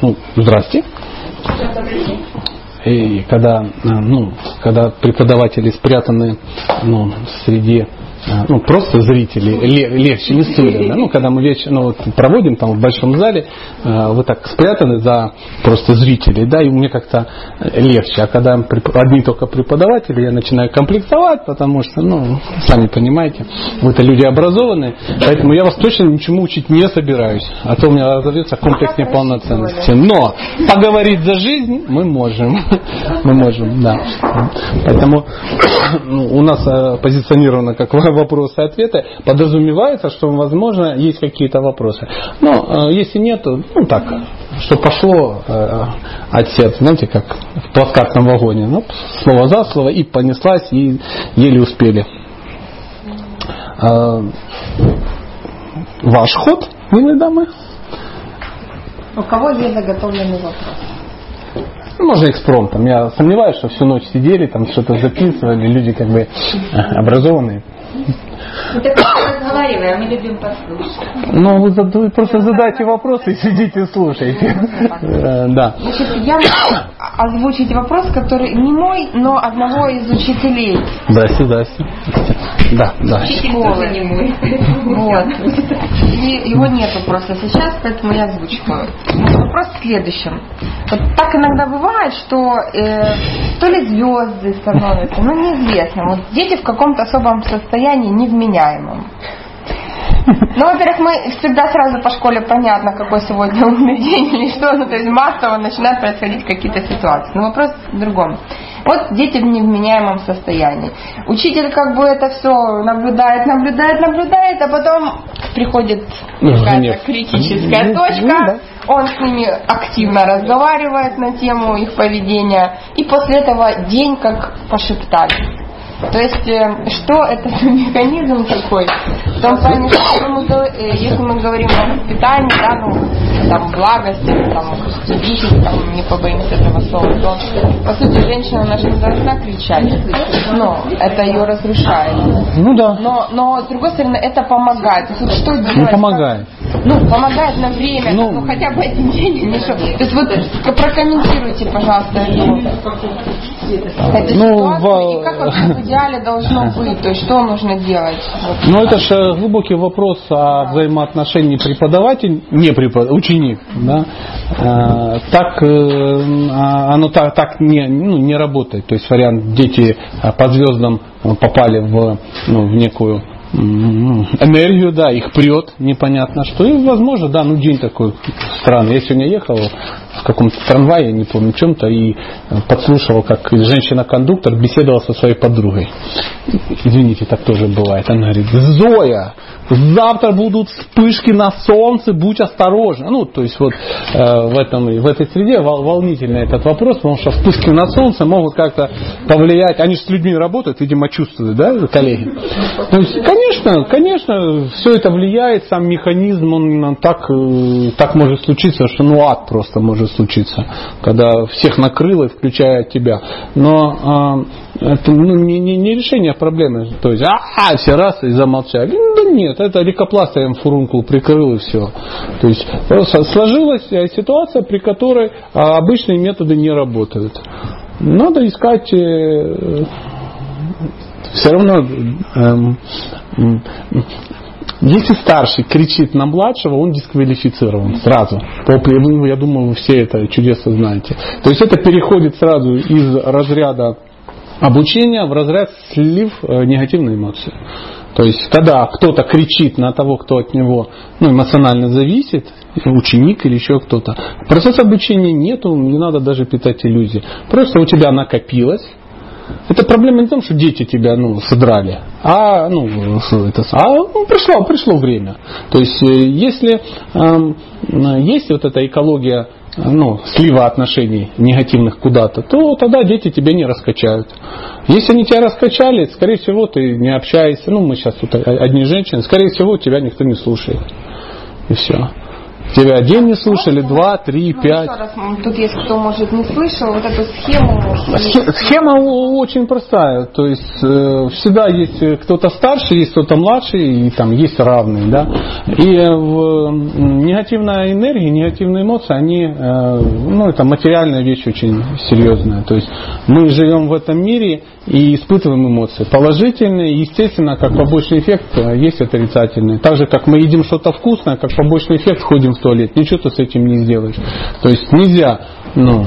ну, здрасте. И когда, ну, когда преподаватели спрятаны ну, среди ну, просто зрители легче, не стулья. Да? Ну, когда мы вечер, ну, вот, проводим там в большом зале, э, вы так спрятаны за просто зрителей, да, и мне как-то легче. А когда одни только преподаватели, я начинаю комплектовать, потому что, ну, сами понимаете, вы-то люди образованные, поэтому я вас точно ничему учить не собираюсь. А то у меня разовьется комплекс неполноценности. Но поговорить за жизнь мы можем. Мы можем, да. Поэтому ну, у нас э, позиционировано как вопросы и ответы, подразумевается, что, возможно, есть какие-то вопросы. Но э, если нет, ну так, что пошло э, от сердца, знаете, как в плацкартном вагоне. Ну, слово за слово, и понеслась, и еле успели. Э, ваш ход, милые дамы. У кого есть заготовленный вопрос? Ну, можно экспромтом. Я сомневаюсь, что всю ночь сидели, там что-то записывали, люди как бы э, образованные. Ну так разговаривай, а мы любим послушать. Ну, вы, вы просто задайте вопросы и сидите и слушайте. Э, да. Значит, я озвучить вопрос, который не мой, но одного из учителей. Здрасте, здрасте. Да, да. Школы. не мой. Вот. И его нету просто сейчас, поэтому я озвучиваю. Вопрос в следующем. Вот так иногда бывает, что э, то ли звезды становятся, ну неизвестно. Вот дети в каком-то особом состоянии невменяемом. Ну, во-первых, мы всегда сразу по школе понятно, какой сегодня умный день или что. Ну, то есть массово начинают происходить какие-то ситуации. Но вопрос в другом. Вот дети в невменяемом состоянии. Учитель как бы это все наблюдает, наблюдает, наблюдает, а потом приходит ну, какая-то критическая точка. Он с ними активно разговаривает на тему их поведения. И после этого день как пошептали. То есть, э, что это за механизм такой? В том плане, что мы, э, если мы говорим о воспитании, да, ну, там, благости, там, видеть, там, не побоимся этого слова, то, по сути, женщина наша не должна кричать, но это ее разрушает. Ну да. Но, но, с другой стороны, это помогает. Вот что делать? Ну, помогает. Ну, помогает на время, ну, ну хотя бы один день. Не что. То есть, вот, прокомментируйте, пожалуйста, эту ну, ситуацию, в... и как вообще идеале должно быть? То есть что нужно делать? Ну это же глубокий вопрос о взаимоотношении преподаватель, не преподаватель, ученик. Да? А, так э, а, оно так, так не, ну, не работает. То есть вариант дети по звездам попали в, ну, в некую энергию, да, их прет, непонятно что. И, возможно, да, ну день такой странный. Я сегодня ехал в каком-то трамвае, не помню, чем-то, и подслушивал, как женщина-кондуктор беседовала со своей подругой. Извините, так тоже бывает. Она говорит, Зоя, завтра будут вспышки на солнце, будь осторожна. Ну, то есть вот э, в, этом, в этой среде вол, волнительный этот вопрос, потому что вспышки на солнце могут как-то повлиять. Они же с людьми работают, видимо, чувствуют, да, коллеги? То есть, конечно, конечно, все это влияет, сам механизм, он так, э, так может случиться, что ну ад просто может случиться, когда всех накрыло, включая тебя. Но э, это ну, не, не, не решение проблемы. То есть, а, все раз и замолчали. Ну, да нет, это лейкопластырем фурункул прикрыл и все. То есть сложилась ситуация, при которой а, обычные методы не работают. Надо искать э, все равно эм, если старший кричит на младшего, он дисквалифицирован сразу. Я думаю, вы все это чудесно знаете. То есть это переходит сразу из разряда обучения в разряд слив э, негативной эмоции. То есть, когда кто-то кричит на того, кто от него ну, эмоционально зависит, ученик или еще кто-то, процесс обучения нету, не надо даже питать иллюзии. Просто у тебя накопилось, это проблема не в том, что дети тебя ну, содрали, а, ну, это, а ну, пришло, пришло время. То есть, э, если э, есть вот эта экология ну, слива отношений негативных куда-то, то тогда дети тебя не раскачают. Если они тебя раскачали, скорее всего, ты не общаешься. Ну, мы сейчас тут одни женщины, скорее всего, тебя никто не слушает. И все. Тебя день не слушали, два, три, Ну, пять. раз, тут есть кто, может, не слышал, вот эту схему. Схе- Схема очень простая. То есть э, всегда есть э, кто-то старше, есть кто-то младше, и там есть равные. Да? И э, в, негативная энергия, негативные эмоции, они, ну, это материальная вещь очень серьезная. То есть мы живем в этом мире и испытываем эмоции. Положительные, естественно, как побочный эффект, э, есть отрицательные. Так же, как мы едим что-то вкусное, как побочный эффект ходим в туалет. Ничего ты с этим не сделаешь. То есть нельзя ну,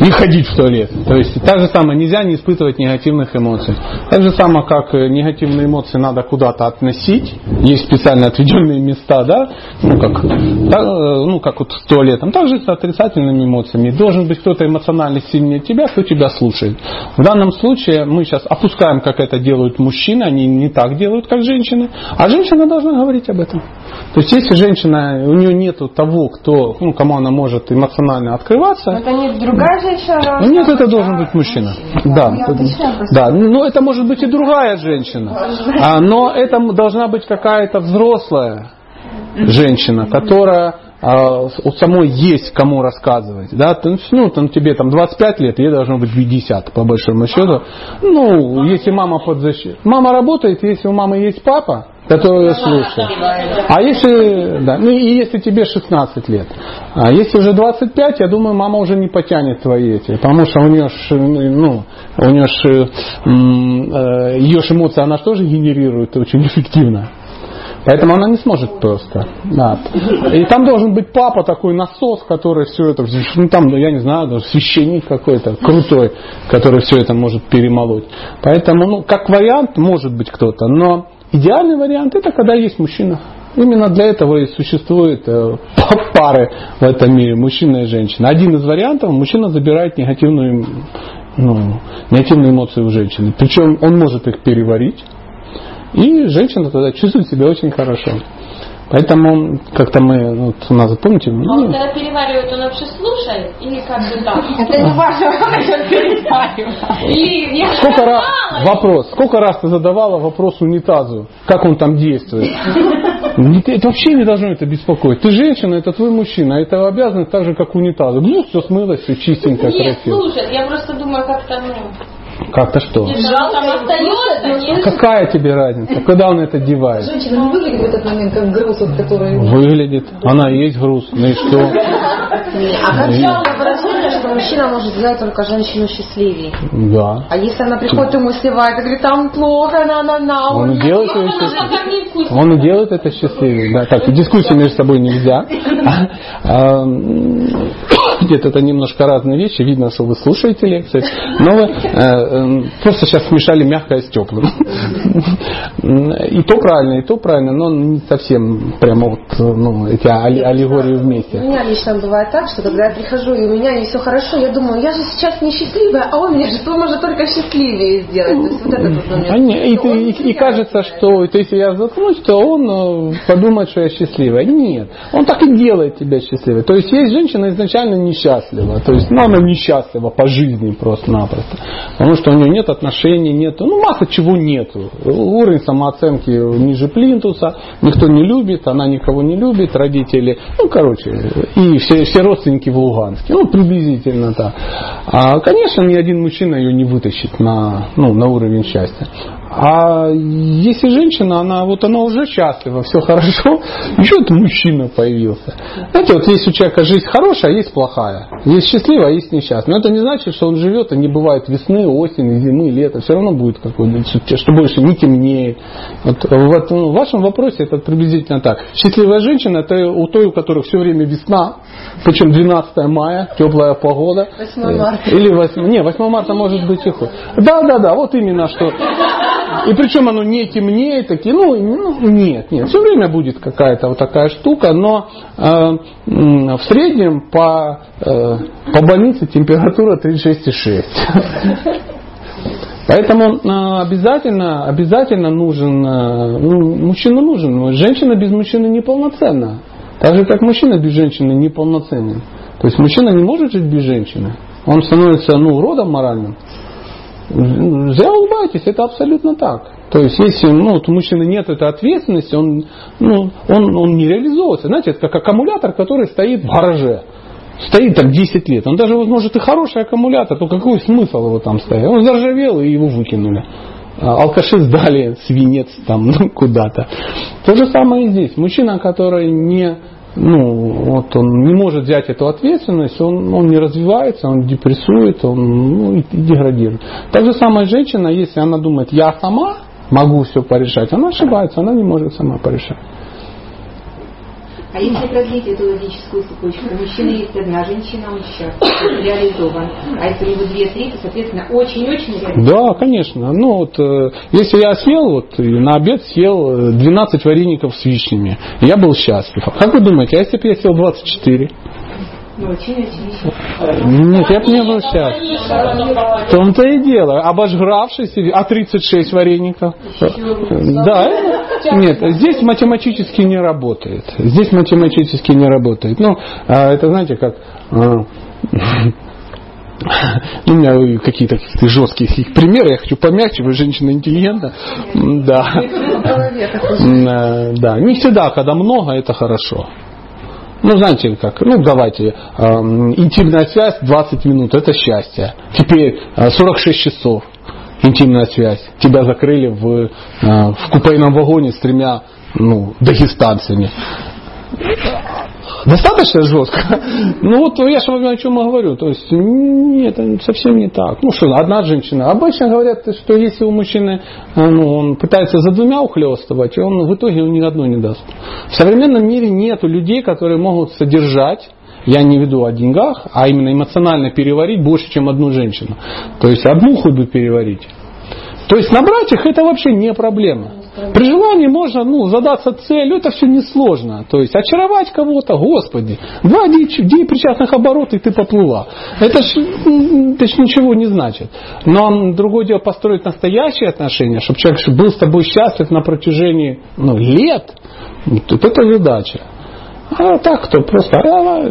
не ходить в туалет. То есть так же самое, нельзя не испытывать негативных эмоций. Так же самое, как э, негативные эмоции надо куда-то относить. Есть специально отведенные места, да, ну как, да, э, ну, как вот с туалетом. Также с отрицательными эмоциями. Должен быть кто-то эмоционально сильнее тебя, кто тебя слушает. В данном случае мы сейчас опускаем, как это делают мужчины, они не так делают, как женщины. А женщина должна говорить об этом. То есть если женщина, у нее нету того, кто, ну, кому она может эмоционально открываться, Это не другая женщина ну, нет, это должен быть мужчина. Да, Я это- уточняю просто. да. Ну, это может быть и другая женщина. А, но это должна быть какая-то взрослая женщина, которая а, у самой есть кому рассказывать. Да? Ну, там, тебе там 25 лет, ей должно быть 50, по большому счету. Ну, если мама под защитой. Мама работает, если у мамы есть папа, который ее слушает. А если, да, ну и если тебе 16 лет. А если уже 25, я думаю, мама уже не потянет твои эти. Потому что у нее ж, ну, у нее ж, э, ее ж эмоции она ж тоже генерирует очень эффективно. Поэтому она не сможет просто. Да. И там должен быть папа такой насос, который все это, ну там, я не знаю, даже священник какой-то крутой, который все это может перемолоть. Поэтому, ну, как вариант, может быть кто-то, но идеальный вариант это когда есть мужчина. Именно для этого и существуют э, пары в этом мире, мужчина и женщина. Один из вариантов, мужчина забирает негативную, ну, негативные эмоции у женщины. Причем он может их переварить, и женщина тогда чувствует себя очень хорошо. Поэтому как-то мы, вот у нас, помните, А он ну, когда переваривает, он вообще слушает? Или как бы так? Это не важно, как переваривать. Или я сколько раз, вопрос, сколько раз ты задавала вопрос унитазу, как он там действует? Ты- Это вообще не должно это беспокоить. Ты женщина, это твой мужчина, это обязанность так же, как унитазу. Ну, все смылось, все чистенько, Нет, красиво. слушает. Я просто думаю, как-то, ну, Как-то что? держал там остается, нет? Какая тебе разница? Куда он это девает? Женщина выглядит в этот момент как груз, вот, который... Выглядит. Она и есть груз. Ну и что? А как часто выражение, что мужчина может сделать только женщину счастливее? Да. А если она приходит ему сливает и говорит, там плохо, на на на Он и делает ее вкусно. Он и делает это счастливее. Да, так, дискуссии между собой нельзя. Нет, это немножко разные вещи. Видно, что вы слушаете лекции. Но вы э, э, просто сейчас смешали мягкое с теплым. И то правильно, и то правильно, но не совсем прямо вот ну, эти аллегории У вместе. меня лично бывает так, что когда я прихожу и у меня не все хорошо, я думаю, я же сейчас не счастливая, а он меня же может только счастливее сделать. То есть вот этот вот момент. А не- и, ты- и- и кажется, что то если я заткнусь, то он э, подумает, что я счастливая. Нет, он так и делает тебя счастливой. То есть есть женщина изначально несчастлива. То есть ну, она несчастлива по жизни просто-напросто. Потому что у нее нет отношений, нет, ну масса чего нету. Уровень самооценки ниже плинтуса, никто не любит, она никого не любит, родители, ну короче, и все, все родственники в Луганске. Ну приблизительно так. А, конечно, ни один мужчина ее не вытащит на, ну, на уровень счастья. А если женщина, она вот она уже счастлива, все хорошо, еще это мужчина появился. Знаете, вот есть у человека жизнь хорошая, а есть плохая. Есть счастливая, а есть несчастная. Но это не значит, что он живет, и не бывает весны, осени, зимы, лета. Все равно будет какой-то, что больше не темнеет. Вот в, этом- в вашем вопросе это приблизительно так. Счастливая женщина это у той, у которой все время весна, причем 12 мая, теплая погода. 8 марта. Или 8, не, 8 марта может быть и хуже. Да, да, да, вот именно что. И причем оно не темнеет, такие, ну, ну, нет, нет, все время будет какая-то вот такая штука, но э, в среднем по, э, по больнице температура 36,6. Поэтому э, обязательно, обязательно нужен, э, ну, мужчина нужен, женщина без мужчины неполноценна. Так же, как мужчина без женщины неполноценен. То есть мужчина не может жить без женщины. Он становится ну, уродом моральным. Зря улыбаетесь, это абсолютно так. То есть, если ну, вот у мужчины нет этой ответственности, он, ну, он, он не реализовывается. Знаете, это как аккумулятор, который стоит в гараже. Стоит там 10 лет. Он даже, может, и хороший аккумулятор, то какой смысл его там ставить? Он заржавел и его выкинули. А алкаши сдали свинец там ну, куда-то. То же самое и здесь. Мужчина, который не ну, вот он не может взять эту ответственность, он, он не развивается, он депрессует, он ну, и деградирует. Так же самое женщина, если она думает, я сама могу все порешать, она ошибается, она не может сама порешать. А если продлить эту логическую цепочку, у мужчины есть одна женщина, он счастлив, реализован. А если у него две-три, то, соответственно, очень-очень. Да, конечно. Ну вот, э, если я съел, вот, на обед съел э, 12 вареников с вишнями, я был счастлив. А как вы думаете, а если бы я съел 24? Нет, я бы не был счастлив. В том-то и дело. Обожгравшись, а 36 вареников? Да, нет, здесь математически не работает. Здесь математически не работает. Ну, а, это знаете, как... а, ну, у меня какие-то жесткие примеры, я хочу помягче, вы женщина интеллигентна. Да. Э, Да, не всегда, когда много, это хорошо. Ну, знаете, как, ну, давайте, эм, интимная связь 20 минут, это счастье. Теперь э, 46 часов, интимная связь. Тебя закрыли в, э, в купейном вагоне с тремя, ну, дагестанцами. Достаточно жестко? Ну вот я же о чем говорю. То есть нет, это совсем не так. Ну что, одна женщина. Обычно говорят, что если у мужчины э, ну, он пытается за двумя ухлестывать, он в итоге он ни одной не даст. В современном мире нет людей, которые могут содержать я не веду о деньгах, а именно эмоционально переварить больше, чем одну женщину. То есть одну худу переварить. То есть набрать их это вообще не проблема. При желании можно ну, задаться целью, это все несложно. То есть очаровать кого-то, господи, два причастных оборота и ты поплыла. Это ж, это ж ничего не значит. Но другое дело построить настоящие отношения, чтобы человек был с тобой счастлив на протяжении ну, лет, вот это задача. А так кто просто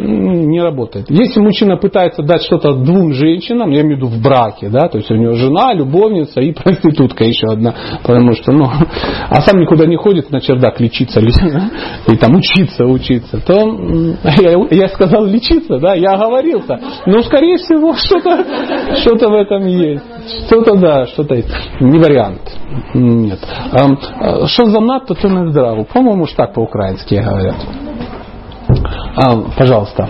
не работает. Если мужчина пытается дать что-то двум женщинам, я имею в виду в браке, да, то есть у него жена, любовница и проститутка еще одна, потому что, ну, а сам никуда не ходит на чердак лечиться и там учиться, учиться, то я, я сказал лечиться, да, я оговорился, но скорее всего что-то что в этом есть, что-то да, что-то есть, не вариант, нет. А, Что за надто, то не здраво, по-моему, ж так по-украински говорят. А, пожалуйста.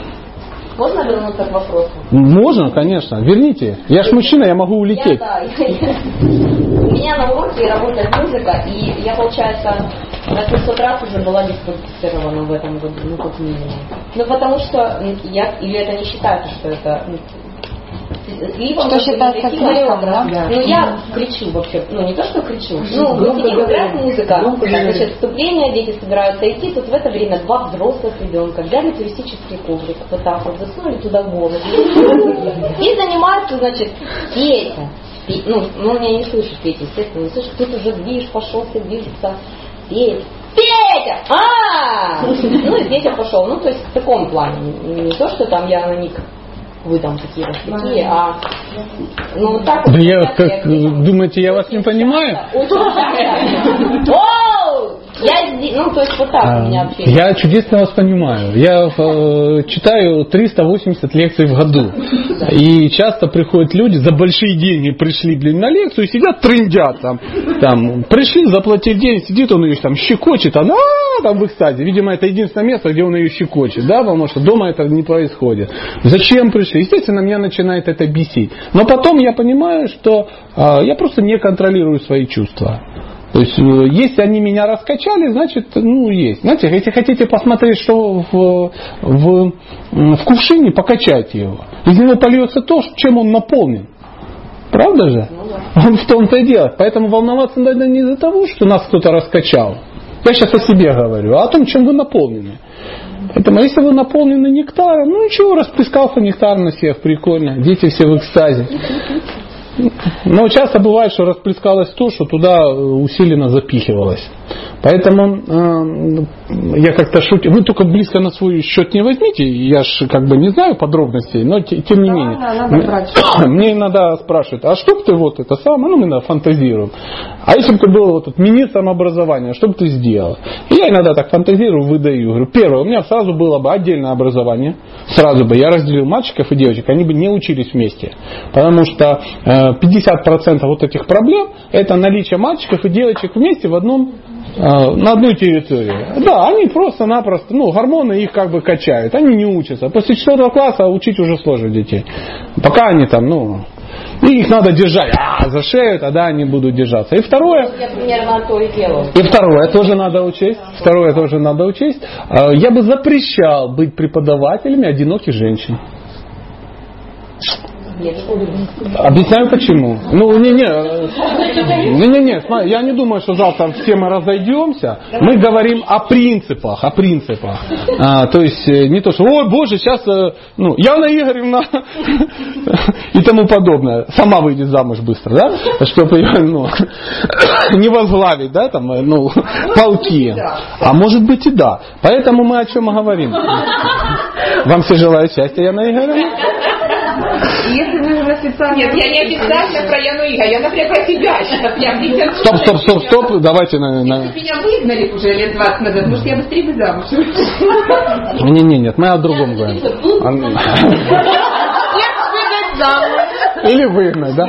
Можно вернуться к вопросу? Можно, конечно. Верните. Я ж мужчина, я могу Я, улететь. да, у меня на уроке работает музыка, и я, получается, на 500 раз уже была дисквалифицирована в этом году, ну, как минимум. Ну, потому что я, или это не считается, что это... Либо Что считается криком, да? Ну, я кричу вообще. Ну, не то, что кричу. Ну, сидим, играет музыка. Значит, вступление, дети собираются идти. Тут в это время два взрослых ребенка взяли туристический коврик. Вот так вот засунули туда голову. И занимаются, значит, Петя. Пе- Ну, ну, меня не слышит, Петя, естественно, не слышит. Тут уже движ пошелся, движется. Петя. Петя! А! Ну, и Петя пошел. Ну, то есть в таком плане. Не то, что там я на них вы там такие вот такие, а ну вот так вот. Да я как, думаете, я вас не понимаю? Оу! Я ну то есть вот так у меня общение. Я чудесно вас понимаю. Я э, читаю 380 лекций в году. И часто приходят люди, за большие деньги пришли, блин, на лекцию, и сидят, трындят там. там пришли, заплатили деньги, сидит, он ее там щекочет, она «А, там в экстазе. Видимо, это единственное место, где он ее щекочет, да, потому что дома это не происходит. Зачем пришли? Естественно, меня начинает это бесить. Но потом я понимаю, что э, я просто не контролирую свои чувства. То есть, э, если они меня раскачали, значит, ну, есть. Знаете, если хотите посмотреть, что в, в, в кувшине, покачайте его. Из него польется то, чем он наполнен. Правда же? В том-то и дело. Поэтому волноваться надо не из-за того, что нас кто-то раскачал. Я сейчас о себе говорю, а о том, чем вы наполнены. Поэтому если вы наполнены нектаром, ну ничего, расплескался нектар на всех, прикольно. Дети все в экстазе. Но часто бывает, что расплескалось то, что туда усиленно запихивалось. Поэтому э, я как-то шутил, вы только близко на свой счет не возьмите, я же как бы не знаю подробностей, но те- тем не Да, менее. да, надо М- брать. Мне иногда спрашивают, а что бы ты вот это самое, ну иногда фантазируем, а если бы ты был вот тут министром образования, что бы ты сделал? И я иногда так фантазирую, выдаю. Говорю, первое, у меня сразу было бы отдельное образование, сразу бы я разделил мальчиков и девочек, они бы не учились вместе. Потому что э, 50% вот этих проблем это наличие мальчиков и девочек вместе в одном на одной территории. Да, они просто-напросто, ну, гормоны их как бы качают, они не учатся. После четвертого класса учить уже сложно детей. Пока они там, ну, и их надо держать а, за шею, тогда они будут держаться. И второе, Я примерно то и делаю. и второе тоже надо учесть. Второе тоже надо учесть. Э, Я бы запрещал быть преподавателями одиноких женщин. Нет. Объясняю почему. Ну, не, не, не, не, не, я не думаю, что завтра все мы разойдемся. Мы говорим о принципах, о принципах. А, то есть э, не то, что, ой, боже, сейчас, э, ну, Яна Игоревна и тому подобное. Сама выйдет замуж быстро, да? Чтобы ее, ну, не возглавить, да, там, э, ну, полки. А может быть и да. Поэтому мы о чем говорим. Вам все желаю счастья, Яна Игоревна. Если вы уже официально... Нет, я не обязательно про Яну Игорь, я, например, про себя сейчас. Я прям Стоп, стоп, стоп, стоп, давайте на, на- Если бы меня выгнали уже лет 20 назад, может, я быстрее бы замуж вышла. Не, не, нет, мы о другом говорим. Или выгнать, да?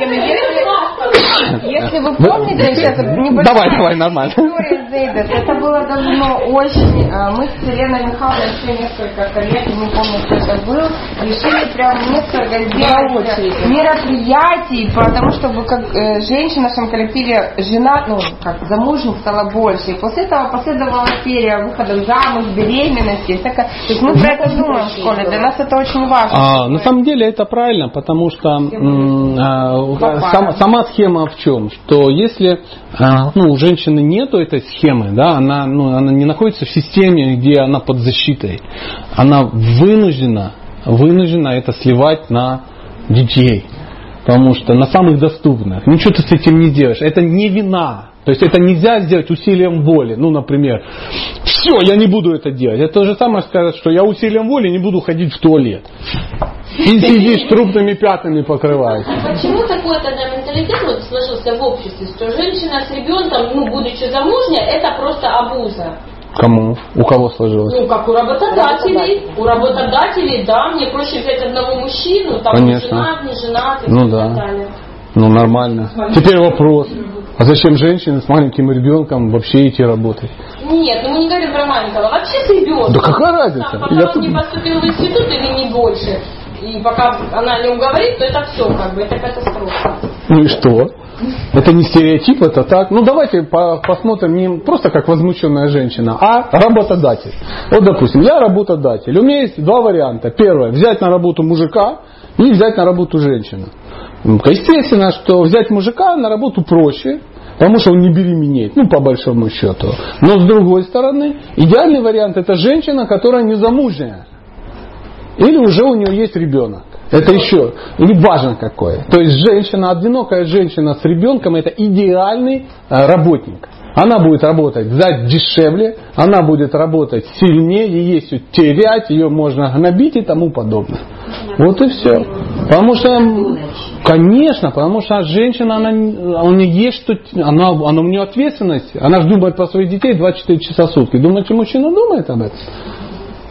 Если вы помните, сейчас небольшая Давай, давай, нормально. история Зейдес, это было давно очень... э, Мы с Еленой Михайловной еще несколько коллег, не помню, кто это был, решили прям несколько сделать мероприятий, потому чтобы как э, женщин в нашем коллективе жена, ну, как замужних стало больше. И после этого последовала серия выходов замуж, беременности. всякое. То есть мы про это думаем в школе, для нас это очень важно. А, на самом деле это правильно, потому что м, а, сам- сама схема в чем? Что если а, ну, у женщины нету этой схемы, да, она, ну, она не находится в системе, где она под защитой, она вынуждена, вынуждена это сливать на детей. Потому что на самых доступных. Ничего ты с этим не делаешь. Это не вина. То есть это нельзя сделать усилием воли. Ну, например, все, я не буду это делать. Это то же самое сказать, что я усилием воли не буду ходить в туалет. И сидишь трупными пятнами покрываешься. Почему такой тогда менталитет вот сложился в обществе, что женщина с ребенком, ну, будучи замужней, это просто абуза? Кому? У кого сложилось? Ну, как у работодателей. У работодателей, да, мне проще взять одного мужчину, там Конечно. женат, не женат и Ну так да. далее. Ну, нормально. Теперь вопрос. А зачем женщине с маленьким ребенком вообще идти работать? Нет, ну мы не говорим про маленького, вообще с ребенком. Да какая разница? Там, пока Я он тут- не поступил в институт или не больше, и пока она не уговорит, то это все, как бы, это катастрофа. Ну и что? Это не стереотип, это так. Ну давайте по- посмотрим не просто как возмущенная женщина, а работодатель. Вот допустим, я работодатель. У меня есть два варианта. Первое, взять на работу мужика и взять на работу женщину. Естественно, что взять мужика на работу проще, потому что он не беременеет, ну по большому счету. Но с другой стороны, идеальный вариант это женщина, которая не замужняя. Или уже у нее есть ребенок. Это еще, или важно какое. То есть женщина, одинокая женщина с ребенком, это идеальный э, работник. Она будет работать за дешевле, она будет работать сильнее, есть что терять, ее можно гнобить и тому подобное. Вот и все. Потому что, конечно, потому что женщина, она, у нее есть что, она, она у нее ответственность, она же думает про своих детей 24 часа в сутки. Думаете, мужчина думает об этом?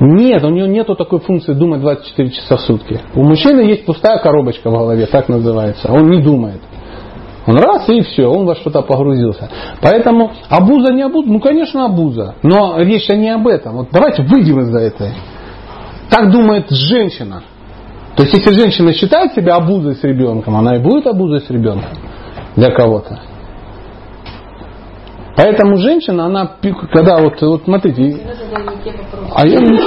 Нет, у него нету такой функции думать 24 часа в сутки. У мужчины есть пустая коробочка в голове, так называется. Он не думает. Он раз и все, он во что-то погрузился. Поэтому абуза не абуза, ну конечно абуза. Но речь не об этом. Вот давайте выйдем из-за этого. Так думает женщина. То есть если женщина считает себя абузой с ребенком, она и будет абузой с ребенком для кого-то. Поэтому женщина, она, когда вот, вот смотрите, а я не-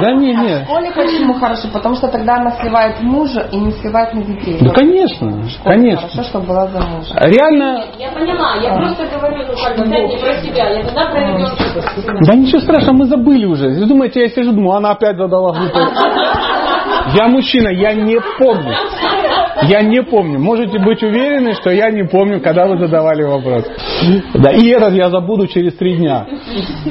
да не, В не, школе почему хорошо? Потому что тогда она сливает мужа и не сливает на детей. ну Вот конечно, в школе конечно. Хорошо, чтобы была замужем. Реально, Я поняла, я просто говорю, ну, как бы, опять не про себя, я тогда про ребенка спросила. да ничего страшного, мы забыли уже. Вы думаете, я сижу, думаю, она опять задала глупый. Я мужчина, я не помню. Я не помню. Можете быть уверены, что я не помню, когда вы задавали вопрос. Да, и этот я забуду через три дня.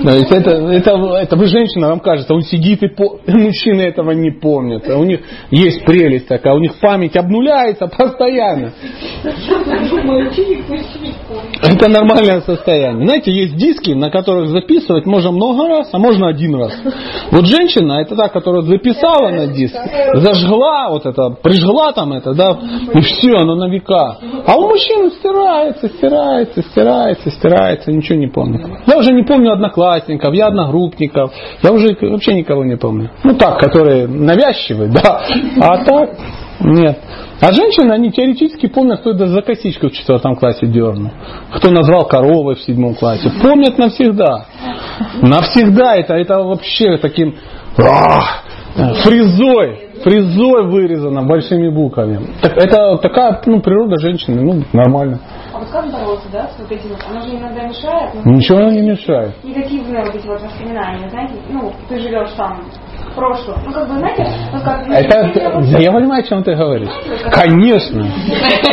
То есть это, это, это вы женщина, вам кажется, он сидит и по... мужчины этого не помнят. У них есть прелесть такая, у них память обнуляется постоянно. Это нормальное состояние. Знаете, есть диски, на которых записывать можно много раз, а можно один раз. Вот женщина, это та, которая записала на диск, зажгла вот это, прижгла там это, да, и все, оно на века. А у мужчин стирается, стирается, стирается, стирается, ничего не помню. Я уже не помню одноклассников, я одногруппников, я уже вообще никого не помню. Ну так, которые навязчивые, да. А так, нет. А женщины, они теоретически помнят, кто это за косичку в четвертом классе дернул. Кто назвал коровой в седьмом классе. Помнят навсегда. Навсегда это, это вообще таким ах, фрезой, фрезой вырезано большими буквами. Так, это такая ну, природа женщины, ну, нормально. А вот как бороться, да, с вот этим вот? Оно же иногда мешает. но Ничего не мешает. Негативные вот эти вот воспоминания, знаете, ну, ты живешь там в прошлом. Ну, как бы, знаете, вот как... Это, я понимаю, о чем ты говоришь. Конечно.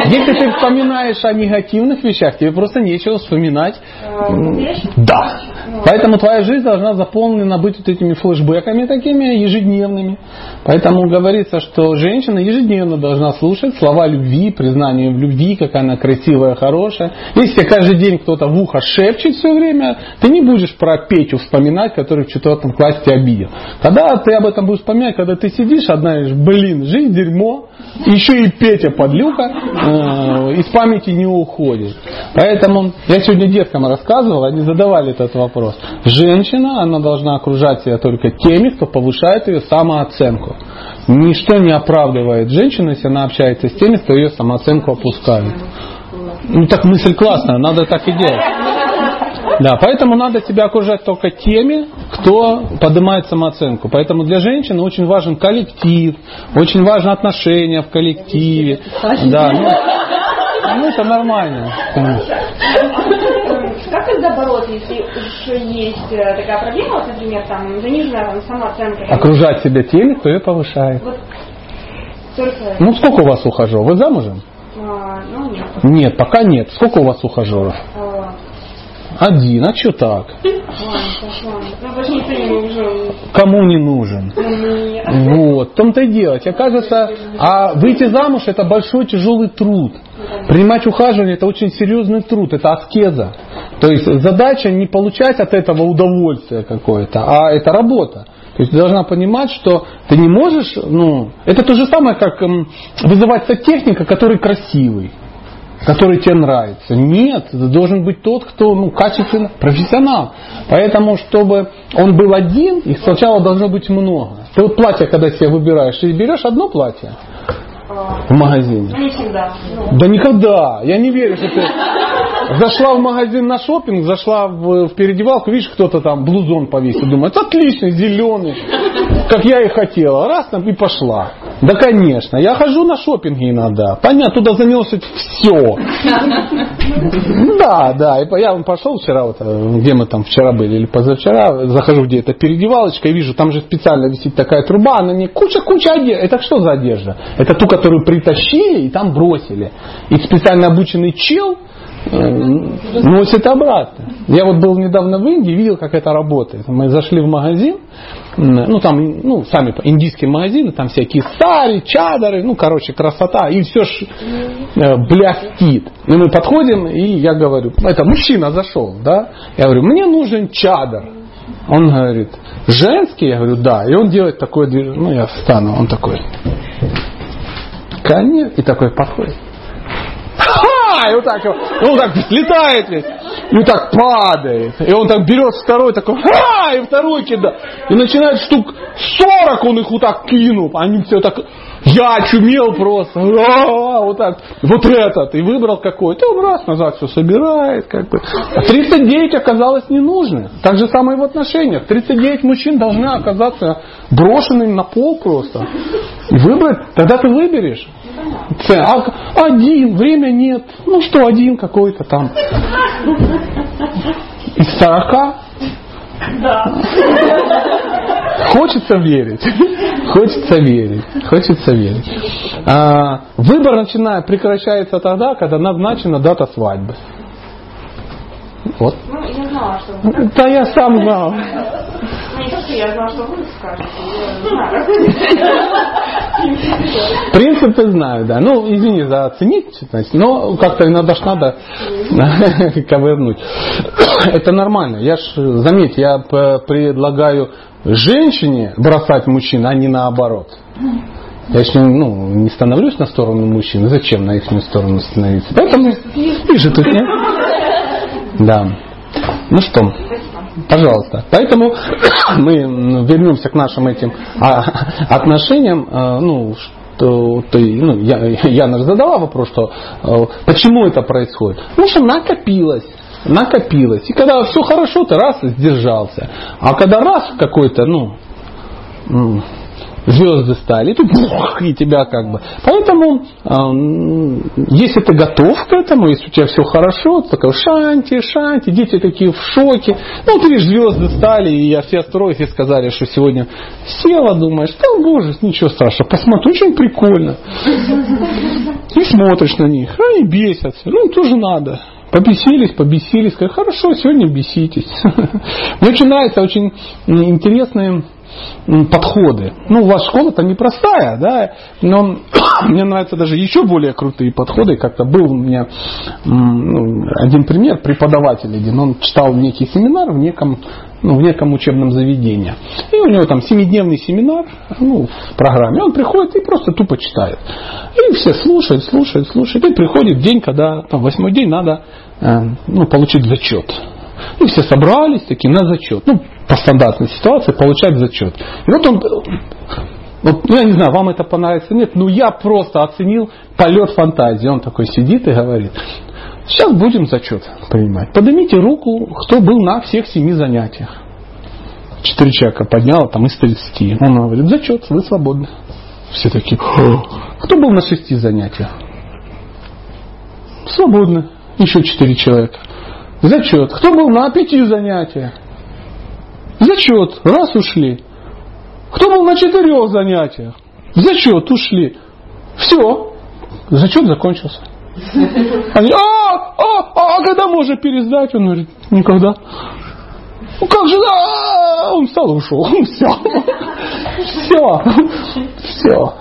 Если ты вспоминаешь о негативных вещах, тебе просто нечего вспоминать. Э? Да. Поэтому твоя жизнь должна заполнена быть вот этими флешбеками такими ежедневными. Поэтому говорится, что женщина ежедневно должна слушать слова любви, признание в любви, какая она красивая, хорошая. Если тебе каждый день кто-то в ухо шепчет все время, ты не будешь про Петю вспоминать, который в четвертом классе тебя обидел. Тогда ты об этом будешь вспоминать, когда ты сидишь одна и блин, жизнь дерьмо, еще и Петя подлюка э, из памяти не уходит. Поэтому я сегодня деткам рассказывал, они задавали этот вопрос. Женщина, она должна окружать себя только теми, кто повышает ее самооценку. Ничто не оправдывает женщину, если она общается с теми, кто ее самооценку опускает. Ну так мысль классная, надо так и делать. Да, поэтому надо себя окружать только теми, кто поднимает самооценку. Поэтому для женщины очень важен коллектив, очень важно отношения в коллективе. Да, ну, ну это нормально. Как тогда бороться, если уж есть э, такая проблема, вот, например, там, заниженная там, самооценка? Окружать себя теми, кто ее повышает. Вот только, Ну сколько у вас ухажеров? Вы замужем? а, ну, нет. Нет, пока нет. Сколько у вас ухажеров? Один. А что так? Кому не нужен? Вот, в том-то и дело. Тебе кажется, а выйти замуж это большой тяжелый труд. Принимать ухаживание это очень серьезный труд, это аскеза. То есть задача не получать от этого удовольствие какое-то, а это работа. То есть ты должна понимать, что ты не можешь, ну, это то же самое, как м, вызывать сантехника, который красивый который тебе нравится. Нет, это должен быть тот, кто ну, качественно, профессионал. Поэтому, чтобы он был один, их сначала должно быть много. Ты вот платье, когда себе выбираешь, ты берешь одно платье в магазине. ну, не всегда. Да никогда. Я не верю, что ты зашла в магазин на шопинг, зашла в, в переодевалку, видишь, кто-то там блузон повесил. Думает, отличный, зеленый, как я и хотела. Раз там и пошла. Да, конечно. Я хожу на шопинги иногда. Понятно, туда заносит все. Да, да. Я пошел вчера, вот, э, где мы там вчера были, или позавчера, захожу где-то переодевалочка и вижу, там же специально висит такая труба, на ней куча-куча одежды. Это что за одежда? Это ту, которую притащили и там бросили. И специально обученный чел э, носит обратно. Я вот был недавно в Индии, видел, как это работает. Мы зашли в магазин, ну там, ну сами индийские магазины, там всякие сари, чадары, ну короче красота, и все ж э, блестит. И мы подходим, и я говорю, это мужчина зашел, да? Я говорю, мне нужен чадр. Он говорит, женский? Я говорю, да. И он делает такое движение, ну я встану, он такой, конечно, и такой подходит. И вот так, и он так слетает весь, и так падает. И он так берет второй, такой, ха! И второй кидает. И начинает штук 40 он их вот так кинул. Они все так, я очумел просто. А, Вот так. Вот этот. И выбрал какой-то. Он раз назад все собирает. Как бы. А 39 оказалось не нужно. Так же самое и в отношениях. 39 мужчин должны оказаться брошенными на пол просто. И выбрать. Тогда ты выберешь. Ц- а один, время нет. Ну что, один какой-то там. Из 40. Хочется верить. Хочется верить. Хочется верить. А, выбор начинает, прекращается тогда, когда назначена дата свадьбы. Вот. Ну, я знала, что вы... Да я сам знал. Ну, не то, что я знала, что вы скажете. Я знаю. Принципы знаю, да. Ну, извини за оценить, значит, но как-то иногда ж надо ковырнуть. Это нормально. Я ж, заметь, я предлагаю женщине бросать мужчин, а не наоборот. Я ж не, ну, не становлюсь на сторону мужчин. Зачем на их сторону становиться? Поэтому вижу тут нет. Да. Ну что, пожалуйста. Поэтому мы вернемся к нашим этим а, отношениям. А, Ну, что ты, ну, я, Яна же задала вопрос, что э, почему это происходит? Потому что накопилось. Накопилось. И когда все хорошо, ты раз сдержался. А когда раз какой-то, ну, звезды стали, и тут бух, и тебя как бы. Поэтому, эм, если ты готов к этому, если у тебя все хорошо, то такой шанти, шанти, дети такие в шоке. Ну, ты видишь, звезды стали, и все астрологи сказали, что сегодня села, думаешь, да боже, ничего страшного, посмотри, очень прикольно. И смотришь на них, а они бесятся, ну, тоже надо. Побесились, побесились, сказали, хорошо, сегодня беситесь. Мне очень нравятся очень интересные подходы. Ну, вас школа-то непростая, да, но мне нравятся даже еще более крутые подходы. Как-то был у меня ну, один пример, преподаватель один, он читал некий семинар в неком, ну, в неком учебном заведении. И у него там семидневный семинар ну, в программе. Он приходит и просто тупо читает. И все слушают, слушают, слушают. И приходит день, когда там, восьмой день надо э, ну, получить зачет. И все собрались такие на зачет. Ну, по стандартной ситуации получать зачет. И вот он, вот, ну, я не знаю, вам это понравится нет, но я просто оценил полет фантазии. Он такой сидит и говорит, сейчас будем зачет принимать. Поднимите руку, кто был на всех семи занятиях. Четыре человека поднял, там из 30. Он говорит, зачет, вы свободны. Все такие, «О, кто был на шести занятиях? Свободны. Еще четыре человека. Зачет. Кто был на пяти занятиях? Зачет. Раз ушли. Кто был на четырех занятиях? Зачет. Ушли. Все. Зачет закончился. Они, а, а, а когда можно пересдать? Он говорит, никогда. Ну как же, а, он встал и ушел. Все. Все. Все.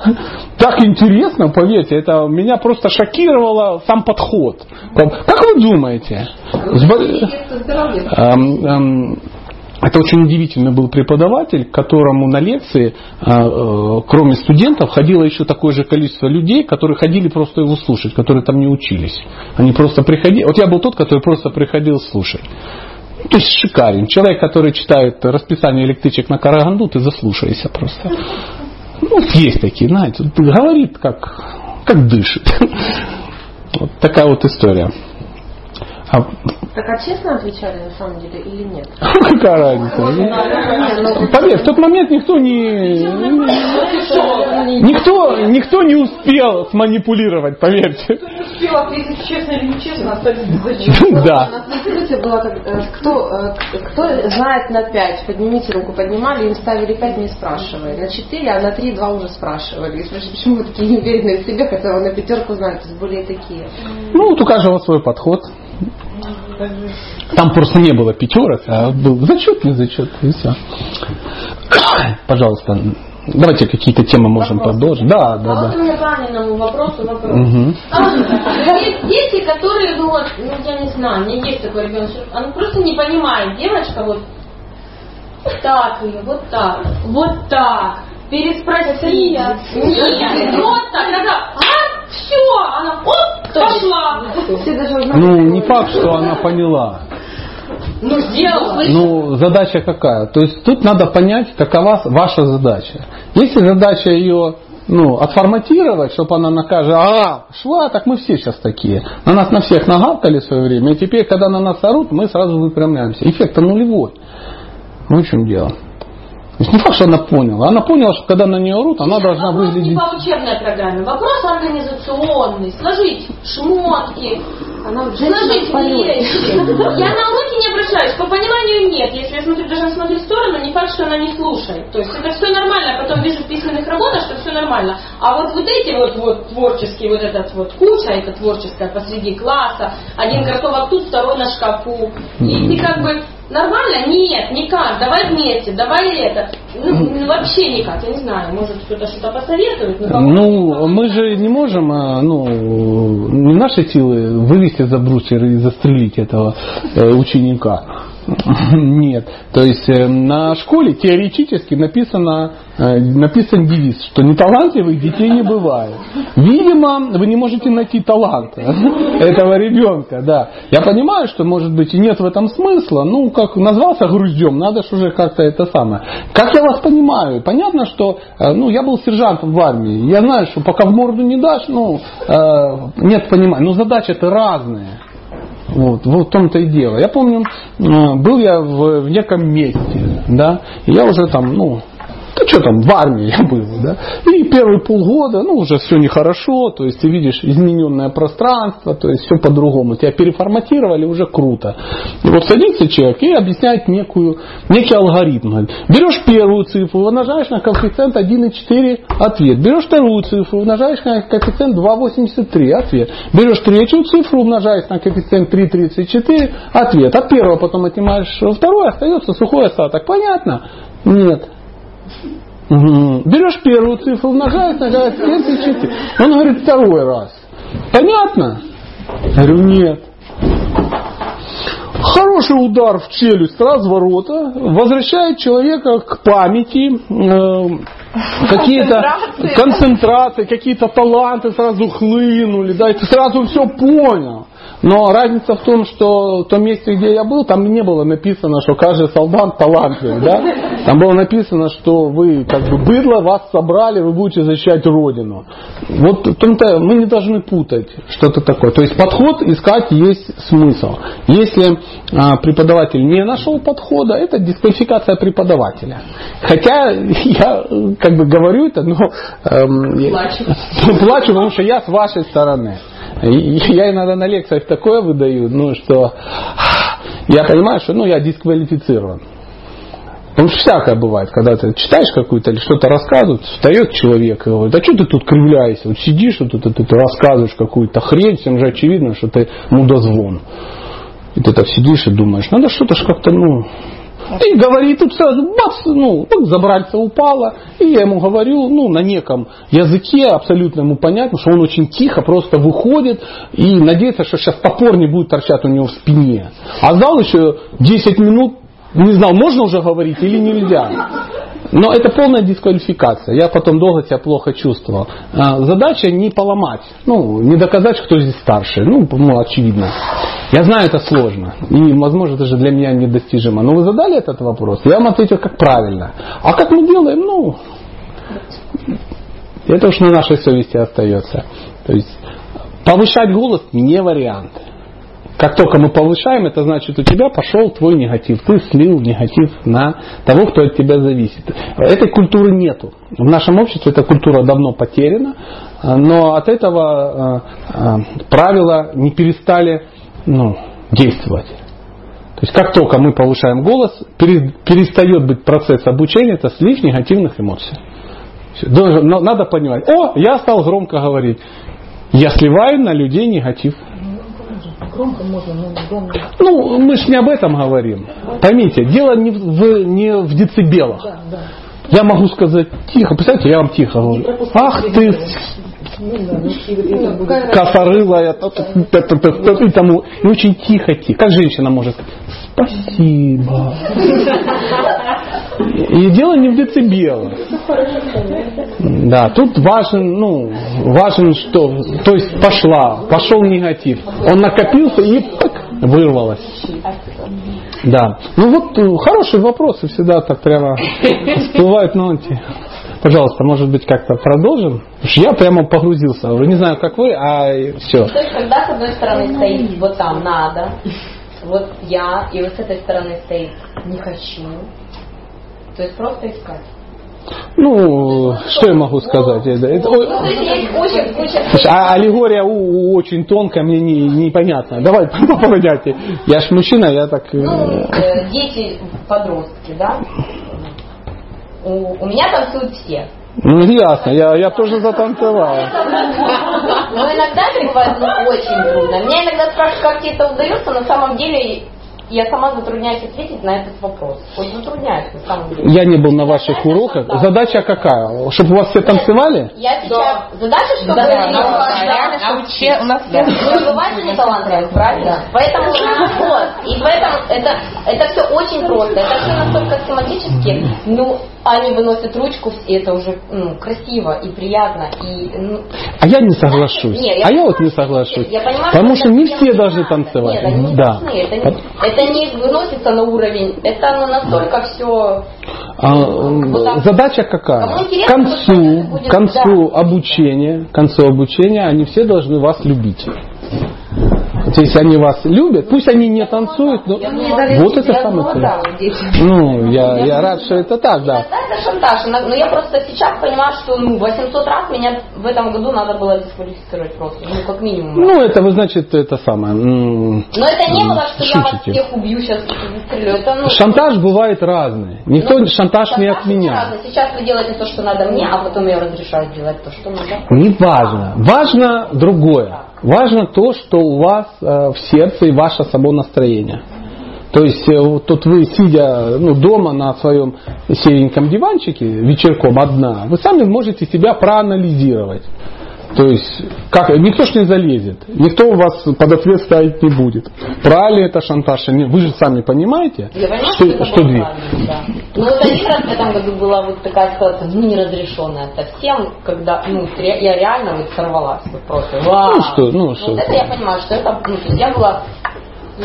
Так интересно, поверьте, это меня просто шокировало сам подход. Как вы думаете? Это очень удивительный был преподаватель, которому на лекции, э, э, кроме студентов, ходило еще такое же количество людей, которые ходили просто его слушать, которые там не учились. Они просто приходили. Вот я был тот, который просто приходил слушать. То есть шикарен. Человек, который читает расписание электричек на Караганду, ты заслушайся просто. Ну, есть такие, знаете, говорит, как, как дышит. Вот такая вот история. А Так а честно отвечали на самом деле или нет? какая разница? Поверь, в тот момент никто не... Никто, никто не успел сманипулировать, поверьте. Успел ответить честно или нечестно, остались без. Да. Э, кто, э, кто знает на 5, поднимите руку, поднимали, им ставили 5, не спрашивали. На 4, а на 3, 2 уже спрашивали. И спрашивали, почему вы такие неуверенные в себе, хотя вы на пятерку есть более такие. Ну, вот у каждого свой подход. Там просто не было пятерок, а был зачет, не зачет, и все. Пожалуйста, давайте какие-то темы можем продолжить. Да, да, А вот да. у меня к Аниному вопросу вопрос. Мгм. А, Есть дети, которые, ну вот, ну я не знаю, у меня есть такой ребенок, что он просто не понимает, девочка вот вот так ее, вот так, вот так, переспроси. Нет, вот так, она, а, все, она, оп, пошла. Ну, не факт, что она поняла. Ну, сделала. Ну, задача какая? То есть тут надо понять, какова ваша задача. Если задача ее ну, отформатировать, чтобы она на каждый, а, шла, так мы все сейчас такие. На нас на всех нагавкали в свое время, и теперь, когда на нас орут, мы сразу выпрямляемся. Эффект нулевой. Ну, в чем дело? То есть не факт, что она поняла. Она поняла, что когда на нее орут, она должна Вопрос не выглядеть... по учебной программе, вопрос организационный. Сложить шмотки, Она сложить вещи. Я на уроке не обращаю соглашаюсь. По пониманию нет. Если я смотрю, даже смотрю в сторону, не факт, что она не слушает. То есть это все нормально. А потом вижу в письменных работах, что все нормально. А вот вот эти вот, вот творческие, вот этот вот куча, это творческая посреди класса, один кроссовок тут, второй на шкафу. И ты как бы Нормально? Нет, никак. Давай вместе, давай это. Ну, вообще никак. Я не знаю, может кто-то что-то посоветует. Но ну, мы же не можем, а, ну, не наши силы вывести за брусьер и застрелить этого э, ученика. Нет. То есть э, на школе теоретически написано, э, написан девиз, что неталантливых детей не бывает. Видимо, вы не можете найти талант этого ребенка. Да. Я понимаю, что может быть и нет в этом смысла. Ну, как назвался груздем, надо же уже как-то это самое. Как я вас понимаю? Понятно, что э, ну, я был сержантом в армии. Я знаю, что пока в морду не дашь, ну, нет понимания. Но задачи-то разные. Вот, вот в том-то и дело. Я помню, был я в, в неком месте, да, и я уже там, ну, да что там, в армии я был, да. И первые полгода, ну, уже все нехорошо, то есть ты видишь измененное пространство, то есть все по-другому. Тебя переформатировали, уже круто. И вот садится человек и объясняет некую, некий алгоритм. Берешь первую цифру, умножаешь на коэффициент 1,4, ответ. Берешь вторую цифру, умножаешь на коэффициент 2,83, ответ. Берешь третью цифру, умножаешь на коэффициент 3,34, ответ. От первого потом отнимаешь второе, остается сухой остаток. Понятно? Нет. Угу. Берешь первую цифру, умножаешь, умножаешь 34. Он говорит второй раз. Понятно? Я говорю, нет. Хороший удар в челюсть разворота возвращает человека к памяти, э, какие-то концентрации, какие-то таланты сразу хлынули, да, и ты сразу все понял. Но разница в том, что в том месте, где я был, там не было написано, что каждый солдат талантлив. Да? Там было написано, что вы как бы быдло, вас собрали, вы будете защищать Родину. Вот в том-то мы не должны путать что-то такое. То есть подход искать есть смысл. Если а, преподаватель не нашел подхода, это дисквалификация преподавателя. Хотя я как бы говорю это, но эм, плачу. плачу, потому что я с вашей стороны. Я иногда на лекциях такое выдаю, ну, что я понимаю, что ну, я дисквалифицирован. Что всякое бывает, когда ты читаешь какую-то или что-то рассказывают, встает человек и говорит, а что ты тут кривляешься, вот сидишь, вот тут, тут рассказываешь какую-то хрень, всем же очевидно, что ты мудозвон. И ты так сидишь и думаешь, надо что-то ж как-то, ну, и говорит, тут сразу бац, ну, так забральца упала. И я ему говорю, ну, на неком языке абсолютно ему понятно, что он очень тихо просто выходит и надеется, что сейчас топор не будет торчать у него в спине. А зал еще 10 минут не знал, можно уже говорить или нельзя. Но это полная дисквалификация. Я потом долго себя плохо чувствовал. А, задача не поломать, ну, не доказать, кто здесь старше. Ну, ну, очевидно. Я знаю, это сложно. И, возможно, даже для меня недостижимо. Но вы задали этот вопрос, я вам ответил, как правильно. А как мы делаем, ну, это уж на нашей совести остается. То есть повышать голос не вариант. Как только мы повышаем, это значит, у тебя пошел твой негатив. Ты слил негатив на того, кто от тебя зависит. Этой культуры нету. В нашем обществе эта культура давно потеряна, но от этого э, э, правила не перестали ну, действовать. То есть как только мы повышаем голос, перестает быть процесс обучения, это слив негативных эмоций. Надо понимать, о, я стал громко говорить. Я сливаю на людей негатив громко можно, но громко. Ну, мы же не об этом говорим. Поймите, дело не в, не в децибелах. Да, да. Я могу сказать тихо, представьте, я вам тихо говорю. Ах ты, косорылая, и тому, и очень тихо, тихо. Как женщина может сказать, спасибо. И дело не в децибелах. Да, тут важен, ну, важен что, то есть пошла, пошел негатив. Он накопился и так, вырвалось. Да. Ну вот э, хорошие вопросы всегда так прямо всплывают на ноте. Пожалуйста, может быть, как-то продолжим? Я прямо погрузился. Уже не знаю, как вы, а все. То есть, когда с одной стороны стоит вот там надо, вот я, и вот с этой стороны стоит не хочу, то есть просто искать. Ну, что я могу сказать? Это, это, Ну. Слушай, а аллегория у, у очень тонкая, мне не, непонятно. Давай по понятию. Я ж мужчина, я так... э, Ну, э, дети, подростки, да? У, у меня танцуют все. Ну, ясно, я, я тоже затанцевал. Но иногда это бывает ну, очень трудно. Меня иногда спрашивают, как тебе это удается. На самом деле я сама затрудняюсь ответить на этот вопрос. Вот затрудняюсь на самом деле. Я не был на ваших уроках. Задача какая? Чтобы у вас все танцевали? Я сейчас... Задача, чтобы... Да, да, да, реально, чтобы все у нас все... Не талантливых, правильно? Поэтому вот. И поэтому это, это все очень просто. Это все настолько схематически. Ну, они выносят ручку, и это уже ну, красиво и приятно. И, ну, А я не соглашусь. Нет, я а я вот не соглашусь. Я понимаю, Потому что не это все должны танцевать. Нет, они не да. должны. Это, не- это не выносится на уровень. Это ну, настолько все... А, так. задача какая? К концу, будет, концу да. обучения, к концу обучения они все должны вас любить. Если они вас любят, пусть они не танцуют, но вот это самое ценное. Ну, я, я рад, что это так, да. Это шантаж. Но я просто сейчас понимаю, что ну, 800 раз меня в этом году надо было дисквалифицировать просто. Ну, как минимум. Ну, это вы, значит, это самое. Но это не было, что я вас всех убью, сейчас застрелю. Это, ну, Шантаж бывает разный. Никто ну, шантаж не разный. Сейчас вы делаете то, что надо мне, а потом я разрешаю делать то, что надо. Не важно. Важно другое. Важно то, что у вас э, в сердце и ваше само настроение. То есть э, тут вы, сидя ну, дома на своем сереньком диванчике вечерком одна, вы сами можете себя проанализировать. То есть, как, никто ж не залезет, никто у вас под ответ ставить не будет. Правильно это шантаж? Вы же сами понимаете, Я понимаю, что, что было две. да. Ну вот один раз в этом году была вот такая ситуация, ну неразрешенная совсем, когда ну, я реально вот сорвалась вот просто. Вау. Ну что, ну что. Вот это я понимаю, что это, ну, то есть я была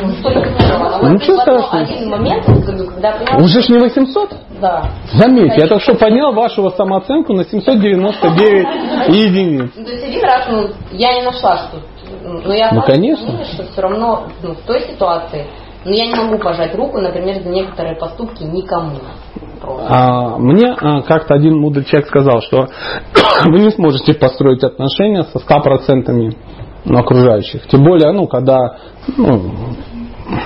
ну, Ничего одно- страшного. один момент, когда поняла, Уже ж не 800? да. Заметьте, я только что поднял вашу самооценку на 799 единиц. Ну, То есть один раз, ну, я не нашла, что... ну, Но я Ну, конечно. в мнении, что все равно ну, в той ситуации, ну, я не могу пожать руку, например, за некоторые поступки никому. Просто. А, мне а, как-то один мудрый человек сказал, что вы не сможете построить отношения со 100% ну, окружающих. Тем более, ну, когда, ну,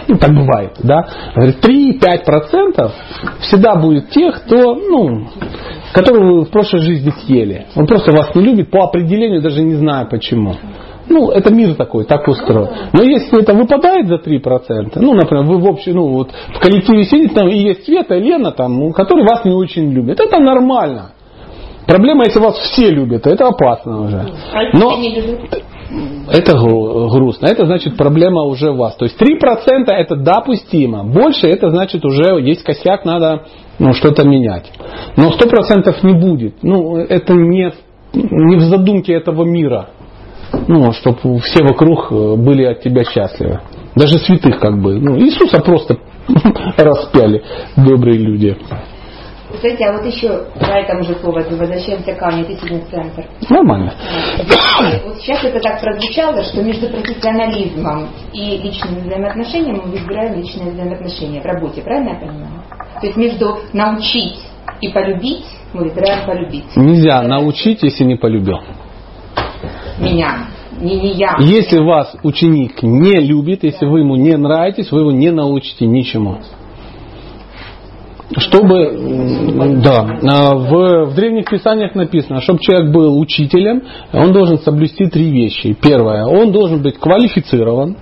ну, так бывает, да, Говорит, 3-5% всегда будет тех, кто, ну, которого вы в прошлой жизни съели. Он просто вас не любит по определению, даже не знаю почему. Ну, это мир такой, так устроен. Но если это выпадает за 3%, ну, например, вы в общем, ну, вот в коллективе сидите, там и есть Света, и Лена, там, ну, которые вас не очень любят. Это нормально. Проблема, если вас все любят, это опасно уже. А Но? Это гру- грустно. Это значит проблема уже у вас. То есть 3% это допустимо. Больше это значит уже есть косяк, надо ну, что-то менять. Но 100% не будет. Ну, это не, не в задумке этого мира. Ну, чтобы все вокруг э, были от тебя счастливы. Даже святых как бы. Ну, Иисуса просто распяли добрые люди. Кстати, а вот еще по этому же поводу возвращаемся к Анне, фитнес-центр. Нормально. Вот сейчас это так прозвучало, что между профессионализмом и личными взаимоотношениями мы выбираем личные взаимоотношения в работе, правильно я понимаю? То есть между научить и полюбить мы выбираем полюбить. Нельзя научить, если не полюбил. Меня, не, не я. Если вас ученик не любит, если вы ему не нравитесь, вы его не научите ничему. Чтобы, да, а, в, в древних писаниях написано, чтобы человек был учителем, он должен соблюсти три вещи. Первое, он должен быть квалифицирован,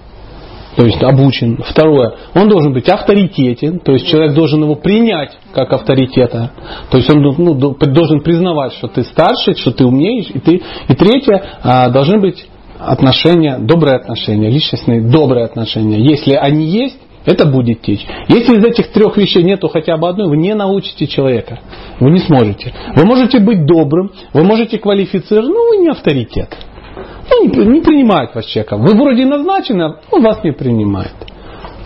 то есть обучен. Второе, он должен быть авторитетен, то есть человек должен его принять как авторитета. То есть он ну, до- должен признавать, что ты старше, что ты умеешь. И, ты, и третье, а, должны быть отношения, добрые отношения, личностные добрые отношения. Если они есть, это будет течь. Если из этих трех вещей нету хотя бы одной, вы не научите человека. Вы не сможете. Вы можете быть добрым, вы можете квалифицировать, но вы не авторитет. Ну, не, не принимает вас человека. Вы вроде назначены, а он вас не принимает.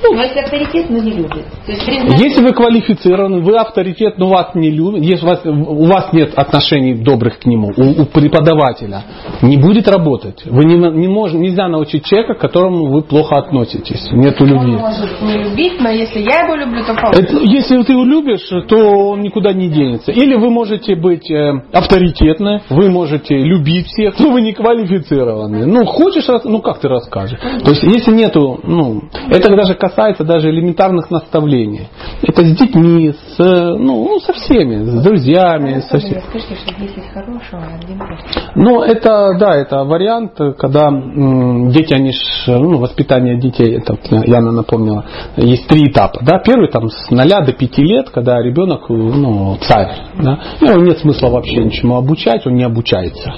Но если авторитет, но не любит. То есть признать- Если вы квалифицированы, вы авторитет, но вас не любят, если у вас, у вас нет отношений добрых к нему, у, у преподавателя, не будет работать. Вы не, не мож- нельзя научить человека, к которому вы плохо относитесь. Нету Он любви. может не любить, но если я его люблю, то получится. Это- если ты его любишь, то он никуда не денется. Или вы можете быть э, авторитетны, вы можете любить всех, но вы не квалифицированы. Ну, хочешь, ну как ты расскажешь? То есть, если нету, ну, это даже касается даже элементарных наставлений. Это с детьми, с, э, ну, ну, со всеми, с друзьями, со всеми. Скажите, что 10 хорошего, а плохого. Ну, это, да, это вариант, когда м, дети, они ж, ну, воспитание детей, это Яна напомнила, есть три этапа, да, первый там с 0 до 5 лет, когда ребенок, ну, царь, да, и его нет смысла вообще ничему обучать, он не обучается,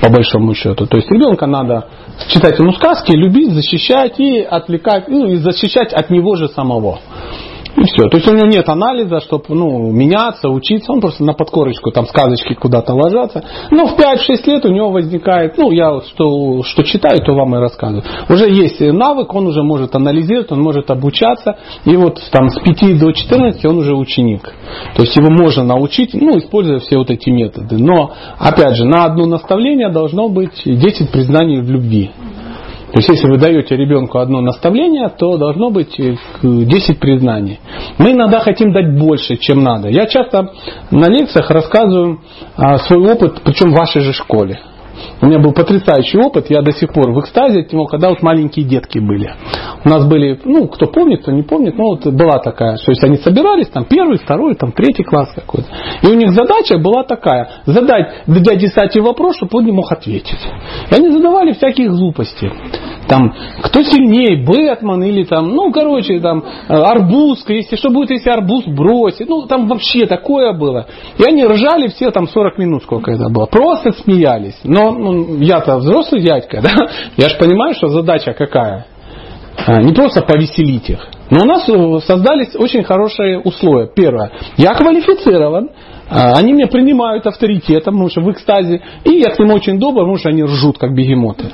по большому счету. То есть ребенка надо читать ему сказки, любить, защищать и отвлекать, ну, и защищать от него же самого. И все. То есть у него нет анализа, чтобы ну, меняться, учиться. Он просто на подкорочку там сказочки куда-то ложатся. Но в 5-6 лет у него возникает, ну, я что, что читаю, то вам и рассказываю. Уже есть навык, он уже может анализировать, он может обучаться. И вот там с 5 до 14 он уже ученик. То есть его можно научить, ну, используя все вот эти методы. Но, опять же, на одно наставление должно быть 10 признаний в любви. То есть, если вы даете ребенку одно наставление, то должно быть э, к- 10 признаний. Мы иногда хотим дать больше, чем надо. Я часто на лекциях рассказываю а, свой опыт, причем в вашей же школе. У меня был потрясающий опыт, я до сих пор в экстазе от него, когда вот маленькие детки были. У нас были, ну, кто помнит, кто не помнит, ну, вот была такая, то есть они собирались, там, первый, второй, там, третий класс какой-то. И у них задача была такая, задать дяде Сате вопрос, чтобы он не мог ответить. И они задавали всякие глупости. Там, кто сильнее, Бэтмен или там, ну, короче, там, э, арбуз, если что будет, если арбуз бросит. Ну, там вообще такое было. И они ржали все там 40 минут, сколько это было. Просто смеялись. Но ну, я-то взрослый дядька, да? Я же понимаю, что задача какая. А, Не просто повеселить их. Но у нас э, создались очень хорошие условия. Первое. Я квалифицирован. а, Они меня принимают авторитетом, потому что в экстазе. И я к ним очень добр, потому что они ржут, как бегемоты.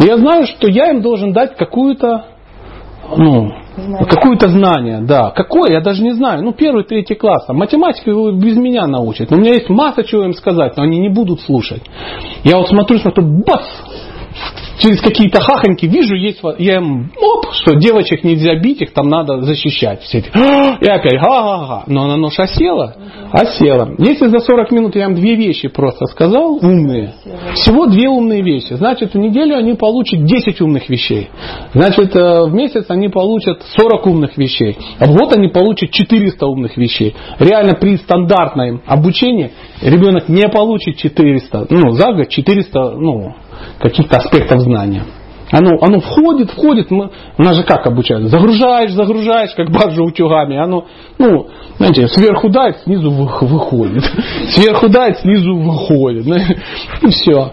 И я знаю, что я им должен дать какую-то ну, какое-то знание, да. Какое, я даже не знаю. Ну, первый, третий класс. А математику его без меня научат. Но у меня есть масса чего им сказать, но они не будут слушать. Я вот смотрю, смотрю, бац! Через какие-то хахоньки вижу, есть, вот- я им, оп, что девочек нельзя бить, их там надо защищать. Все эти, «А!» и опять, ха-ха-ха. Но она нож осела, осела. Если за 40 минут я им две вещи просто сказал, умные, всего две умные вещи, значит, в неделю они получат 10 умных вещей. Значит, э, в месяц они получат 40 умных вещей. А в год они получат 400 умных вещей. Реально при стандартном обучении ребенок не получит 400, ну, за год 400, ну, каких-то аспектов знания. Оно, оно входит, входит, мы, нас же как обучают? Загружаешь, загружаешь, как баржа утюгами. Оно, ну, знаете, сверху дает, снизу вы- выходит. Сверху дает, снизу выходит. И все.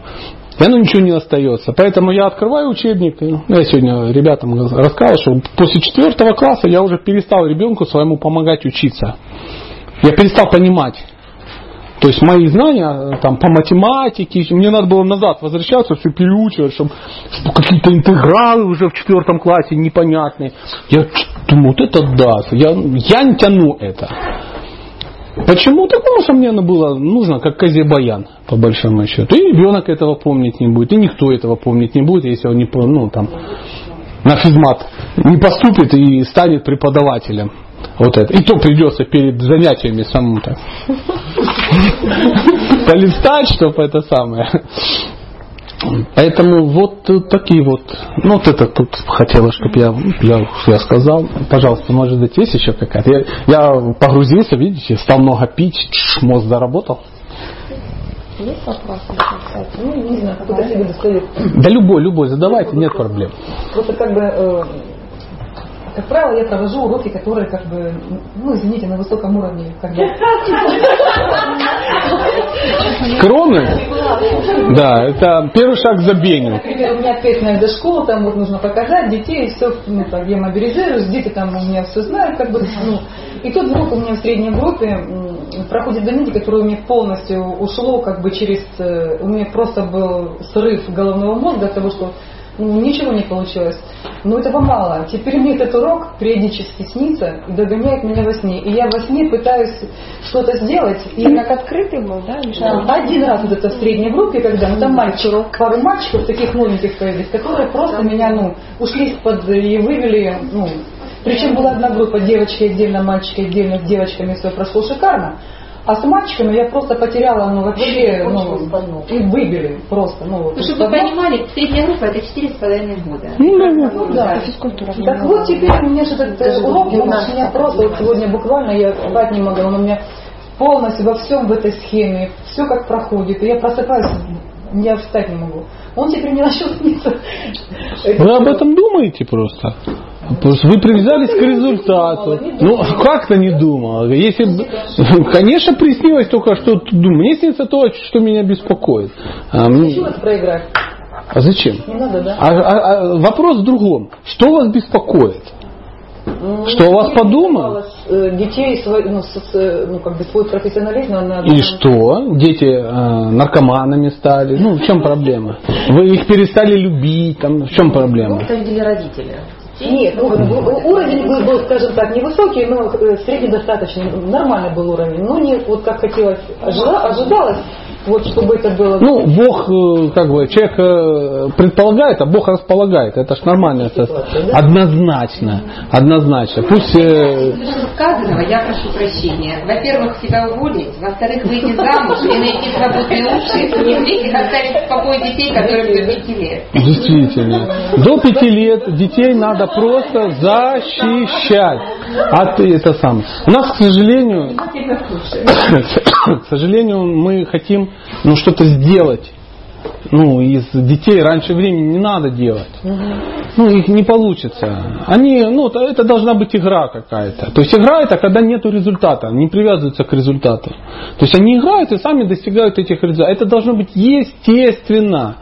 И оно ничего не остается. Поэтому я открываю учебник. ну, Я сегодня ребятам рассказывал, что после четвертого класса я уже перестал ребенку своему помогать учиться. Я перестал понимать. То есть мои знания э, там, по математике, мне надо было назад возвращаться, все переучивать, чтобы какие-то интегралы уже в четвертом классе непонятные. Я думаю, вот это да, я, я не тяну это. Почему? Так потому что мне оно было нужно, как козе баян, по большому счету. И ребенок этого помнить не будет, и никто этого помнить не будет, если он не, ну, там, на физмат не поступит и станет преподавателем. Вот это. И то придется перед занятиями самому так полистать, чтобы это самое. Поэтому вот такие вот. Ну вот это тут хотела, чтобы я, я, я сказал. Пожалуйста, может быть, есть еще какая-то? Я, я погрузился, видите, стал много пить, тш, мозг заработал. Есть вопросы, кстати? Ну, не знаю, достает. Да любой, любой, задавайте, нет проблем. Просто как бы, э, как правило, я провожу уроки, которые как бы, ну, извините, на высоком уровне, как бы. Кроны? Да, это первый шаг к забвению. Например, у меня ответственность за школу, там вот нужно показать детей, все, ну, так, я мобилизируюсь, дети там у меня все знают, как бы, ну, и тут вдруг у меня в средней группе проходит занятие, которое у меня полностью ушло, как бы через, э, у меня просто был срыв головного мозга от того, что ничего не получилось. Но этого мало. Теперь мне этот урок периодически снится и догоняет меня во сне. И я во сне пытаюсь что-то сделать. И Как открытый был, да? что? один раз вот это в средней группе, когда ну, там мальчик, пару мальчиков таких новеньких появились, которые просто меня, ну, ушли из-под и вывели, ну, причем была одна группа, девочки отдельно, мальчики отдельно, с девочками все прошло шикарно. А с мальчиками я просто потеряла, ну, вообще, ну, и выбили просто, ну, вот Ну, чтобы вы понимали, средняя группа это четыре с половиной года. Ну, да, Ну, да. Физкультура. Так вот теперь у меня же этот э, урок, он у меня просто вот сегодня буквально я спать не могла, он у меня полностью во всем в этой схеме, все как проходит, и я просыпаюсь, я встать не могу. Он теперь не начал сниться. Вы об этом думаете просто? Просто вы привязались к результату. Ну, как-то не думал. Если, конечно, приснилось только что, думаю, мне снится то, что меня беспокоит. А, мне- проиграть? а зачем? Не надо, да? А, а- а вопрос в другом. Что вас беспокоит? Что, у вас подумал? э, Детей, свой, ну, с- с- ну, как бы свой профессионализм она И что? Дети э, наркоманами стали. Ну, в чем проблема? Вы их перестали любить. Там, в чем проблема? Это видели родители. Нет, ну, уровень был, был, скажем так, невысокий, но э, среднедостаточный, нормальный был уровень. Но не вот как хотелось, ожила- ожидалось, вот чтобы это было. Ну, Бог, э, как бы, человек э, предполагает, а Бог располагает. Это ж нормально. Это однозначно. Однозначно. Пусть... э, сказанного я прошу прощения. Во-первых, тебя уволить, во-вторых, выйти замуж и найти свободные уши, и в-третьих, оставить в покое детей, которым до пяти лет. Действительно. До пяти лет детей надо просто защищать. А ты это сам. У нас, к сожалению, к сожалению, мы хотим ну, что-то сделать. Ну, из детей раньше времени не надо делать. Ну, их не получится. Они, ну, это- должна быть игра какая-то. То есть игра это когда нет результата, не привязываются к результату. То есть они играют и сами достигают этих результатов. Это должно быть естественно.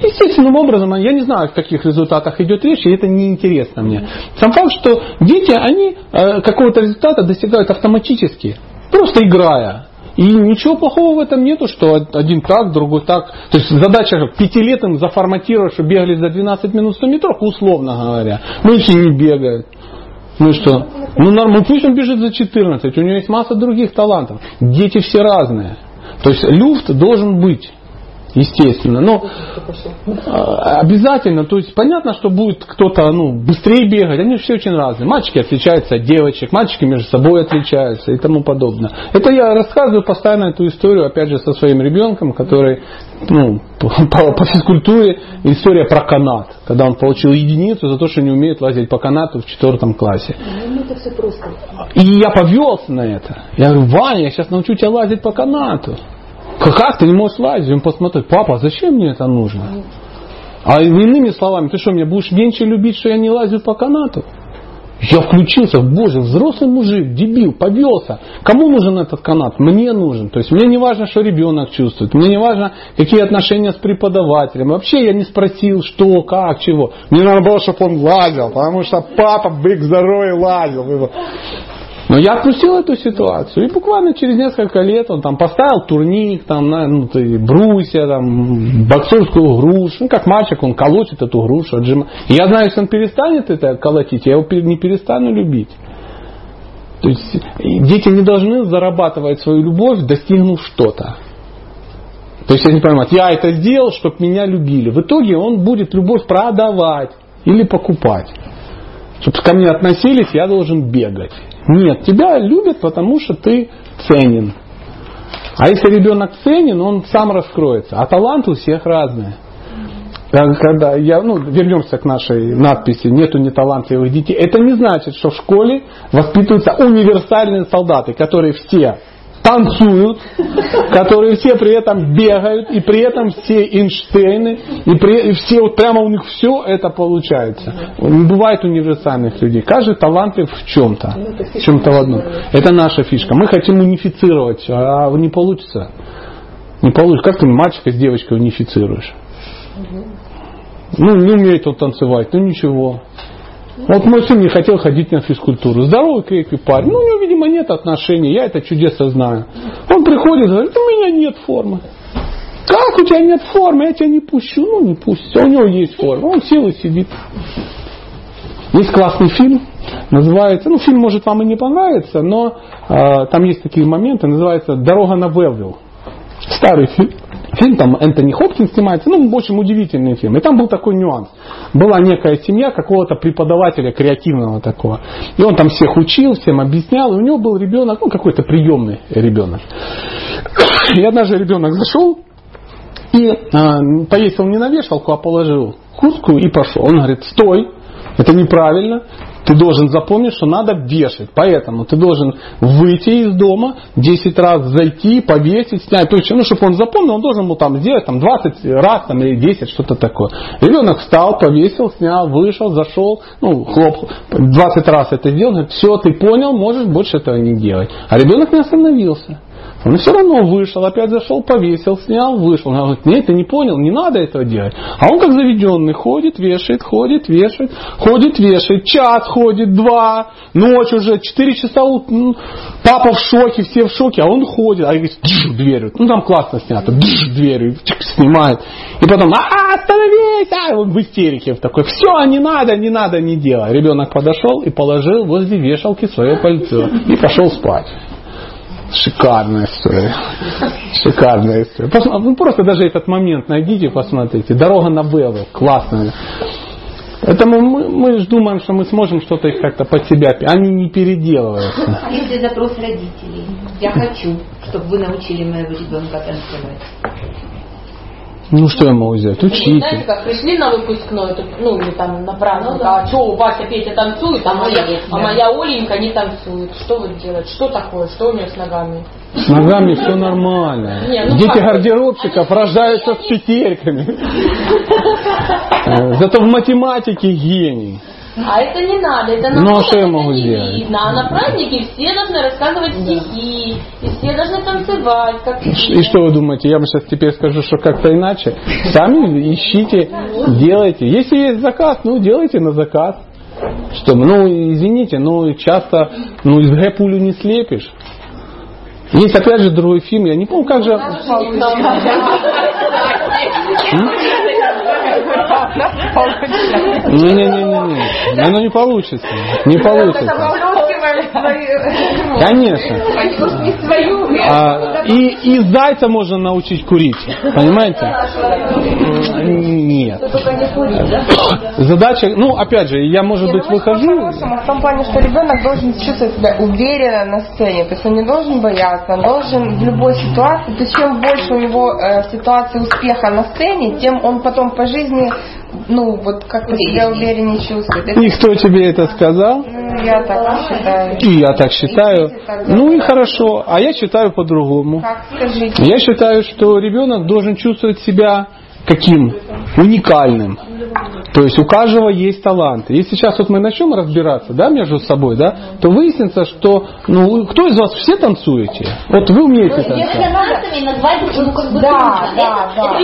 Естественным образом, я не знаю, о каких результатах идет речь, и это неинтересно мне. Сам факт, что дети, они э, какого-то результата достигают автоматически, просто играя. И ничего плохого в этом нету, что один так, другой так. То есть задача пятилетым заформатировать, что бегали за 12 минут 100 метров, условно говоря. Ну если не бегают. Ну что? Ну нормально, пусть он бежит за 14, у него есть масса других талантов. Дети все разные. То есть люфт должен быть. Естественно. Но а, обязательно, то есть понятно, что будет кто-то ну, быстрее бегать, они все очень разные. Мальчики отличаются от девочек, мальчики между собой отличаются и тому подобное. Это я рассказываю постоянно эту историю, опять же, со своим ребенком, который ну, по, по- физкультуре история про канат, когда он получил единицу за то, что не умеет лазить по канату в четвертом классе. Ну. И я повелся на это. Я говорю, Ваня, я сейчас научу тебя лазить по канату. Как ты не можешь лазить? Он посмотрит, папа, зачем мне это нужно? А иными словами, ты что, меня будешь меньше любить, что я не лазю по канату? Я включился, боже, взрослый мужик, дебил, повелся. Кому нужен этот канат? Мне нужен. То есть мне не важно, что ребенок чувствует. Мне не важно, какие отношения с преподавателем. Вообще я не спросил, что, как, чего. Мне надо было, чтобы он лазил, потому что папа, бык здоровый, лазил. Но я отпустил эту ситуацию. И буквально через несколько лет он там поставил турник, там, на, ну, брусья, там, боксерскую грушу. Ну, как мальчик, он колотит эту грушу, отжимает. Я знаю, если он перестанет это колотить, я его не перестану любить. То есть дети не должны зарабатывать свою любовь, достигнув что-то. То есть, если понимать, я это сделал, чтобы меня любили. В итоге он будет любовь продавать или покупать. Чтобы ко мне относились, я должен бегать. Нет, тебя любят, потому что ты ценен. А если ребенок ценен, он сам раскроется. А таланты у всех разные. Когда- Когда я, ну, вернемся к нашей надписи «Нету неталантливых детей», это не значит, что в школе воспитываются универсальные солдаты, которые все танцуют, которые все при этом бегают, и при этом все Эйнштейны, и, при, и все, вот прямо у них все это получается. Не бывает универсальных людей. Каждый талантлив в чем-то. В чем-то в одном. Это наша фишка. Мы хотим унифицировать, а не получится. Не получится. Как ты мальчика с девочкой унифицируешь? Ну, не умеет он танцевать, ну ничего. Вот мой сын не хотел ходить на физкультуру. Здоровый, крепкий парень. Ну, у него, видимо, нет отношений. Я это чудесно знаю. Он приходит и говорит, у меня нет формы. Как у тебя нет формы, я тебя не пущу. Ну, не пусть. У него есть форма. Он сел и сидит. Есть классный фильм, называется, ну, фильм может вам и не понравится, но э, там есть такие моменты, называется «Дорога на Велвилл». Старый фильм. Фильм там Энтони Хопкинс снимается, ну, в общем, удивительный фильм. И там был такой нюанс. Была некая семья какого-то преподавателя креативного такого. И он там всех учил, всем объяснял. И у него был ребенок, ну, какой-то приемный ребенок. И однажды ребенок зашел и э, повесил не на вешалку, а положил куртку и пошел. Он говорит, стой, это неправильно. Ты должен запомнить, что надо вешать. Поэтому ты должен выйти из дома, 10 раз зайти, повесить, снять. То есть, ну, чтобы он запомнил, он должен был там сделать там, 20 раз там, или 10, что-то такое. Ребенок встал, повесил, снял, вышел, зашел, ну, хлоп, 20 раз это сделал. Говорит, все, ты понял, можешь больше этого не делать. А ребенок не остановился. Он все равно вышел, опять зашел, повесил, снял, вышел. Он говорит, нет, ты не понял, не надо этого делать. А он как заведенный ходит, вешает, ходит, вешает, ходит, вешает. Час ходит, два, ночь уже, четыре часа, ну, папа в шоке, все в шоке, а он ходит, а говорит, дверью. Ну там классно снято, дверью, снимает. И потом, а, остановись, а, он в истерике в такой, все, не надо, не надо, не делай. Ребенок подошел и положил возле вешалки свое пальто и пошел спать. Шикарная история. Шикарная история. Ну, просто даже этот момент найдите, посмотрите. Дорога на Веллы. Классная. Поэтому мы, мы же думаем, что мы сможем что-то их как-то под себя. Они не переделываются. А если запрос родителей? Я хочу, чтобы вы научили моего ребенка танцевать. Ну что я могу сделать? Учите. Знаете, как пришли на выпускной, ну или там на праздник, ну, да. а что, Вася, Петя танцует, а моя, а моя Оленька не танцует. Что вы делаете? Что такое? Что у нее с ногами? С ногами все нормально. Не, ну Дети как? гардеробщиков Они рождаются с петельками. Э, зато в математике гений. А это не надо, это ну, а что я могу сделать? Видно. А на празднике все должны рассказывать стихи, и все должны танцевать. Как и что вы думаете, я вам сейчас теперь скажу, что как-то иначе? Сами ищите, делайте. Если есть заказ, ну делайте на заказ. Что, ну извините, но часто ну, из Г пулю не слепишь. Есть опять же другой фильм, я не помню, как же... Не-не-не, оно не получится. Не получится. Конечно. А, и, и зайца можно научить курить. Понимаете? Нет. Задача, ну, опять же, я, может быть, выхожу. В том плане, что ребенок должен чувствовать себя уверенно на сцене. То есть он не должен бояться, он должен в любой ситуации, то есть чем больше у него э, ситуации успеха на сцене, тем он потом по жизни ну, вот как-то себя увереннее чувствует. Это... Никто тебе это сказал? Ну, я так считаю. И я так считаю. И так ну и хорошо, а я считаю по-другому. Как, скажите? Я считаю, что ребенок должен чувствовать себя каким? Уникальным. То есть у каждого есть талант. Если сейчас вот мы начнем разбираться, да, между собой, да, то выяснится, что, ну, кто из вас все танцуете? Вот вы умеете ну, танцевать. Если танцами назвать, ну, как бы да, да, да.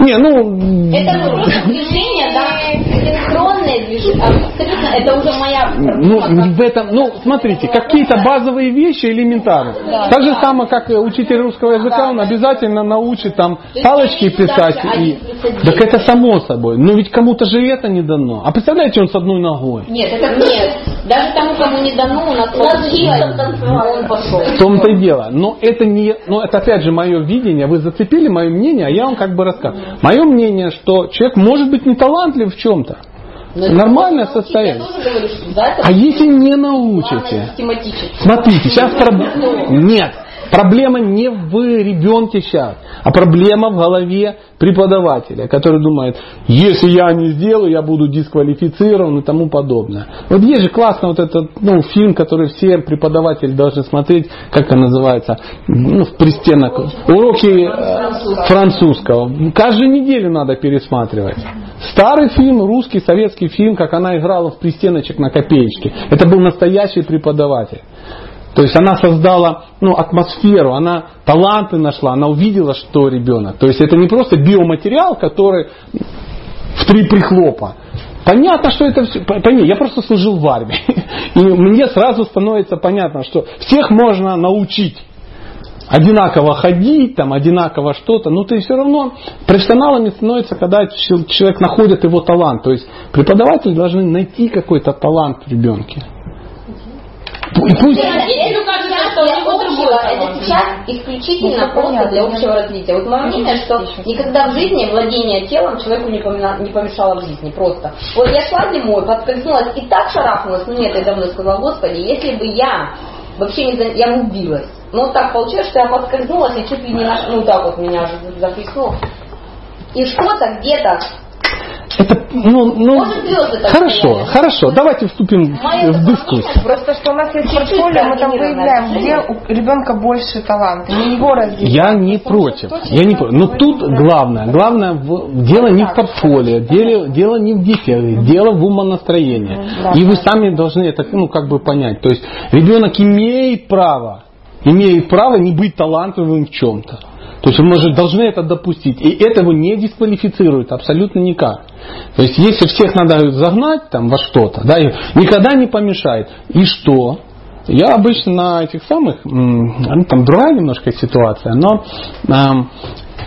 Не, ну... Это просто движение, да, электронное движение. Абсолютно, это уже моя... Ну, в этом, ну, смотрите, какие-то базовые вещи элементарные. Так же самое, как учитель русского языка, он обязательно научит там палочки писать и так это само собой. Но ведь кому-то же это не дано. А представляете, он с одной ногой. Нет, это нет. Даже тому, кому не дано, у нас он пошел. В том-то и дело. Но это не, но это опять же мое видение. Вы зацепили мое мнение, а я вам как бы рассказываю. Мое мнение, что человек может быть не талантлив в чем-то. Нормальное состояние. а если не научите? Смотрите, сейчас проблема. Нет. Проблема не в ребенке сейчас, а проблема в голове преподавателя, который думает, если я не сделаю, я буду дисквалифицирован и тому подобное. Вот есть же классно вот этот ну, фильм, который все преподаватели должны смотреть, как он называется, ну, в пристенок. Уроки э, французского. Каждую неделю надо пересматривать. Старый фильм, русский, советский фильм, как она играла в пристеночек на копеечке. Это был настоящий преподаватель. То есть она создала ну, атмосферу, она таланты нашла, она увидела, что ребенок. То есть это не просто биоматериал, который в три прихлопа. Понятно, что это все. Пойми, я просто служил в армии. И мне сразу становится понятно, что всех можно научить. одинаково ходить, там, одинаково что-то, но ты все равно профессионалами становится, когда чел- человек находит его талант. То есть преподаватели должны найти какой-то талант в ребенке. И пусть... Родителю кажется, что у него это сейчас исключительно Ну, просто понятно, для общего развития. Вот мое мнение, что никогда в жизни владение телом человеку не, помина- не помешало в жизни. Просто. Вот я шла зимой, подскользнулась и так шарахнулась, ну нет, я давно сказала, господи, если бы я вообще не за... я бы убилась. Но вот так получилось, что я подскользнулась и чуть ли не наш... ну так вот меня уже захлестнуло. И что-то где-то Это, ну, ну, хорошо, стоят. хорошо, давайте вступим Мое в дискуссию. Просто что у нас есть портфолио, мы там выявляем, где у ребенка больше таланта, не его развитие. Я не против. Я не против. Но тут главное, главное в- дело не в портфолио, дело, дело не в детях, дело в умонастроении. И вы сами должны это, ну, как бы понять. То есть ребенок имеет право, имеет право не быть талантливым в чем-то. То есть мы же должны это допустить. И это его не дисквалифицирует абсолютно никак. То есть если всех надо загнать там во что-то, да, никогда не помешает. И что? Я обычно на этих самых, там другая немножко ситуация, но ам,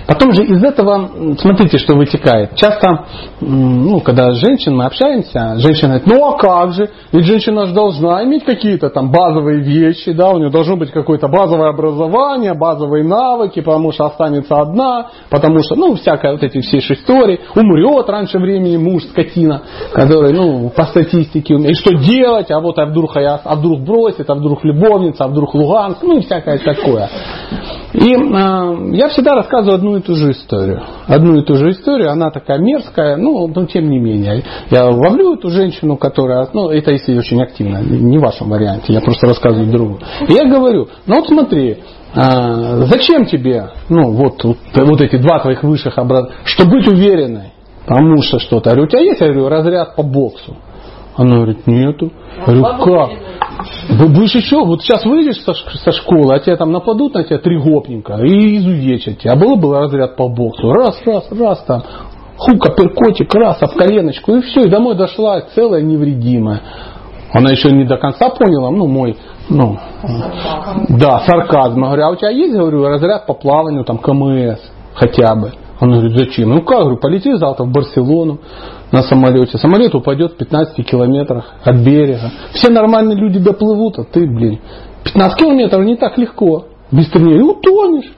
потом же из этого, смотрите, что вытекает. Часто, ну, когда с женщиной мы общаемся, женщина говорит, ну а как же, ведь женщина же должна иметь какие-то там базовые вещи, да, у нее должно быть какое-то базовое образование, базовые навыки, потому что останется одна, потому что, ну, всякое вот эти все истории, умрет раньше времени муж, скотина, который, ну, по статистике умеет, и что делать, а вот а вдруг, а, а вдруг бросит, а вдруг любовница, а вдруг Луганск, ну, всякое такое. И э, я всегда рассказываю одну и ту же историю. Одну и ту же историю, она такая мерзкая, но, но тем не менее. Я ловлю эту женщину, которая, ну, это если очень активно, не в вашем варианте, я просто рассказываю другу. И я говорю, ну вот смотри, э, зачем тебе, ну, вот, вот, вот эти два твоих высших образования, чтобы быть уверенной, потому что что-то. Я говорю, у тебя есть, я говорю, разряд по боксу? Она говорит, нету. Я говорю, как? Будешь еще, вот сейчас выйдешь со, школы, а тебя там нападут на тебя три гопника и изувечат тебя. А было бы разряд по боксу. Раз, раз, раз там. Хука, перкотик, раз, об коленочку. И все, и домой дошла целая невредимая. Она еще не до конца поняла, ну, мой, ну, да, сарказм. Я говорю, а у тебя есть, говорю, разряд по плаванию, там, КМС хотя бы? Он говорит, зачем? Ну как, говорю, полети завтра в Барселону на самолете. Самолет упадет в 15 километрах от берега. Все нормальные люди доплывут, а ты, блин, 15 километров не так легко. Быстрее и утонешь.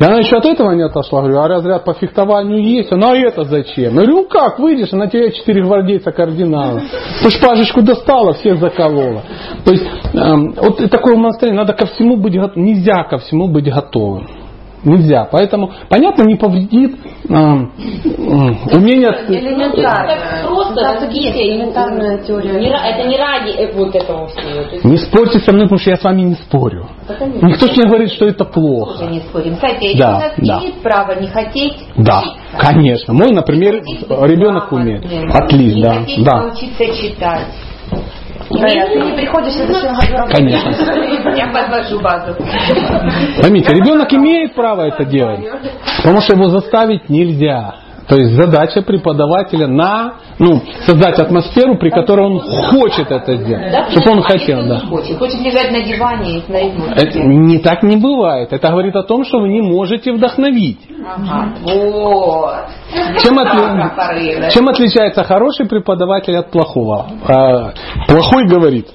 И она еще от этого не отошла. Говорю, а разряд по фехтованию есть? Она, а это зачем? Я говорю, ну как, выйдешь, на тебя четыре гвардейца кардинала. Ты шпажечку достала, всех заколола. То есть, эм, вот такое настроение, надо ко всему быть готовым. Нельзя ко всему быть готовым. Нельзя. Поэтому, понятно, не повредит эм, м, умение... Так Элементарно. просто элементарная теория. Не это не ради э, вот этого всего. Не спорьте со мной, потому что я с вами не спорю. Никто же не говорит, что это Тоже плохо. не спорим. Кстати, Да, ребенок да. имеет право не хотеть Да, учиться. конечно. Мой, например, ребенок умеет. Отлично, не да. хотеть да. научиться читать. Не приходишь году работать, Конечно. я подвожу базу. Поймите, ребенок имеет право это делать, потому что его заставить нельзя. То есть задача преподавателя на ну, создать атмосферу, при которой он хочет это сделать. Чтобы он хотел, да. Хочет. Хочет лежать на диване и смотреть Это не так не бывает. Это говорит о том, что вы не можете вдохновить. Ага, вот. Чем, отли- чем отличается хороший преподаватель от плохого? А, плохой говорит,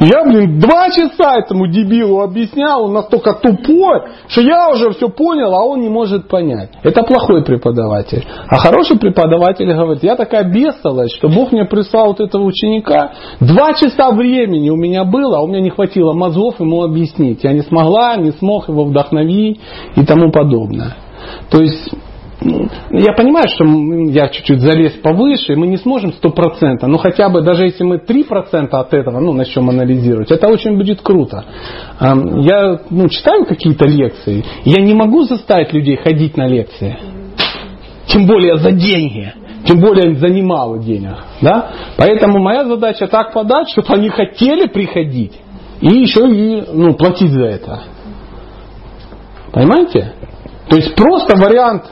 я, блин, два часа этому дебилу объяснял, он настолько тупой, что я уже все понял, а он не может понять. Это плохой преподаватель. А хороший преподаватель говорит, я такая бестолочь, что Бог мне прислал вот этого ученика, два часа времени у меня было, а у меня не хватило мозгов ему объяснить. Я не смогла, не смог его вдохновить и тому подобное. То есть я понимаю, что я чуть-чуть залез повыше, и мы не сможем 100%, но хотя бы даже если мы 3% от этого ну, начнем анализировать, это очень будет круто. Я ну, читаю какие-то лекции, я не могу заставить людей ходить на лекции. Тем более за деньги. Тем более за немало денег. Да? Поэтому моя задача так подать, чтобы они хотели приходить. И еще и ну, платить за это. Понимаете? То есть просто вариант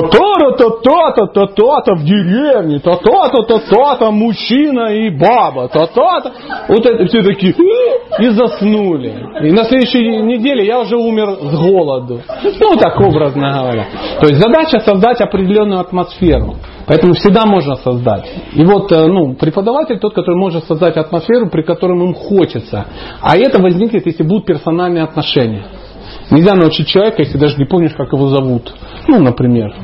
то-то, то-то, то-то в деревне, то-то, то-то, мужчина и баба, то-то. Вот это все такие и заснули. И на следующей неделе я уже умер с голоду. Ну, так образно говоря. То есть задача создать определенную атмосферу. Поэтому всегда можно создать. И вот э, ну, преподаватель тот, который может создать атмосферу, при которой им хочется. А это возникнет, если будут персональные отношения. Нельзя научить человека, если даже не помнишь, как его зовут. Ну, например.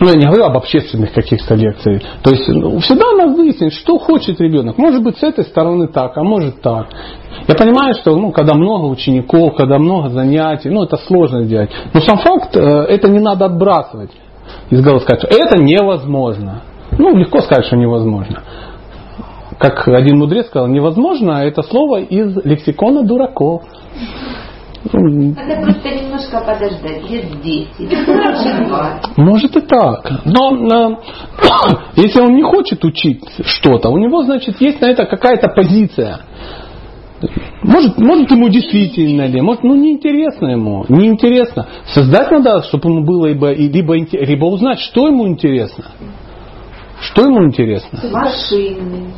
Ну, я не говорю об общественных каких-то лекциях. То есть ну, всегда надо выяснить, что хочет ребенок. Может быть, с этой стороны так, а может так. Я понимаю, что ну, когда много учеников, когда много занятий, ну, это сложно сделать. Но сам факт, э, это не надо отбрасывать. Из головы сказать, что это невозможно. Ну, легко сказать, что невозможно. Как один мудрец сказал, невозможно это слово из лексикона дураков. Надо просто немножко подождать, лет 10, Может и так. Но э, если он не хочет учить что-то, у него, значит, есть на это какая-то позиция. Может, может ему действительно ли, может, ну неинтересно ему, неинтересно. Создать надо, чтобы ему было либо, либо, либо узнать, что ему интересно. Что ему интересно? Машины.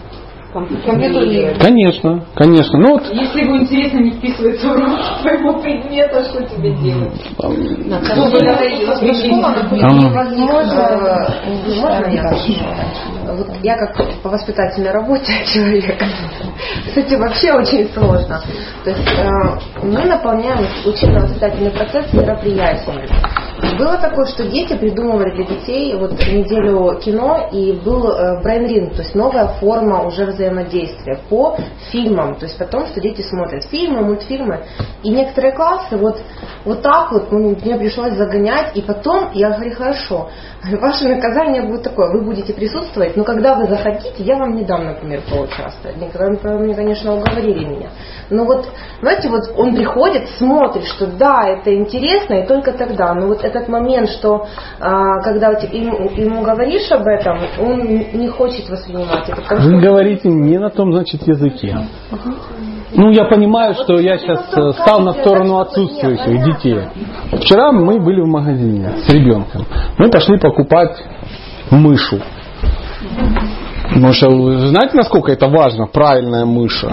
Компьютер Конечно, конечно. Ну, вот, Если ему интересно не вписывается в роль своего предмета, что тебе делать? Невозможно, можно я вот я как по воспитательной работе человек, с этим вообще очень сложно. То есть э, мы наполняем учебно-воспитательный процесс мероприятиями. Было такое, что дети придумывали для детей вот неделю кино и был э, брейн-ринг, то есть новая форма уже взаимодействия по фильмам, то есть потом, что дети смотрят фильмы, мультфильмы. И некоторые классы вот, вот так вот ну, мне пришлось загонять, и потом я говорю, хорошо, ваше наказание будет такое, вы будете присутствовать, но когда вы захотите, я вам не дам, например, поучаствовать. Никогда, мне, конечно, уговорили меня. Но вот, знаете, вот он приходит, смотрит, что да, это интересно, и только тогда. Но вот этот момент, что а, когда ему, ему говоришь об этом, он не хочет воспринимать это. Вы говорите не на том, значит, языке. Ну, я понимаю, что я сейчас э, стал на сторону отсутствующих детей. Вчера мы были в магазине с ребенком. Мы пошли покупать мышу. Потому что вы знаете, насколько это важно, правильная мыша?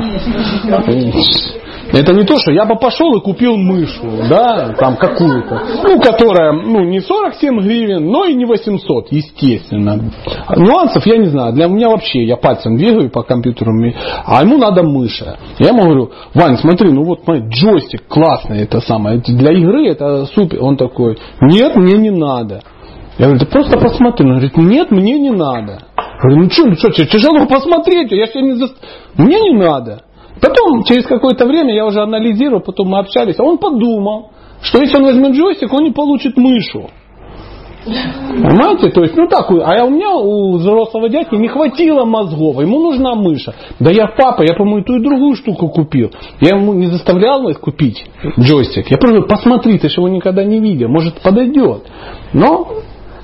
Это не то, что я бы пошел и купил мышу, да, там какую-то, ну, которая, ну, не 47 гривен, но и не 800, естественно. Нюансов я не знаю, для меня вообще, я пальцем двигаю по компьютеру, а ему надо мыша. Я ему говорю, Вань, смотри, ну вот мой джойстик классный, это самое, для игры это супер. Он такой, нет, мне не надо. Я говорю, ты просто посмотри. Он говорит, нет, мне не надо. Я говорю, ну что, ну что, тебе тяжело посмотреть, я тебя не за... Мне не надо. Потом, через какое-то время, я уже анализировал, потом мы общались, а он подумал, что если он возьмет джойстик, он не получит мышу. Понимаете? То есть, ну так, а у меня у взрослого дядьки не хватило мозгов, ему нужна мыша. Да я папа, я, по-моему, ту и другую штуку купил. Я ему не заставлял их купить джойстик. Я просто посмотри, ты же его никогда не видел, может подойдет. Но,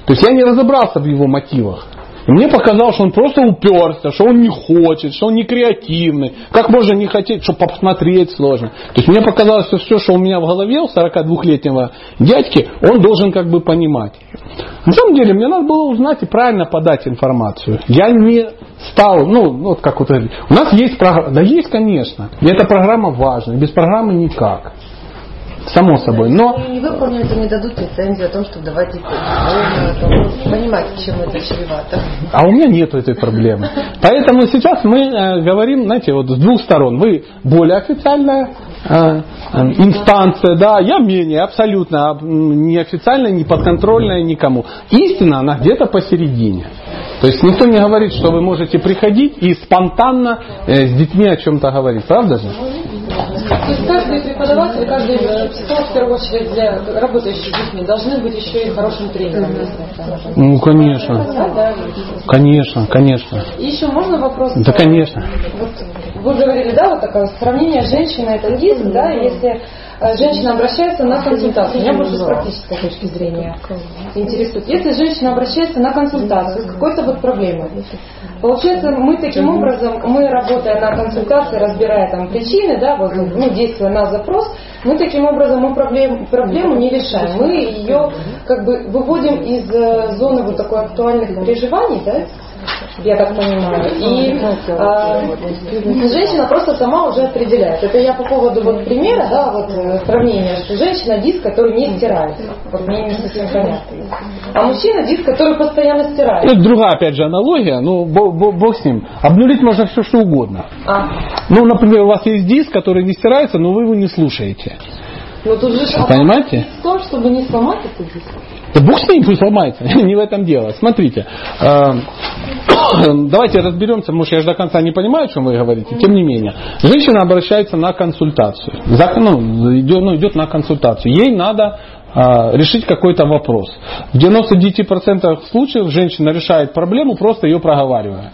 то есть я не разобрался в его мотивах. Мне показалось, что он просто уперся, что он не хочет, что он не креативный. Как можно не хотеть, что посмотреть сложно. То есть мне показалось, что все, что у меня в голове у 42-летнего дядьки, он должен как бы понимать. На самом деле, мне надо было узнать и правильно подать информацию. Я не стал, ну, вот как вот. У нас есть программа, да есть, конечно. И эта программа важна. Без программы никак. Само собой. Но Если не выполнят, то не дадут лицензию о том, чтобы давать диплом. То Понимаете, чем это чревато. А у меня нет этой проблемы. Поэтому сейчас мы э, говорим, знаете, вот с двух сторон. Вы более официальная э, э, инстанция, да, я менее, абсолютно неофициальная, не подконтрольная никому. Истина, она где-то посередине. То есть никто не говорит, что вы можете приходить и спонтанно с детьми о чем-то говорить. Правда же? То есть каждый преподаватель, каждый э, психолог, в первую очередь, для работающих с детьми, должны быть еще и хорошим тренером. Ну, конечно. Да, да. Конечно, конечно. И еще можно вопрос? Да, конечно. Вот вы говорили, да, вот такое сравнение женщины это риск, да, если э, женщина обращается на консультацию. Меня больше с практической точки зрения интересует. Если женщина обращается на консультацию с какой-то вот проблемой, получается, мы таким образом, мы работая на консультации, разбирая там причины, да, вот, ну, действуя на запрос, Мы таким образом мы проблем, проблему не решаем. Мы ее как бы выводим из э, зоны вот такой актуальных переживаний, да, я так понимаю. И а, женщина просто сама уже определяет. Это я по поводу вот примера, да, вот э, сравнения, что женщина диск, который не стирается. Вот мне не совсем понятно. А мужчина диск, который постоянно стирается. Это другая, опять же, аналогия, ну, бо- бо- бог с ним. Обнулить можно все, что угодно. А, Ну, например, у вас есть диск, который не стирается, но вы его не слушаете. ну тут же Понимаете? в том, чтобы не сломать этот диск. Да бог с ним, пусть ломается. Не в этом дело. Смотрите. э, Давайте разберемся, может я же до конца не понимаю, о чем вы говорите. Тем не менее. Женщина обращается на консультацию. За- ну, идет, ну, идет на консультацию. Ей надо э, решить какой-то вопрос. В 99% случаев женщина решает проблему, просто ее проговаривая.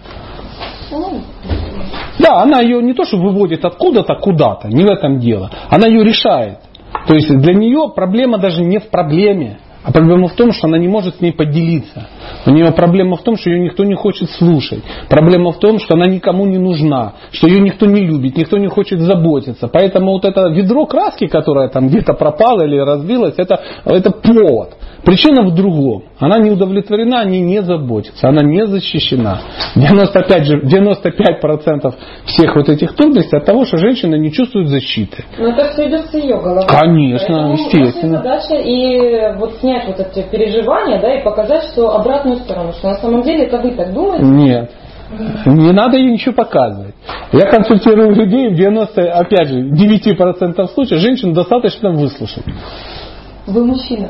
Да, она ее не то, что выводит откуда-то куда-то, не в этом дело. Она ее решает. То есть для нее проблема даже не в проблеме, а проблема в том, что она не может с ней поделиться. У нее проблема в том, что ее никто не хочет слушать. Проблема в том, что она никому не нужна, что ее никто не любит, никто не хочет заботиться. Поэтому вот это ведро краски, которое там где-то пропало или разбилось, это, это повод. Причина в другом. Она не удовлетворена, о ней не заботится, она не защищена. 95, же, 95% всех вот этих трудностей от того, что женщина не чувствует защиты. Но это все идет с ее головы. Конечно, Поэтому естественно. Задача и вот снять вот эти переживания, да, и показать, что обратную сторону, что на самом деле это вы так думаете. Нет. Не надо ей ничего показывать. Я консультирую людей в 90, опять же, 9% случаев женщину достаточно выслушать. Вы мужчина.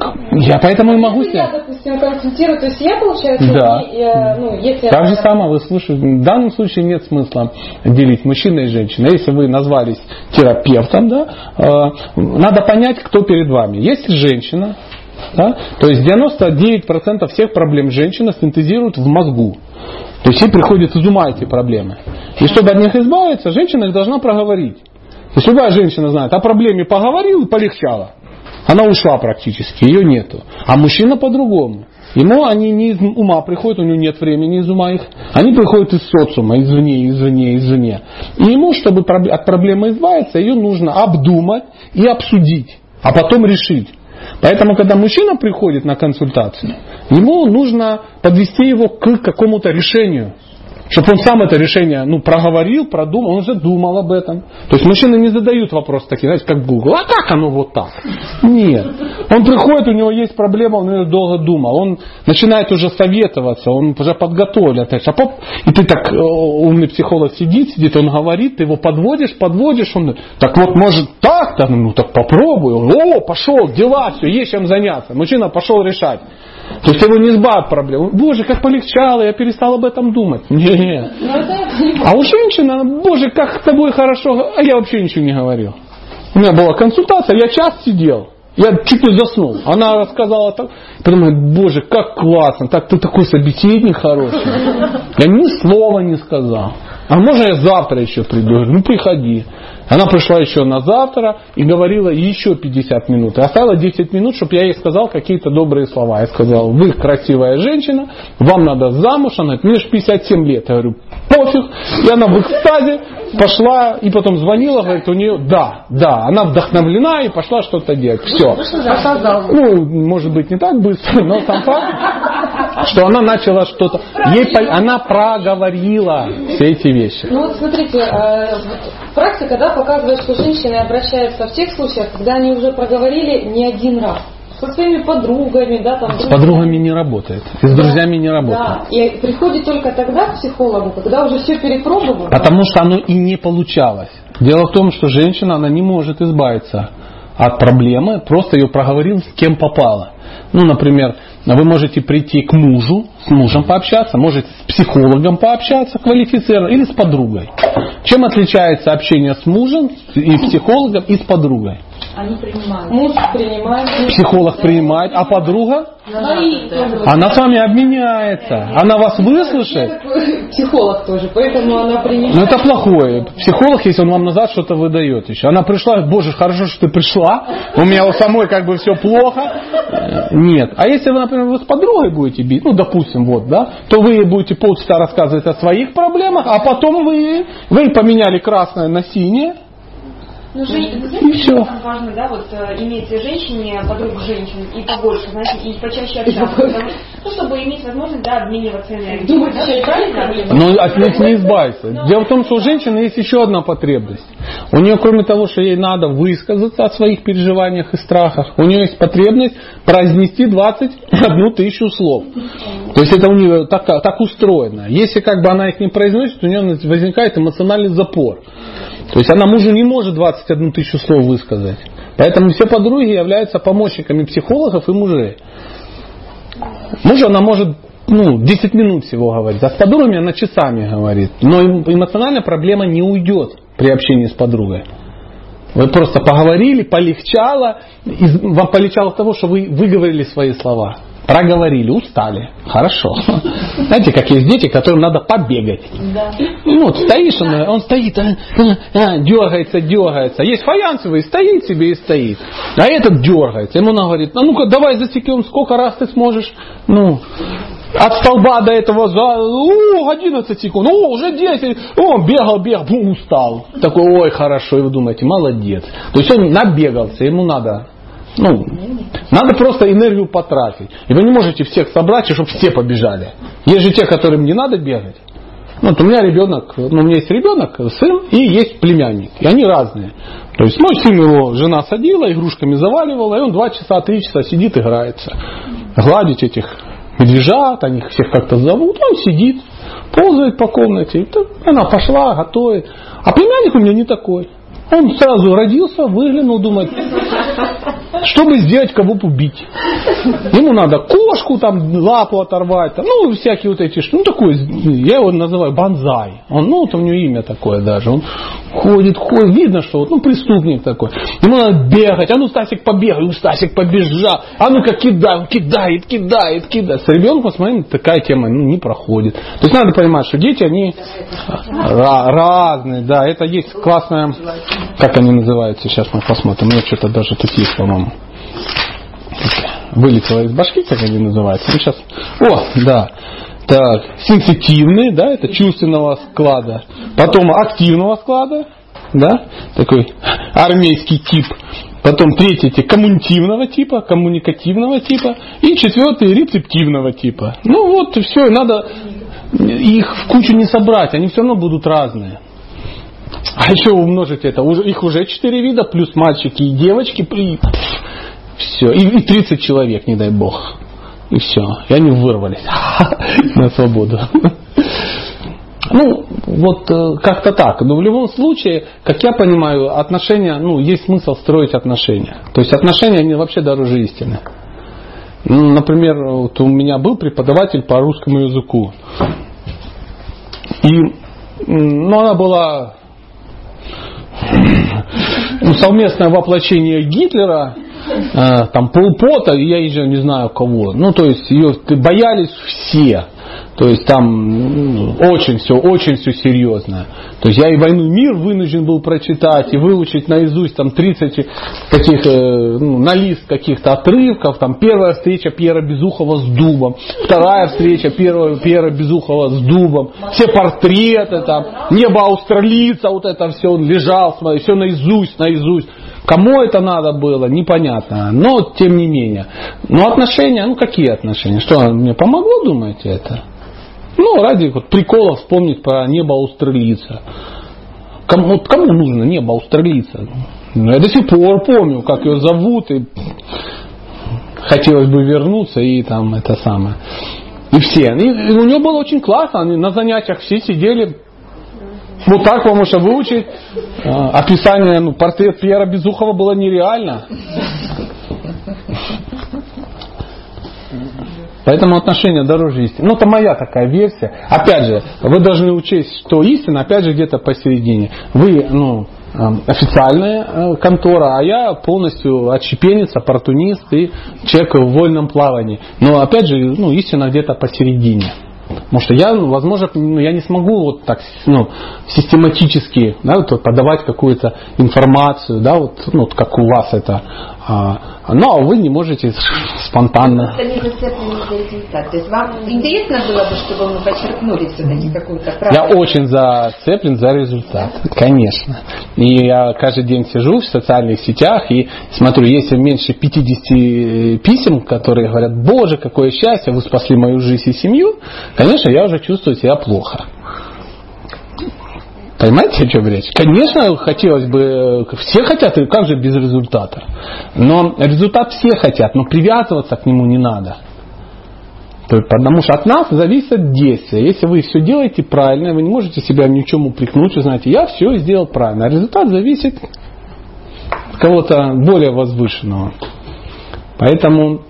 Так, я поэтому и могу Если я, допустим, консультирую, то есть я, получается, Да. не, э, ну, если Так же самое вы слушаете. В данном случае нет смысла делить мужчина и женщина. Если вы назвались терапевтом, да, э, надо понять, кто перед вами. Если женщина, да, то есть 99% всех проблем женщина синтезирует в мозгу. То есть ей приходит из ума эти проблемы. И чтобы от них избавиться, женщина их должна проговорить. То есть любая женщина знает, о проблеме поговорил и полегчало. Она ушла практически, ее нету. А мужчина по-другому. Ему они не из ума приходят, у него нет времени из ума их. Они приходят из социума, извне, извне, извне. И ему, чтобы от проблемы избавиться, ее нужно обдумать и обсудить, а потом решить. Поэтому, когда мужчина приходит на консультацию, ему нужно подвести его к какому-то решению. Чтобы он сам это решение ну, проговорил, продумал, он уже думал об этом. То есть мужчины не задают вопрос такие, знаете, как Google, а как оно вот так? Нет. Он приходит, у него есть проблема, он ее долго думал. Он начинает уже советоваться, он уже подготовлен. А поп- И ты так, э, умный психолог сидит, сидит, он говорит, ты его подводишь, подводишь, он, так вот может так-то, ну так попробуй. О, пошел, дела, все, есть чем заняться. Мужчина пошел решать. То есть его не избавят проблем. Боже, как полегчало, я перестал об этом думать. Нет. Ну, это я понимаю. А у женщины, боже, как с тобой хорошо, а я вообще ничего не говорил. У меня была консультация, я час сидел. Я чуть не заснул. Она рассказала так. Говорит, боже, как классно, так ты такой собеседник хороший. Я ни слова не сказал. А можно я завтра еще приду? Ну приходи. Она пришла еще на завтра и говорила еще 50 минут. И оставила 10 минут, чтобы я ей сказал какие-то добрые слова. Я сказал, вы красивая женщина, вам надо замуж. Она говорит, мне же 57 лет. Я говорю, пофиг. И она в экстазе пошла и потом звонила, говорит, у нее, да, да, она вдохновлена и пошла что-то делать. Все. Ну, может быть, не так быстро, но сам факт, что она начала что-то. Ей, она проговорила все эти вещи. Ну вот смотрите, э, практика да, показывает, что женщины обращаются в тех случаях, когда они уже проговорили не один раз. Со своими подругами, да, там. С подругами не работает. И с друзьями не работает. Да, и приходит только тогда к психологу, когда уже все перепробовано. Потому что оно и не получалось. Дело в том, что женщина, она не может избавиться от проблемы, просто ее проговорил с кем попало. Ну, например, вы можете прийти к мужу, с мужем пообщаться, можете с психологом пообщаться, квалифицированно, или с подругой. Чем отличается общение с мужем и психологом и с подругой? Они принимают. Муж принимает. Психолог принимает, а подруга? Она с вами обменяется. Она вас выслушает. Психолог тоже, поэтому она принимает. Ну это плохое. Психолог, если он вам назад что-то выдает еще. Она пришла, боже, хорошо, что ты пришла. У меня у самой как бы все плохо. Нет. А если вы, например, вы с подругой будете бить, ну, допустим, вот, да, то вы ей будете полчаса рассказывать о своих проблемах, а потом вы, вы поменяли красное на синее, Ну, жен... И всё. Там важно, да, вот э, иметь женщине подруг женщин и побольше, знаете, и почаще общаться. потому- Ну, чтобы иметь возможность, да, обмениваться энергией. Думать Да, и правильно? Но от них не избавиться. Дело в том, что у женщины есть еще одна потребность. У нее, кроме того, что ей надо высказаться о своих переживаниях и страхах, у нее есть потребность произнести 21 тысячу слов. То есть это у нее так, так устроено. Если как бы она их не произносит, у нее возникает эмоциональный запор. То есть она мужу не может 21 тысячу слов высказать. Поэтому все подруги являются помощниками психологов и мужей. Мужу она может ну, 10 минут всего говорить, а с подругами она часами говорит. Но эм- эмоциональная проблема не уйдет при общении с подругой. Вы просто поговорили, полегчало, из- вам полегчало того, что вы выговорили свои слова. Проговорили, устали. Хорошо. Знаете, как есть дети, которым надо побегать. Ну, вот стоишь, он, он стоит, а, а, а, дергается, дергается. Есть фаянсовый, стоит себе и стоит. А этот дергается. Ему она говорит, а ну-ка давай засекем, сколько раз ты сможешь. Ну, от столба до этого за о, 11 секунд, о, уже 10, о, бегал, бегал, бум, устал. Такой, ой, хорошо, и вы думаете, молодец. То есть он набегался, ему надо, ну, надо просто энергию потратить. И вы не можете всех собрать, чтобы все побежали. Есть же те, которым не надо бегать. Вот у меня ребенок, ну, у меня есть ребенок, сын, и есть племянник. И они разные. То есть мой сын его жена садила, игрушками заваливала, и он два часа, три часа сидит, играется. Гладить этих медвежат, они всех как-то зовут, он сидит, ползает по комнате. Она пошла, готовит. А племянник у меня не такой. Он сразу родился, выглянул, думает, чтобы сделать, кого убить. Ему надо кошку, там, лапу оторвать, там, ну, всякие вот эти, ну, такой, я его называю банзай. Он, ну, вот у него имя такое даже. Он ходит, ходит, видно, что вот, ну, преступник такой. Ему надо бегать, а ну, Стасик побегай, ну, Стасик побежал, а ну-ка кидай, он кидает, кидает, кидает. С ребенком, смотрим, такая тема ну, не проходит. То есть надо понимать, что дети, они ра- разные, да, это есть классная, как они называются, сейчас мы посмотрим, у меня что-то даже тут есть, по-моему вылетело из башки, как они называются. Ну, сейчас. О, да. Так, сенситивный, да, это чувственного склада. Потом активного склада, да, такой армейский тип. Потом третий эти коммуникативного типа, коммуникативного типа. И четвертый рецептивного типа. Ну вот, все, надо их в кучу не собрать, они все равно будут разные. А еще умножить это, их уже четыре вида, плюс мальчики и девочки, все. И, и 30 человек, не дай бог. И все. И они вырвались на свободу. Ну, вот э, как-то так. Но в любом случае, как я понимаю, отношения, ну, есть смысл строить отношения. То есть отношения, они вообще дороже истины. Ну, Например, вот у меня был преподаватель по русскому языку. И ну, она была ну, совместное воплощение Гитлера, э, там Полпота, я еще не знаю кого. Ну, то есть ее боялись все. То есть там очень все, очень все серьезно. То есть я и «Войну и мир» вынужден был прочитать и выучить наизусть там 30 таких, э, ну, на лист каких-то отрывков. Там первая встреча Пьера Безухова с дубом, вторая встреча Пьера, Пьера Безухова с дубом, все портреты там, небо австралийца, вот это все, он лежал, смотри, все наизусть, наизусть. Кому это надо было, непонятно. Но тем не менее. Но отношения, ну какие отношения? Что, мне помогло, думаете, это? Ну, ради вот прикола вспомнить про небо австралийца. Кому, вот кому нужно небо австралийца? Ну, я до сих пор помню, как ее зовут, и хотелось бы вернуться, и там это самое. И все. И, у нее было очень классно, они на занятиях все сидели, вот так, потому что выучить э, описание, ну, портрет Пьера Безухова было нереально. Поэтому отношения дороже истины. Ну, это моя такая версия. Опять же, вы должны учесть, что истина, опять же, где-то посередине. Вы, ну, эм, официальная э, контора, а я полностью отщепенец, оппортунист и человек в вольном плавании. Но, опять же, ну, истина где-то посередине. Потому что я, возможно, ну, я не смогу вот так ну, систематически да, вот подавать какую-то информацию, да, вот, ну, вот как у вас это. А, но вы не можете спонтанно. Это не. То есть вам интересно было бы, чтобы мы подчеркнули все-таки какую-то правду? Я очень зацеплен за результат, конечно. И я каждый день сижу в социальных сетях и смотрю, если меньше 50 писем, которые говорят, боже, какое счастье, вы спасли мою жизнь и семью, конечно, я уже чувствую себя плохо. Понимаете, о чем речь? Конечно, хотелось бы, все хотят, как же без результата? Но результат все хотят, но привязываться к нему не надо. Потому что от нас зависит действие. Если вы все делаете правильно, вы не можете себя ни в чем упрекнуть, вы знаете, я все сделал правильно. А результат зависит от кого-то более возвышенного. Поэтому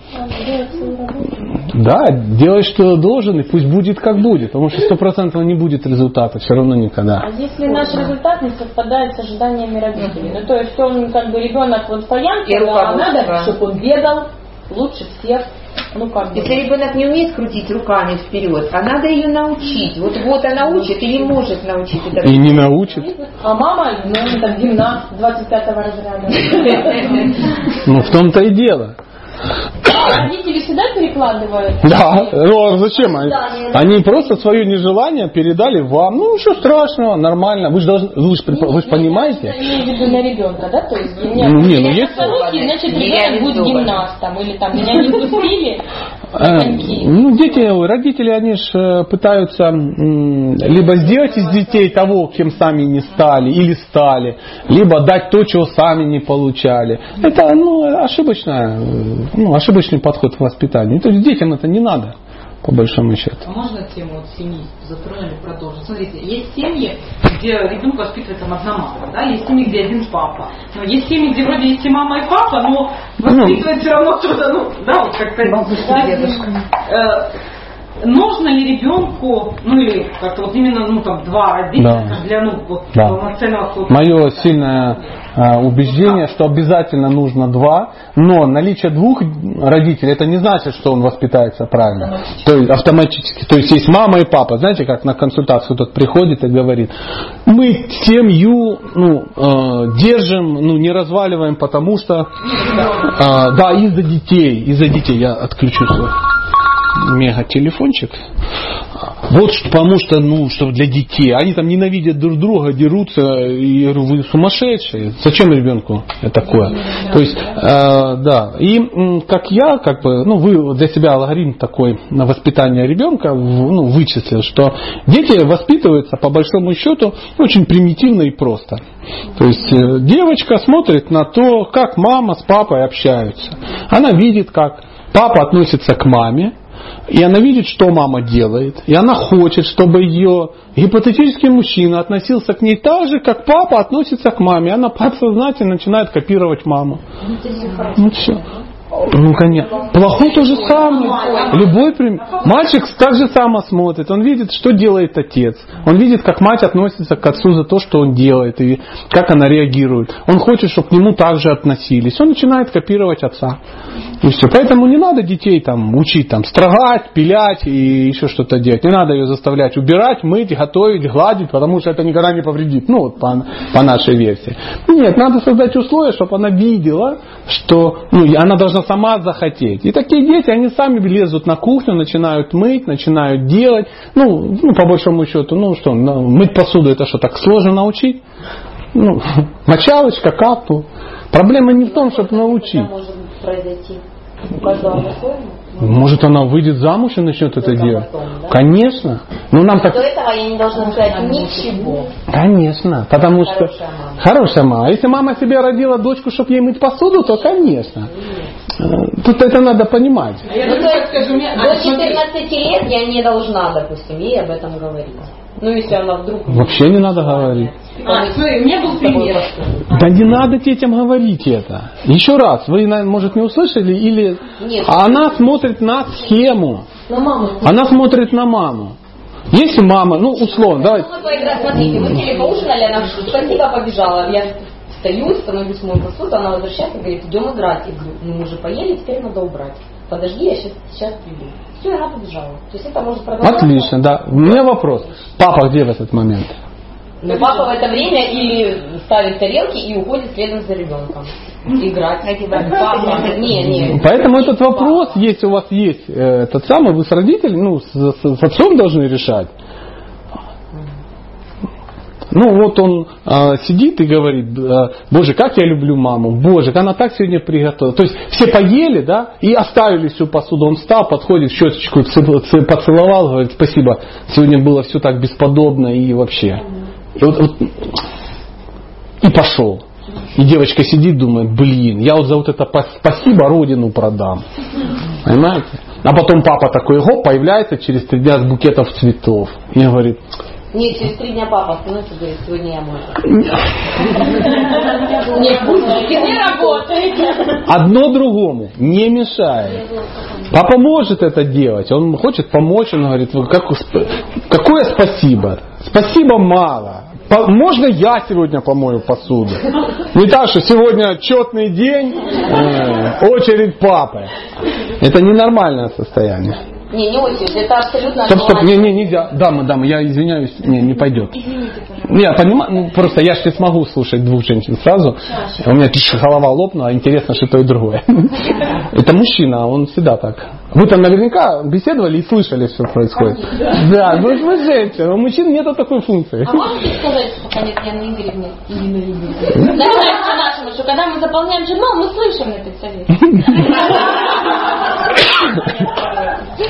да, делай, что должен, и пусть будет как будет. Потому что сто процентов не будет результата, все равно никогда. А если наш результат не совпадает с ожиданиями родителей? Ну, то есть он как бы ребенок вот по ямке, а надо, чтобы он бегал лучше всех. Ну, как бы. Если ребенок не умеет крутить руками вперед, а надо ее научить. Вот вот она учит и не может научить это. И не научит. А мама, ну, там, гимнаст 25 разряда. Ну, в том-то и дело. Родители всегда перекладывают? Да, ну а зачем они? Они просто свое нежелание передали вам. Ну, что страшного, нормально. Вы же должны, вы же, вы же понимаете? Я имею в виду на ребенка, да? То есть, ну, не, ну есть... Руки, значит, ребенок будет гимнастом. Или там, меня не пустили. Ну, дети, родители, они же пытаются либо сделать из детей того, кем сами не стали или стали, либо дать то, чего сами не получали. Это ну, ошибочная, ну, ошибочный подход к воспитанию. То есть детям это не надо по большому счету. А можно тему вот семьи затронули, продолжить? Смотрите, есть семьи, где ребенок воспитывает там одна мама, да, есть семьи, где один папа. Но есть семьи, где вроде есть и мама, и папа, но воспитывает ну, все равно кто-то, ну, да, вот как-то... Э, нужно ли ребенку, ну или как-то вот именно, ну там два родителя да. для ну вот да. полноценного Мое сильное э, убеждение, что обязательно нужно два, но наличие двух родителей это не значит, что он воспитается правильно. То есть автоматически. То есть есть мама и папа. Знаете, как на консультацию тот приходит и говорит, мы семью ну, э, держим, ну не разваливаем, потому что э, да из-за детей, из-за детей я отключу свой мега телефончик. Вот потому что, ну, что для детей. Они там ненавидят друг друга, дерутся. И я говорю, вы сумасшедшие. Зачем ребенку такое? То есть, э, да. И как я, как бы, ну, вы для себя алгоритм такой на воспитание ребенка ну, вычислил, что дети воспитываются по большому счету очень примитивно и просто. То есть э, девочка смотрит на то, как мама с папой общаются. Она видит, как папа относится к маме, и она видит, что мама делает, и она хочет, чтобы ее гипотетический мужчина относился к ней так же, как папа относится к маме. Она подсознательно начинает копировать маму. Ну все. Ну, конечно. Плохой то же самое. Любой пример. Мальчик так же само смотрит. Он видит, что делает отец. Он видит, как мать относится к отцу за то, что он делает, и как она реагирует. Он хочет, чтобы к нему также относились. Он начинает копировать отца. И все. Поэтому не надо детей там учить там строгать, пилять и еще что-то делать. Не надо ее заставлять убирать, мыть, готовить, гладить, потому что это никогда не повредит. Ну, вот по, по нашей версии. Нет, надо создать условия, чтобы она видела, что ну, она должна сама захотеть. И такие дети, они сами лезут на кухню, начинают мыть, начинают делать. Ну, ну по большому счету, ну что, мыть посуду это что, так сложно научить? Ну, мочалочка, капу. Проблема не в том, чтобы научить. Может, она выйдет замуж и начнет это делать? Потом, да? Конечно. Но нам так... До этого я не должна сказать ничего. Конечно. Потому хорошая что... Мама. Хорошая мама. А если мама себе родила дочку, чтобы ей мыть посуду, то конечно. Нет. Тут это надо понимать. А я ну, скажу, мне... До 14 лет я не должна, допустим, ей об этом говорить. Ну, если она вдруг... Вообще не надо говорить. А, у меня был пример. Да не надо детям говорить это. Еще раз, вы, может, не услышали, или Нет. она смотрит на схему. На маму. Она смотрит на маму. Если мама, ну, условно, давайте. Смотрите, мы сели поужинали, она спасибо побежала. Я встаю, становлюсь мой посуду, она возвращается и говорит, идем играть. Я говорю, ну мы уже поели, теперь надо убрать. Подожди, я сейчас, сейчас приду. Все, она побежала. То есть это может продолжаться. Отлично, да. У меня вопрос. Папа где в этот момент? Но папа в это время или ставит тарелки и уходит следом за ребенком. Играть. Папа. Не, не. Поэтому этот вопрос, если у вас есть э, этот самый, вы с родителями, ну, с, с- с отцом должны решать. Ну вот он а, сидит и говорит, боже, как я люблю маму, боже, она так сегодня приготовила. То есть все поели, да, и оставили всю посуду. Он встал, подходит, щеточку поцеловал, говорит, спасибо, сегодня было все так бесподобно и вообще. И, вот- вот- и пошел. И девочка сидит, думает, блин, я вот за вот это спасибо родину продам. Понимаете? А потом папа такой, гоп, появляется через три дня с букетом цветов. И говорит, Нет, через три дня папа становится и говорит, сегодня я мой. Не вкусно, не работает. одно другому не мешает. Папа может это делать, он хочет помочь, он говорит, «Вот как, какое спасибо? Спасибо мало. Можно я сегодня помою посуду? Не так, что сегодня отчетный день, э, очередь папы. Это ненормальное состояние. Не, не очередь, это абсолютно Стоп, стоп, не, не, нельзя. Дама, дама, я извиняюсь, не, не пойдет. Не, я понимаю, ну, просто я же не смогу слушать двух женщин сразу. У меня голова лопнула, а интересно, что то и другое. Это мужчина, он всегда так. Вы там наверняка беседовали и слышали, что происходит. Да, ну вы женщина, у мужчин нет такой функции. А можете сказать, пока нет Яны Игоревны, Ирины Игоревны, начальству нашему, что когда мы заполняем журнал, мы слышим этот совет.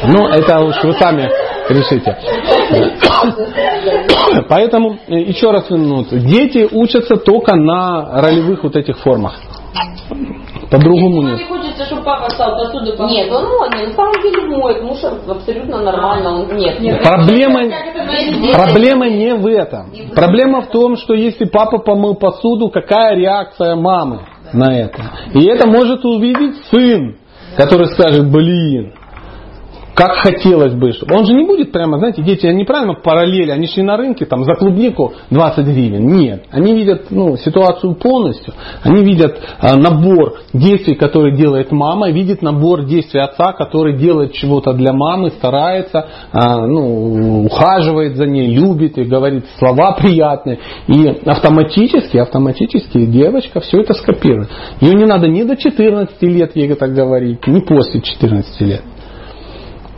Ну, это уж вы сами решите. Поэтому, э, еще раз ну, дети учатся только на ролевых вот этих формах. По-другому нет. Мне хочется, чтобы папа стал посуду помыть. Нет, он моет, на самом деле моет, муж абсолютно нормально, он нет. Проблема, Здесь- проблема не в этом. Проблема в том, что если папа помыл посуду, какая реакция мамы на это? И это может увидеть сын, который скажет, блин, как хотелось бы. Он же не будет прямо, знаете, дети, они правильно параллели, они шли на рынке там за клубнику 20 гривен. Нет, они видят ну, ситуацию полностью. Они видят а, набор действий, которые делает мама, видят набор действий отца, который делает чего-то для мамы, старается, а, ну, ухаживает за ней, любит и говорит слова приятные. И автоматически, автоматически девочка все это скопирует. Ее не надо ни до 14 лет ей это говорить, ни после 14 лет.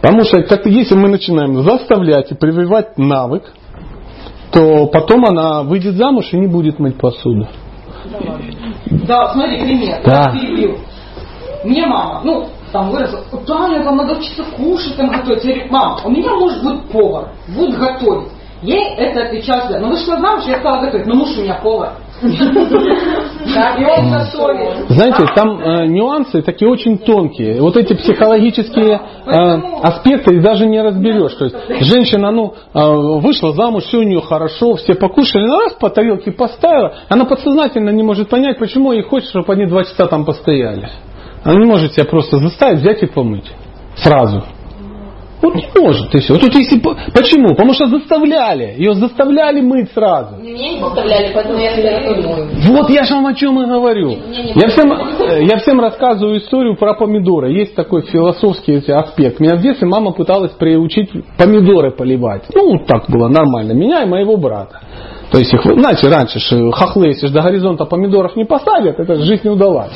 Потому что как если мы начинаем заставлять и прививать навык, то потом она выйдет замуж и не будет мыть посуду. Да, смотри, пример. Да. Мне мама, ну, там выросла, Таня, там надо учиться кушать, там готовить. Я говорю, мам, у меня муж будет повар, будет готовить. Ей это отвечал всегда. Ну вышла замуж, я стала готовить, но муж у меня повар. Знаете, там э, нюансы такие очень тонкие. Вот эти психологические э, аспекты даже не разберешь. То есть женщина, ну, э, вышла замуж, все у нее хорошо, все покушали, ну раз по тарелке поставила, она подсознательно не может понять, почему ей хочется, чтобы они два часа там постояли. Она не может себя просто заставить взять и помыть. Сразу. Вот не может. И все. Вот тут если, по- почему? Потому что заставляли. Ее заставляли мыть сразу. Меня не заставляли, поэтому я всегда готовлю мою. Вот я же вам о чем и говорю. Я всем, э, я всем рассказываю историю про помидоры. Есть такой философский аспект. Меня в детстве мама пыталась приучить помидоры поливать. Ну, так было нормально. Меня и моего брата. То есть их, знаете, раньше ж хохлы, если ж до горизонта помидоров не посадят, это жизнь не удалась.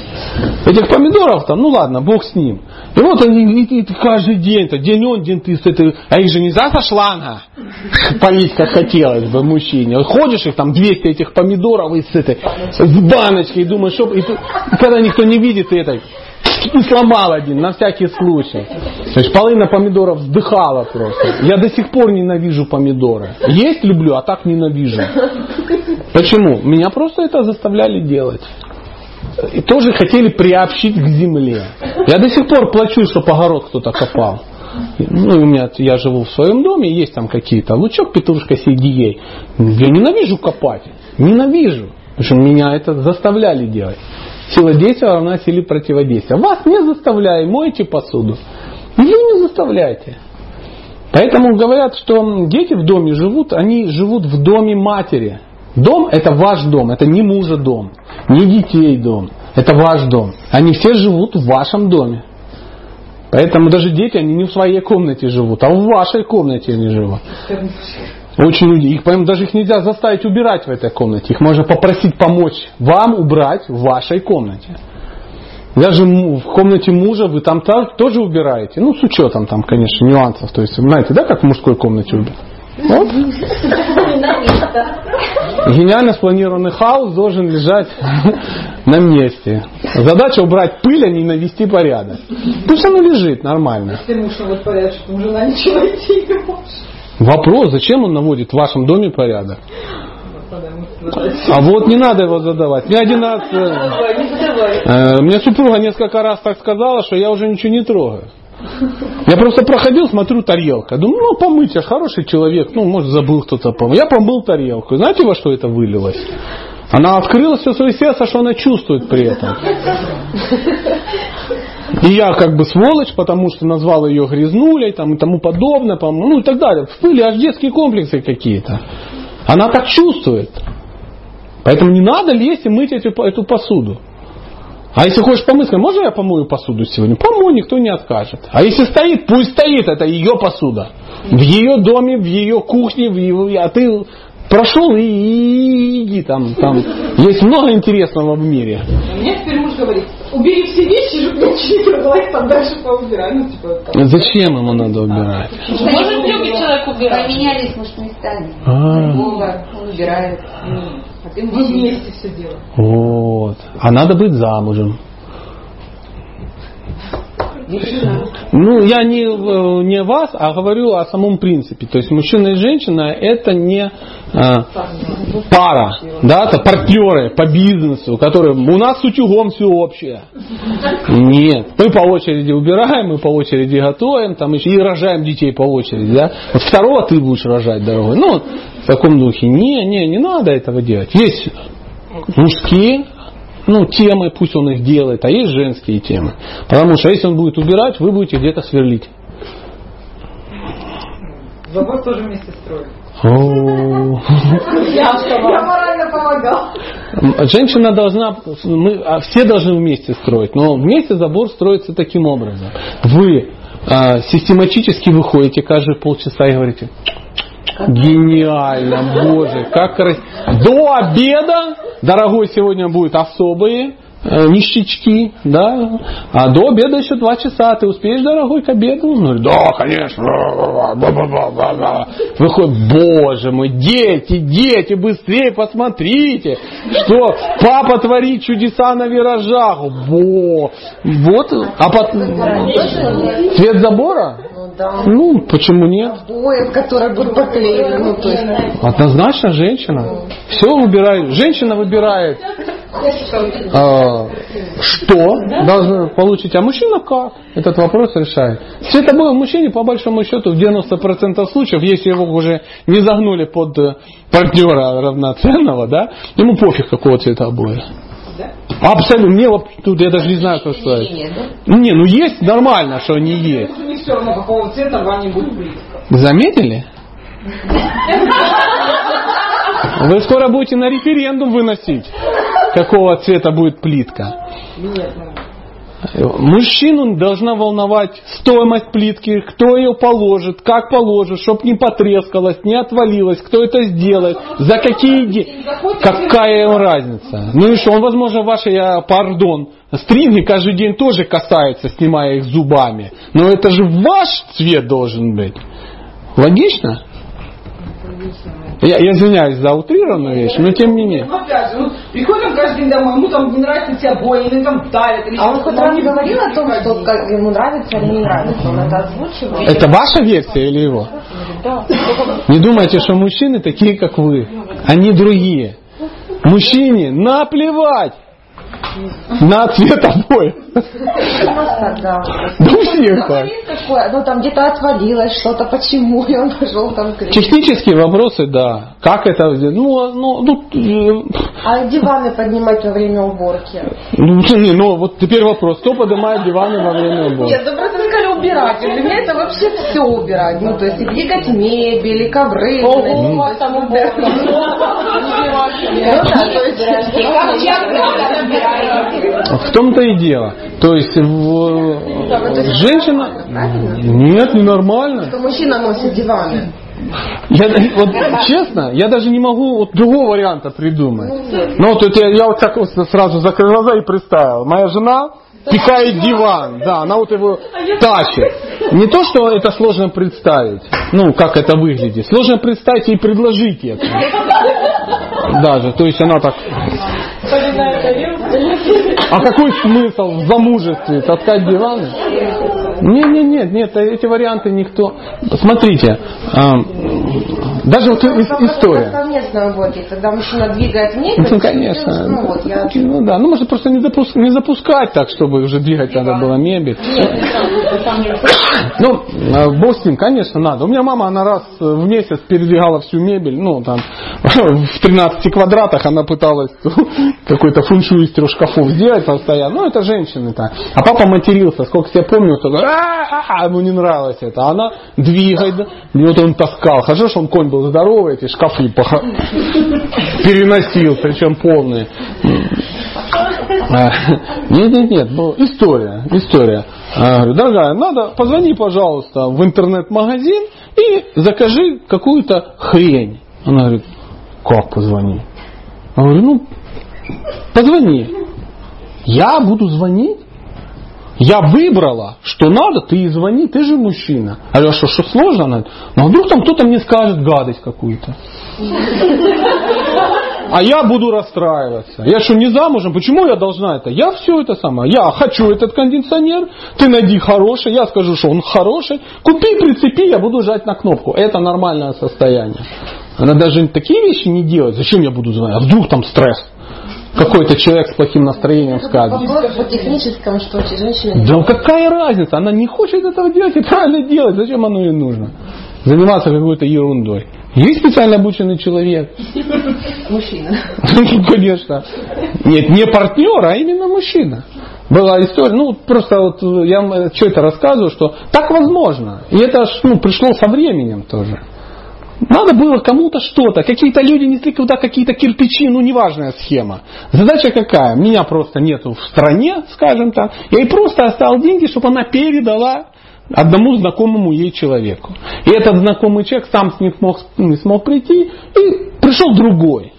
Этих помидоров там, ну ладно, бог с ним. И вот они и- и каждый день, то день он, день ты с этой, а их же нельзя со шланга полить, как хотелось бы мужчине. Вот ходишь их там 200 этих помидоров и с этой, с баночкой, и думаешь, что, и, когда никто не видит, ты это, и сломал один, на всякий случай. То есть половина помидоров вздыхала просто. Я до сих пор ненавижу помидоры. Есть люблю, а так ненавижу. Почему? Меня просто это заставляли делать. И тоже хотели приобщить к земле. Я до сих пор плачу, чтобы огород кто-то копал. Ну, у меня, я живу в своем доме, есть там какие-то лучок, петрушка, CDA. Я ненавижу копать. Ненавижу. Потому что меня это заставляли делать. Сила действия равна силе противодействия. Вас не заставляй, мойте посуду. Ее не заставляйте. Поэтому говорят, что дети в доме живут, они живут в доме матери. Дом это ваш дом, это не мужа дом, не детей дом, это ваш дом. Они все живут в вашем доме. Поэтому даже дети, они не в своей комнате живут, а в вашей комнате они живут. Очень люди, их, поэтому даже их нельзя заставить убирать в этой комнате. Их можно попросить помочь вам убрать в вашей комнате. Даже в комнате мужа вы там тоже убираете. Ну, с учетом там, конечно, нюансов. То есть, знаете, да, как в мужской комнате убирать? Вот. Гениально спланированный хаос должен лежать на месте. Задача убрать пыль, а не навести порядок. Пусть оно лежит нормально. Если муж наводит порядок, ничего найти не может. Вопрос, зачем он наводит в вашем доме порядок? А вот не надо его задавать. Мне один раз, э, мне супруга несколько раз так сказала, что я уже ничего не трогаю. Я просто проходил, смотрю, тарелка. Думаю, ну, помыть, я хороший человек. Ну, может, забыл кто-то помыть. Я помыл тарелку. Знаете, во что это вылилось? Она открыла все свое сердце, что она чувствует при этом. И я как бы сволочь, потому что назвал ее грязнулей там, и тому подобное, ну и так далее. Всплыли аж детские комплексы какие-то. Она так чувствует. Поэтому не надо лезть и мыть эту, эту посуду. А если хочешь помыть, можно я помою посуду сегодня? Помой, никто не откажет. А если стоит, пусть стоит, это ее посуда. В ее доме, в ее кухне, в ее, а ты прошел и, и иди там, там. Есть много интересного в мире. Мне теперь муж говорит, убери все вещи, чтобы ничего не давай там дальше поубирай. Ну, типа, там. Зачем ему надо убирать? Может, любит человек убирать. Поменялись, может, местами. А. Вова, он убирает. А ты вместе все делаем. Вот. А надо быть замужем. Ну, я не, э, не вас, а говорю о самом принципе. То есть мужчина и женщина это не э, пара, да, это партнеры по бизнесу, которые у нас с утюгом все общее. Нет. Мы по очереди убираем, мы по очереди готовим, там еще и рожаем детей по очереди, да. Вот второго ты будешь рожать, дорогой. Ну, в таком духе. Не, не, не надо этого делать. Есть мужские ну, темы, пусть он их делает, а есть женские темы. Потому что если он будет убирать, вы будете где-то сверлить. Забор тоже вместе строим. О. Я морально помогал. Женщина должна, мы а, все должны вместе строить, но вместе забор строится таким образом. Вы а, систематически выходите каждые полчаса и говорите, гениально, боже, как красиво. До обеда, дорогой, сегодня будут особые ништячки, да, а до обеда еще два часа, ты успеешь, дорогой, к обеду? Он говорит, да, конечно. Выходит, боже мой, дети, дети, быстрее посмотрите, что папа творит чудеса на виражах. Во. Вот, а потом... Цвет забора? Ну да. Ну, почему нет? Обои, которые будут поклеены. Ну, то есть, Однозначно женщина. Все выбирает. Женщина выбирает, а, что должна получить, а мужчина как? Этот вопрос решает. Цветовой мужчине, по большому счету, в 90% случаев, если его уже не загнули под э, партнера равноценного, да, ему пофиг, какого цвета обои. Абсолютно. Мне вот тут я даже не знаю, что сказать. Не, ну есть нормально, что они есть. Не все равно, какого цвета Ване будет близко. Заметили? Вы скоро будете на референдум выносить, какого цвета будет плитка. Ну, Мужчину должна волновать стоимость плитки, кто ее положит, как положит, чтобы не потрескалась, не отвалилась, кто это сделает, за какие деньги. Какая ему разница? Ну и что, он, возможно, ваши, я, пардон, стринги каждый день тоже касается, снимая их зубами. Но это же ваш цвет должен быть. Логично? Я, я извиняюсь за утрированную вещь, но тем не менее. ну, опять же, ну, приходим каждый день домой, ему там не нравятся те обои, или там или А он хоть но раз не говорил о том, что как ему нравится или не нравится? Он это озвучивал? Это ваша версия или его? Не думайте, что мужчины такие, как вы. Они другие. Мужчине наплевать на цвет обоев. Да. У всех так. Ну там где-то отвалилось что-то, почему, и он пошел там. Технические вопросы, да. Как это? Ну, ну, ну, А диваны поднимать во время уборки? ну, не, ну, вот теперь вопрос. Кто поднимает диваны во время уборки? Нет, ну просто сказали убирать. Для меня это вообще все убирать. Ну, то есть и двигать мебель, и ковры. Ого, у вас там Ну, уборка. да, то есть... Убираете? В том-то и дело. То есть в- женщина... Нет, ненормально. Что мужчина носит диваны. Я, вот, честно, я даже не могу вот другого варианта придумать. Ну вот это я, я вот так вот сразу закрыл глаза и представил. Моя жена пикает диван, да, она вот его тащит. Не то, что это сложно представить, ну, как это выглядит. Сложно представить и предложить это. Даже, то есть она так... А какой смысл в замужестве таскать диваны? Нет, нет, нет, нет, эти варианты никто. Смотрите, даже вот ис- история. совместно и когда мужчина двигает мебель, Ну, конечно. ну, вот, я... Ну да, ну может просто не, запуск- не запускать так, чтобы уже двигать надо было мебель. Ну, э, бог с ним, конечно, надо. У меня мама, она раз в месяц передвигала всю мебель, ну, там, в 13 квадратах она пыталась какой-то фуншуй из трех шкафов сделать постоянно. Ну, это женщины-то. А папа матерился, сколько я помню, что «А-а-а», ему не нравилось это. А она двигает, и вот он таскал. Хорошо, что он конь был здоровый, эти шкафы поха- переносил, причем полные. А, Нет, нет, нет, ну, история, история. А, Говорю, дорогая, надо, позвони, пожалуйста, в интернет-магазин и закажи какую-то хрень. Она говорит, как позвони? Я говорю, ну, позвони. Я буду звонить? Я выбрала, что надо, ты и звони, ты же мужчина. А я что, что сложно? Она ну а вдруг там кто-то мне скажет гадость какую-то. А я буду расстраиваться. Я что, не замужем? Почему я должна это? Я все это самое. Я хочу этот кондиционер, ты найди хороший, я скажу, что он хороший. Купи, прицепи, я буду жать на кнопку. Это нормальное состояние. Она даже такие вещи не делает. Зачем я буду звонить? А вдруг там стресс? Какой-то человек с плохим настроением скажет. Вопрос по техническому, что женщина... Да какая разница? Она не хочет этого делать и правильно делать. Зачем оно ей нужно? Заниматься какой-то ерундой. Есть специально обученный человек? Мужчина. Ну, конечно. Нет, не партнер, а именно мужчина. Была история, ну просто вот я вам что это рассказываю, что так возможно. И это ну, пришло со временем тоже. Надо было кому-то что-то. Какие-то люди несли туда какие-то кирпичи, ну неважная схема. Задача какая? Меня просто нету в стране, скажем так. Я ей просто оставил деньги, чтобы она передала одному знакомому ей человеку. И этот знакомый человек сам не смог, не смог прийти, и пришел другой.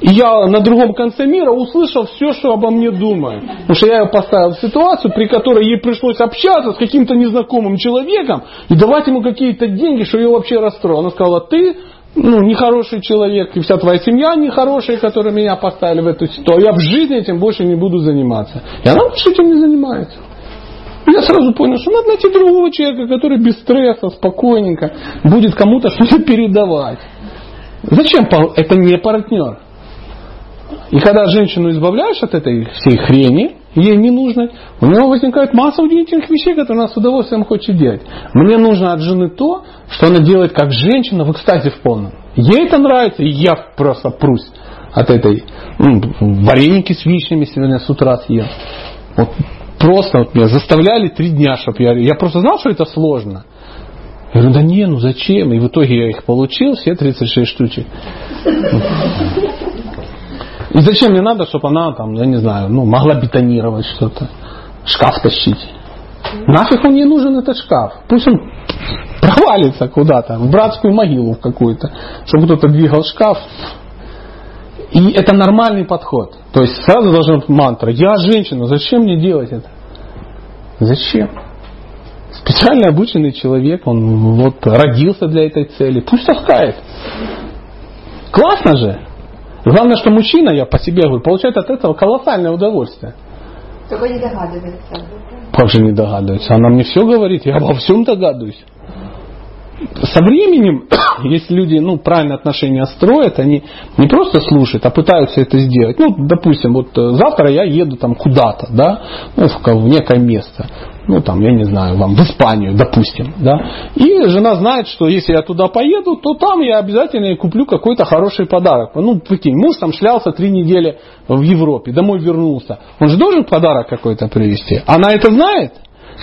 И я на другом конце мира услышал все, что обо мне думают. Потому что я ее поставил в ситуацию, при которой ей пришлось общаться с каким-то незнакомым человеком и давать ему какие-то деньги, что ее вообще расстроило. Она сказала, ты ну, нехороший человек, и вся твоя семья нехорошая, которые меня поставили в эту ситуацию. Я в жизни этим больше не буду заниматься. И она больше этим не занимается. Я сразу понял, что надо найти другого человека, который без стресса, спокойненько будет кому-то что-то передавать. Зачем? Это не партнер. И когда женщину избавляешь от этой всей хрени, ей не нужно, у него возникает масса удивительных вещей, которые она с удовольствием хочет делать. Мне нужно от жены то, что она делает как женщина в экстазе в полном. Ей это нравится, и я просто прусь от этой ну, вареники с вишнями сегодня с утра съел. Вот просто вот меня заставляли три дня, чтобы я... Я просто знал, что это сложно. Я говорю, да не, ну зачем? И в итоге я их получил, все 36 штучек. И зачем мне надо, чтобы она там, я не знаю, ну, могла бетонировать что-то, шкаф тащить? Нафиг он ей нужен этот шкаф? Пусть он провалится куда-то, в братскую могилу в какую-то, чтобы кто-то двигал шкаф. И это нормальный подход. То есть сразу должна быть мантра. Я женщина, зачем мне делать это? Зачем? Специально обученный человек, он вот родился для этой цели. Пусть таскает. Классно же. Главное, что мужчина, я по себе говорю, получает от этого колоссальное удовольствие. Только не догадывается. Как же не догадывается? Она мне все говорит, я обо всем догадываюсь. Со временем, если люди ну, правильные отношения строят, они не просто слушают, а пытаются это сделать. Ну, допустим, вот завтра я еду там куда-то, да, ну, в, в некое место ну там, я не знаю, вам в Испанию, допустим, да, и жена знает, что если я туда поеду, то там я обязательно куплю какой-то хороший подарок. Ну, прикинь, муж там шлялся три недели в Европе, домой вернулся. Он же должен подарок какой-то привезти. Она это знает?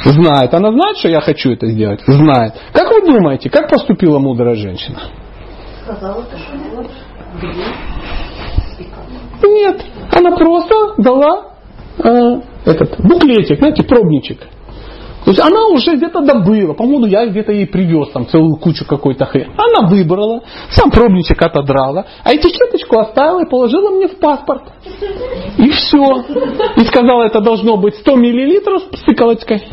Знает. Она знает, что я хочу это сделать? Знает. Как вы думаете, как поступила мудрая женщина? Сказала, Нет. Она просто дала э, этот буклетик, знаете, пробничек. То есть она уже где-то добыла, по-моему, я где-то ей привез там целую кучу какой-то хрень. Она выбрала, сам пробничек отодрала, а этикеточку оставила и положила мне в паспорт. И все. И сказала, это должно быть 100 миллилитров с псыколочкой.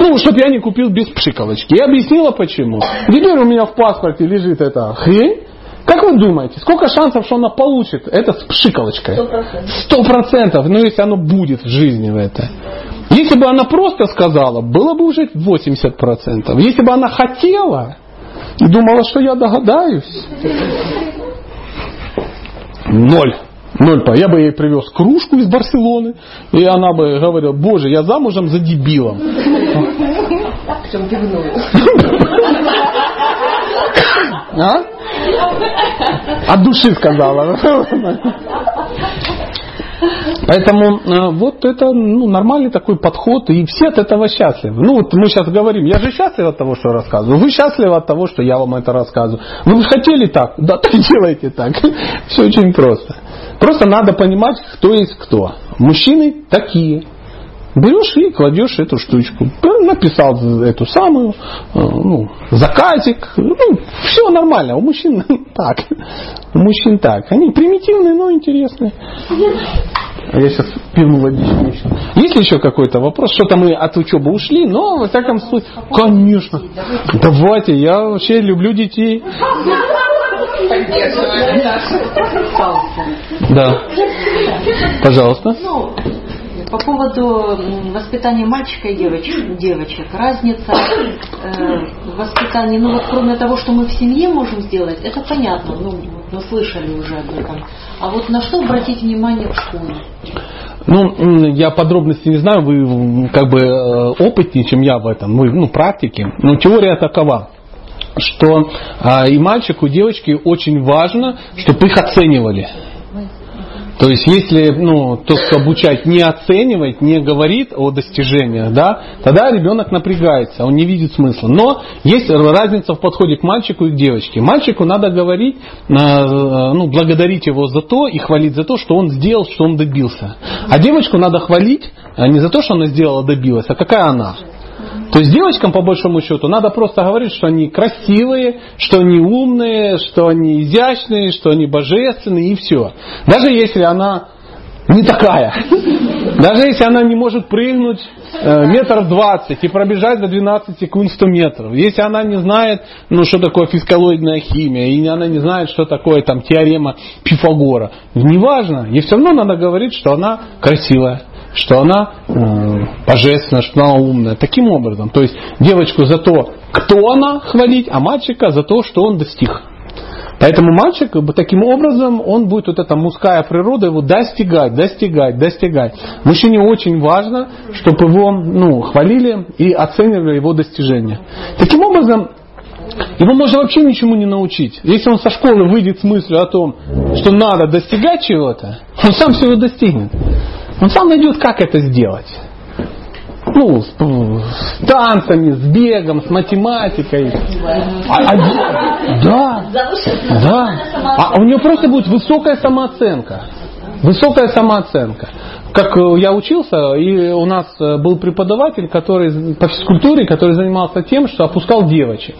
Ну, чтобы я не купил без пшикалочки. И объяснила почему. Теперь у меня в паспорте лежит эта хрень. Как вы думаете, сколько шансов, что она получит это с пшикалочкой? Сто процентов. Ну, если оно будет в жизни в это. Если бы она просто сказала, было бы уже 80%. Если бы она хотела и думала, что я догадаюсь, ноль. Ноль. Я бы ей привез кружку из Барселоны, и она бы говорила, боже, я замужем за дебилом. А? От души сказала. Поэтому э, вот это ну, нормальный такой подход, и все от этого счастливы. Ну вот мы сейчас говорим, я же счастлив от того, что рассказываю. Вы счастливы от того, что я вам это рассказываю. Вы бы хотели так? Да, так делайте так. Все очень просто. Просто надо понимать, кто есть кто. Мужчины такие. Берешь и кладешь эту штучку. Написал эту самую, э, ну, заказик. Ну, все нормально. У мужчин так. У мужчин так. Они примитивные, но интересные. А я сейчас пивну водичку еще. Есть еще какой-то вопрос? Что-то мы от учебы ушли, но во всяком случае, конечно. Давайте, я вообще люблю детей. Да. Пожалуйста. Ну, по поводу воспитания мальчика и девочек, девочек разница э, в воспитании, ну вот кроме того, что мы в семье можем сделать, это понятно, ну мы слышали уже об этом. А вот на что обратить внимание в школе? Ну, я подробности не знаю, вы как бы э, опытнее, чем я в этом, вы, ну, практики. Но теория такова, что а, и мальчику, и девочке очень важно, чтобы их оценивали. То есть, если ну, тот, кто обучает, не оценивает, не говорит о достижениях, да, тогда ребенок напрягается, он не видит смысла. Но есть разница в подходе к мальчику и к девочке. Мальчику надо говорить, э, ну, благодарить его за то и хвалить за то, что он сделал, что он добился. А девочку надо хвалить а не за то, что она сделала, добилась, а какая она. То есть девочкам, по большому счету, надо просто говорить, что они красивые, что они умные, что они изящные, что они божественные и все. Даже если она не такая. Даже если она не может прыгнуть э, метров двадцать и пробежать за 12 секунд 100 метров. Если она не знает, ну, что такое фискалоидная химия, и она не знает, что такое там теорема Пифагора. Неважно. Ей все равно надо говорить, что она красивая что она э, божественная, что она умная. Таким образом. То есть девочку за то, кто она хвалить, а мальчика за то, что он достиг. Поэтому мальчик таким образом, он будет вот эта мужская природа его достигать, достигать, достигать. Мужчине очень важно, чтобы его ну, хвалили и оценивали его достижения. Таким образом, его можно вообще ничему не научить. Если он со школы выйдет с мыслью о том, что надо достигать чего-то, он сам всего достигнет. Он сам найдет, как это сделать. Ну, с, с танцами, с бегом, с математикой. А- а- да, да. А у него просто будет высокая самооценка. Высокая самооценка. Как э, я учился, и у нас э, был преподаватель, который по физкультуре, который занимался тем, что опускал девочек.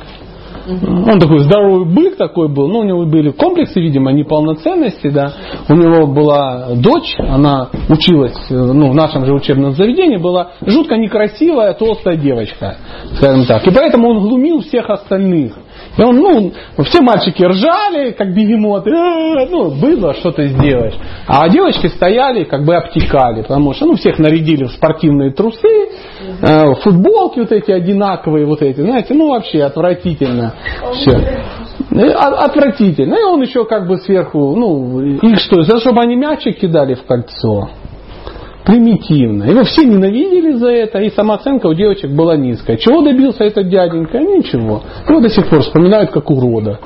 Он такой здоровый бык такой был, ну у него были комплексы, видимо, неполноценности, да. У него была дочь, она училась э, ну, в нашем же учебном заведении, была жутко некрасивая, толстая девочка, скажем так. И поэтому он глумил всех остальных. И он, ну, все мальчики ржали, как бегемоты, «Э, ну, было что-то сделаешь. А девочки стояли, как бы обтекали, потому что, ну, всех нарядили в спортивные трусы, э, футболки вот эти одинаковые, вот эти, знаете, ну, вообще отвратительно. Все. Э, Отвратительно. И он еще как бы сверху, ну, их что, за чтобы они мячик кидали в кольцо. Примитивно. Его все ненавидели за это, и самооценка у девочек была низкая. Чего добился этот дяденька? Ничего. Его до сих пор вспоминают как урода.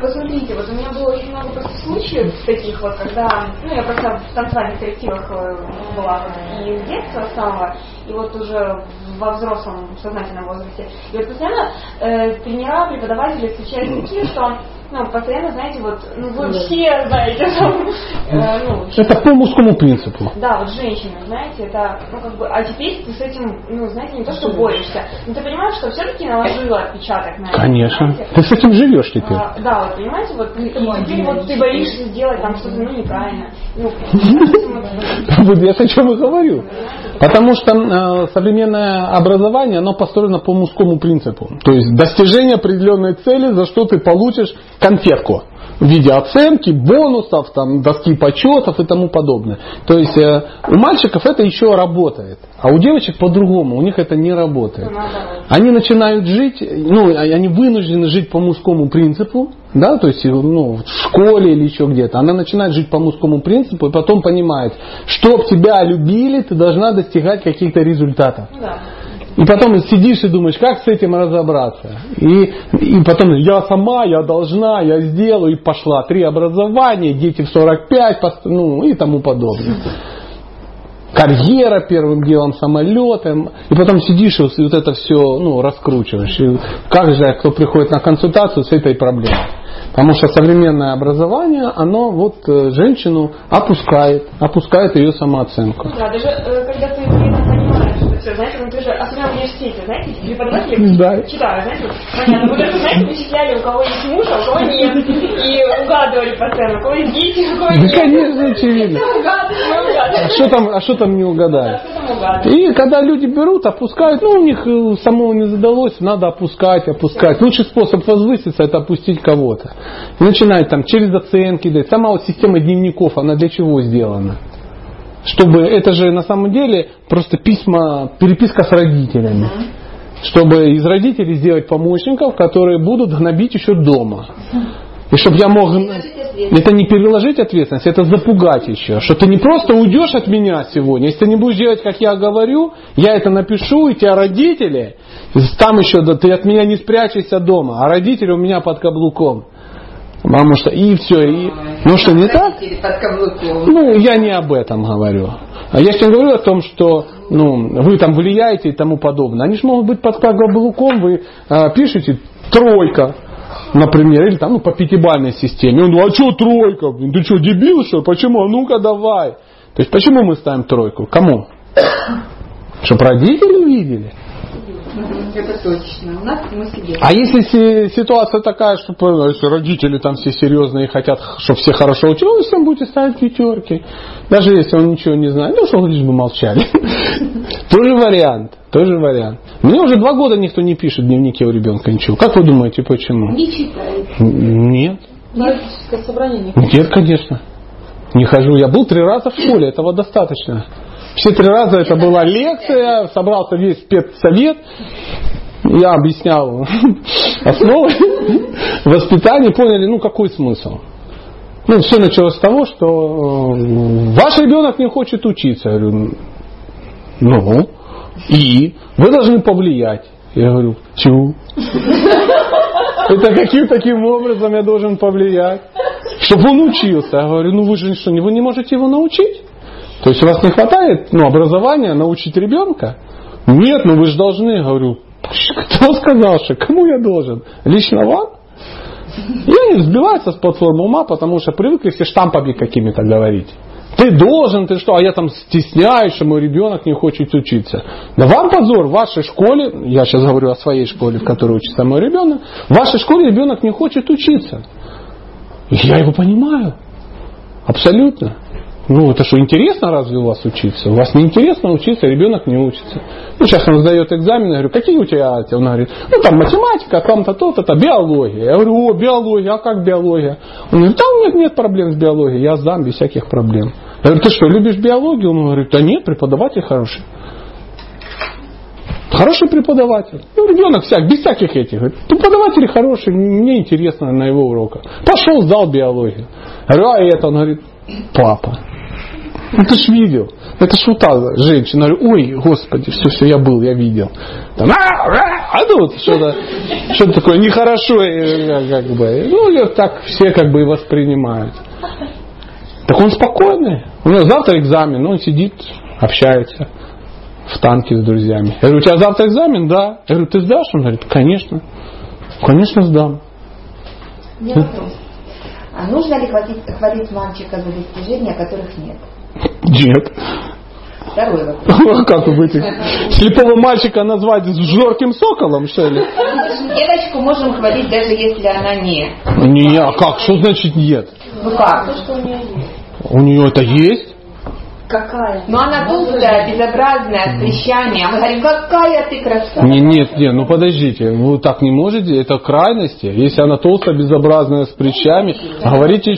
Посмотрите, вот у меня было очень много просто случаев таких вот, когда, ну, я просто в танцевальных коллективах э, была и с детства самого, и вот уже во взрослом сознательном возрасте. И вот постоянно э, тренера, преподаватели встречались такие, что ну, постоянно, знаете, вот, ну, вы все знаете, там, э, ну, Это по мужскому принципу. да, вот женщина, знаете, это, ну, как бы, а теперь ты с этим, ну, знаете, не то, что борешься, но ты понимаешь, что все-таки наложила отпечаток на это, Конечно. знаете. Ты с этим живешь теперь. А, да, вот понимаете, вот и теперь вот ты боишься сделать там что-то ну неправильно. Ну, Вот я о чем и говорю. Потому что э, современное образование, оно построено по мужскому принципу. То есть достижение определенной цели, за что ты получишь конфетку в виде оценки, бонусов, там, доски почетов и тому подобное. То есть э, у мальчиков это еще работает, а у девочек по-другому, у них это не работает. Они начинают жить, ну, они вынуждены жить по мужскому принципу, да, то есть ну, в школе или еще где-то. Она начинает жить по мужскому принципу и потом понимает, чтоб тебя любили, ты должна достигать каких-то результатов. И потом сидишь и думаешь, как с этим разобраться. И, и потом я сама, я должна, я сделаю, и пошла. Три образования, дети в 45, пост- ну и тому подобное. Карьера первым делом, самолетом. И потом сидишь и вот это все ну, раскручиваешь. И как же, кто приходит на консультацию с этой проблемой? Потому что современное образование, оно вот э, женщину опускает, опускает ее самооценку. да, даже э, когда ты что все, знаете, ну ты же, особенно в университете, знаете, преподаватели Да. читают, знаете, понятно, вы даже, знаете, вычисляли, у кого есть муж, а у кого нет, и угадывали постоянно, у кого есть дети, а у кого Да, нет. конечно, очевидно. Мы угадываем, мы А что там, а что там не угадываем? И когда люди берут, опускают, ну у них э, самого не задалось, надо опускать, опускать. Лучший способ возвыситься это опустить кого-то. И начинать там через оценки дать. Сама вот система дневников, она для чего сделана? Чтобы это же на самом деле просто письма, переписка с родителями. Чтобы из родителей сделать помощников, которые будут гнобить еще дома. И чтобы я мог... Это не переложить ответственность, это запугать еще. Что ты не просто уйдешь от меня сегодня. Если ты не будешь делать, как я говорю, я это напишу, и тебя родители, там еще, да ты от меня не спрячешься дома, а родители у меня под каблуком. Потому что и все, и... Ну что, не так? Ну, я не об этом говорю. А я сейчас говорю о том, что ну, вы там влияете и тому подобное. Они же могут быть под каблуком, вы а, пишете тройка, например, или там ну, по пятибалльной системе. Он, ну а что тройка? Ты что, дебил что? Почему? А Ну-ка давай. То есть почему мы ставим тройку? Кому? Чтоб родители видели. Это точно. У нас мы себе. А если си- ситуация такая, что если родители там все серьезные и хотят, чтобы все хорошо учились, всем будете ставить пятерки. Даже если он ничего не знает, ну что лишь бы молчали. Тоже вариант. Тоже вариант. Мне уже два года никто не пишет в дневнике у ребенка ничего. Как вы думаете, почему? Не читает. Нет. Родительское собрание не Нет, конечно. Не хожу. Я был три раза в школе, этого достаточно. Все три раза это была лекция, собрался весь спецсовет, я объяснял основы воспитания, поняли, ну какой смысл. Ну, все началось с того, что э, ваш ребенок не хочет учиться. Я говорю, ну, и вы должны повлиять. Я говорю, чу. Это каким таким образом я должен повлиять? Чтобы он учился. Я говорю, ну вы же что, вы не можете его научить? То есть у вас не хватает ну, образования научить ребенка? Нет, ну вы же должны. Говорю, кто сказал, что кому я должен? Лично вам? Я не сбивается с платформы ума, потому что привыкли все штампами какими-то говорить. Ты должен, ты что, а я там стесняюсь, что мой ребенок не хочет учиться. Да вам позор, в вашей школе, я сейчас говорю о своей школе, в которой учится мой ребенок, в вашей школе ребенок не хочет учиться. Я его понимаю. Абсолютно. Ну, это что, интересно разве у вас учиться? У вас не интересно учиться, ребенок не учится. Ну, сейчас он сдает экзамен, я говорю, какие у тебя? Он говорит, ну, там математика, там-то, то-то, то, биология. Я говорю, о, биология, а как биология? Он говорит, да нет, нет проблем с биологией, я сдам без всяких проблем. Я говорю, ты что, любишь биологию? Он говорит, да нет, преподаватель хороший. Хороший преподаватель. Ну, ребенок всяк, без всяких этих. Преподаватель хороший, мне интересно на его уроках. Пошел, сдал биологию. Я говорю, а это? Он говорит, папа. Ну ты ж видел. Это ж вот та женщина. Ой, господи, все, все, я был, я видел. Там, а, а, а ну вот что-то, что такое нехорошо, э, как бы. Ну, вот так все как бы и воспринимают. Так он спокойный. У него завтра экзамен, он сидит, общается в танке с друзьями. Я говорю, у тебя завтра экзамен? Да. Я говорю, ты сдашь? Он говорит, конечно. Конечно сдам. Вопрос. А нужно ли хвалить, хвалить мальчика за достижения, которых нет? Нет. Второй вопрос. А Как вы будете? Слепого мальчика назвать жорким соколом, что ли? Девочку можем хвалить, даже если она не. Не, а как? Что значит нет? Ну как? У нее это есть? Какая? Но она толстая, безобразная, с прыщами. А мы говорим, какая ты красавица. Не, нет, нет, ну подождите, вы так не можете, это крайности. Если она толстая, безобразная, с плечами, говорите...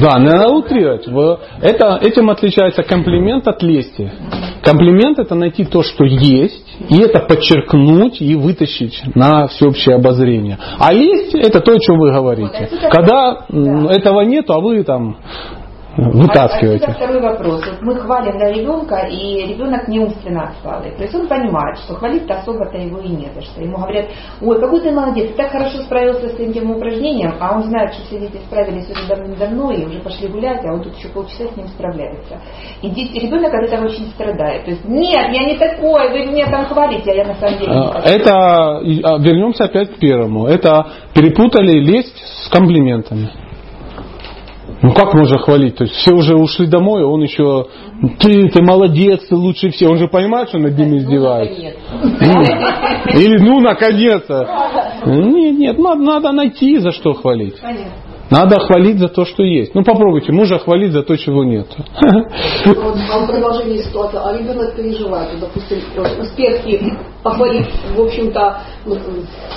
Да, не надо утрировать. Вы- Это, этим отличается комплимент от лести. Комплимент это найти то, что есть, и это подчеркнуть и вытащить на всеобщее обозрение. А лесть это то, о чем вы говорите. Когда этого нету, а вы там вытаскиваете. Отсюда второй вопрос. Вот мы хвалим на ребенка, и ребенок не умственно отсталый. То есть он понимает, что хвалить-то особо-то его и не за что. Ему говорят, ой, какой ты молодец, ты так хорошо справился с этим упражнением, а он знает, что все дети справились уже давным-давно и уже пошли гулять, а он тут еще полчаса с ним справляется. И дети, ребенок от этого очень страдает. То есть, нет, я не такой, вы меня там хвалите, а я на самом деле не А, такой». Это, а, вернемся опять к первому. Это перепутали лесть с комплиментами. Ну как можно хвалить? То есть все уже ушли домой, а он еще, ты, ты молодец, ты лучше всех. Он же понимает, что над ним издевается. Ну, Или ну наконец-то. Нет, нет, надо найти за что хвалить. Надо хвалить за то, что есть. Ну попробуйте мужа хвалить за то, чего нет. А в продолжении ситуации, а ребенок переживает, допустим, успехи похвалить, в общем-то, ну,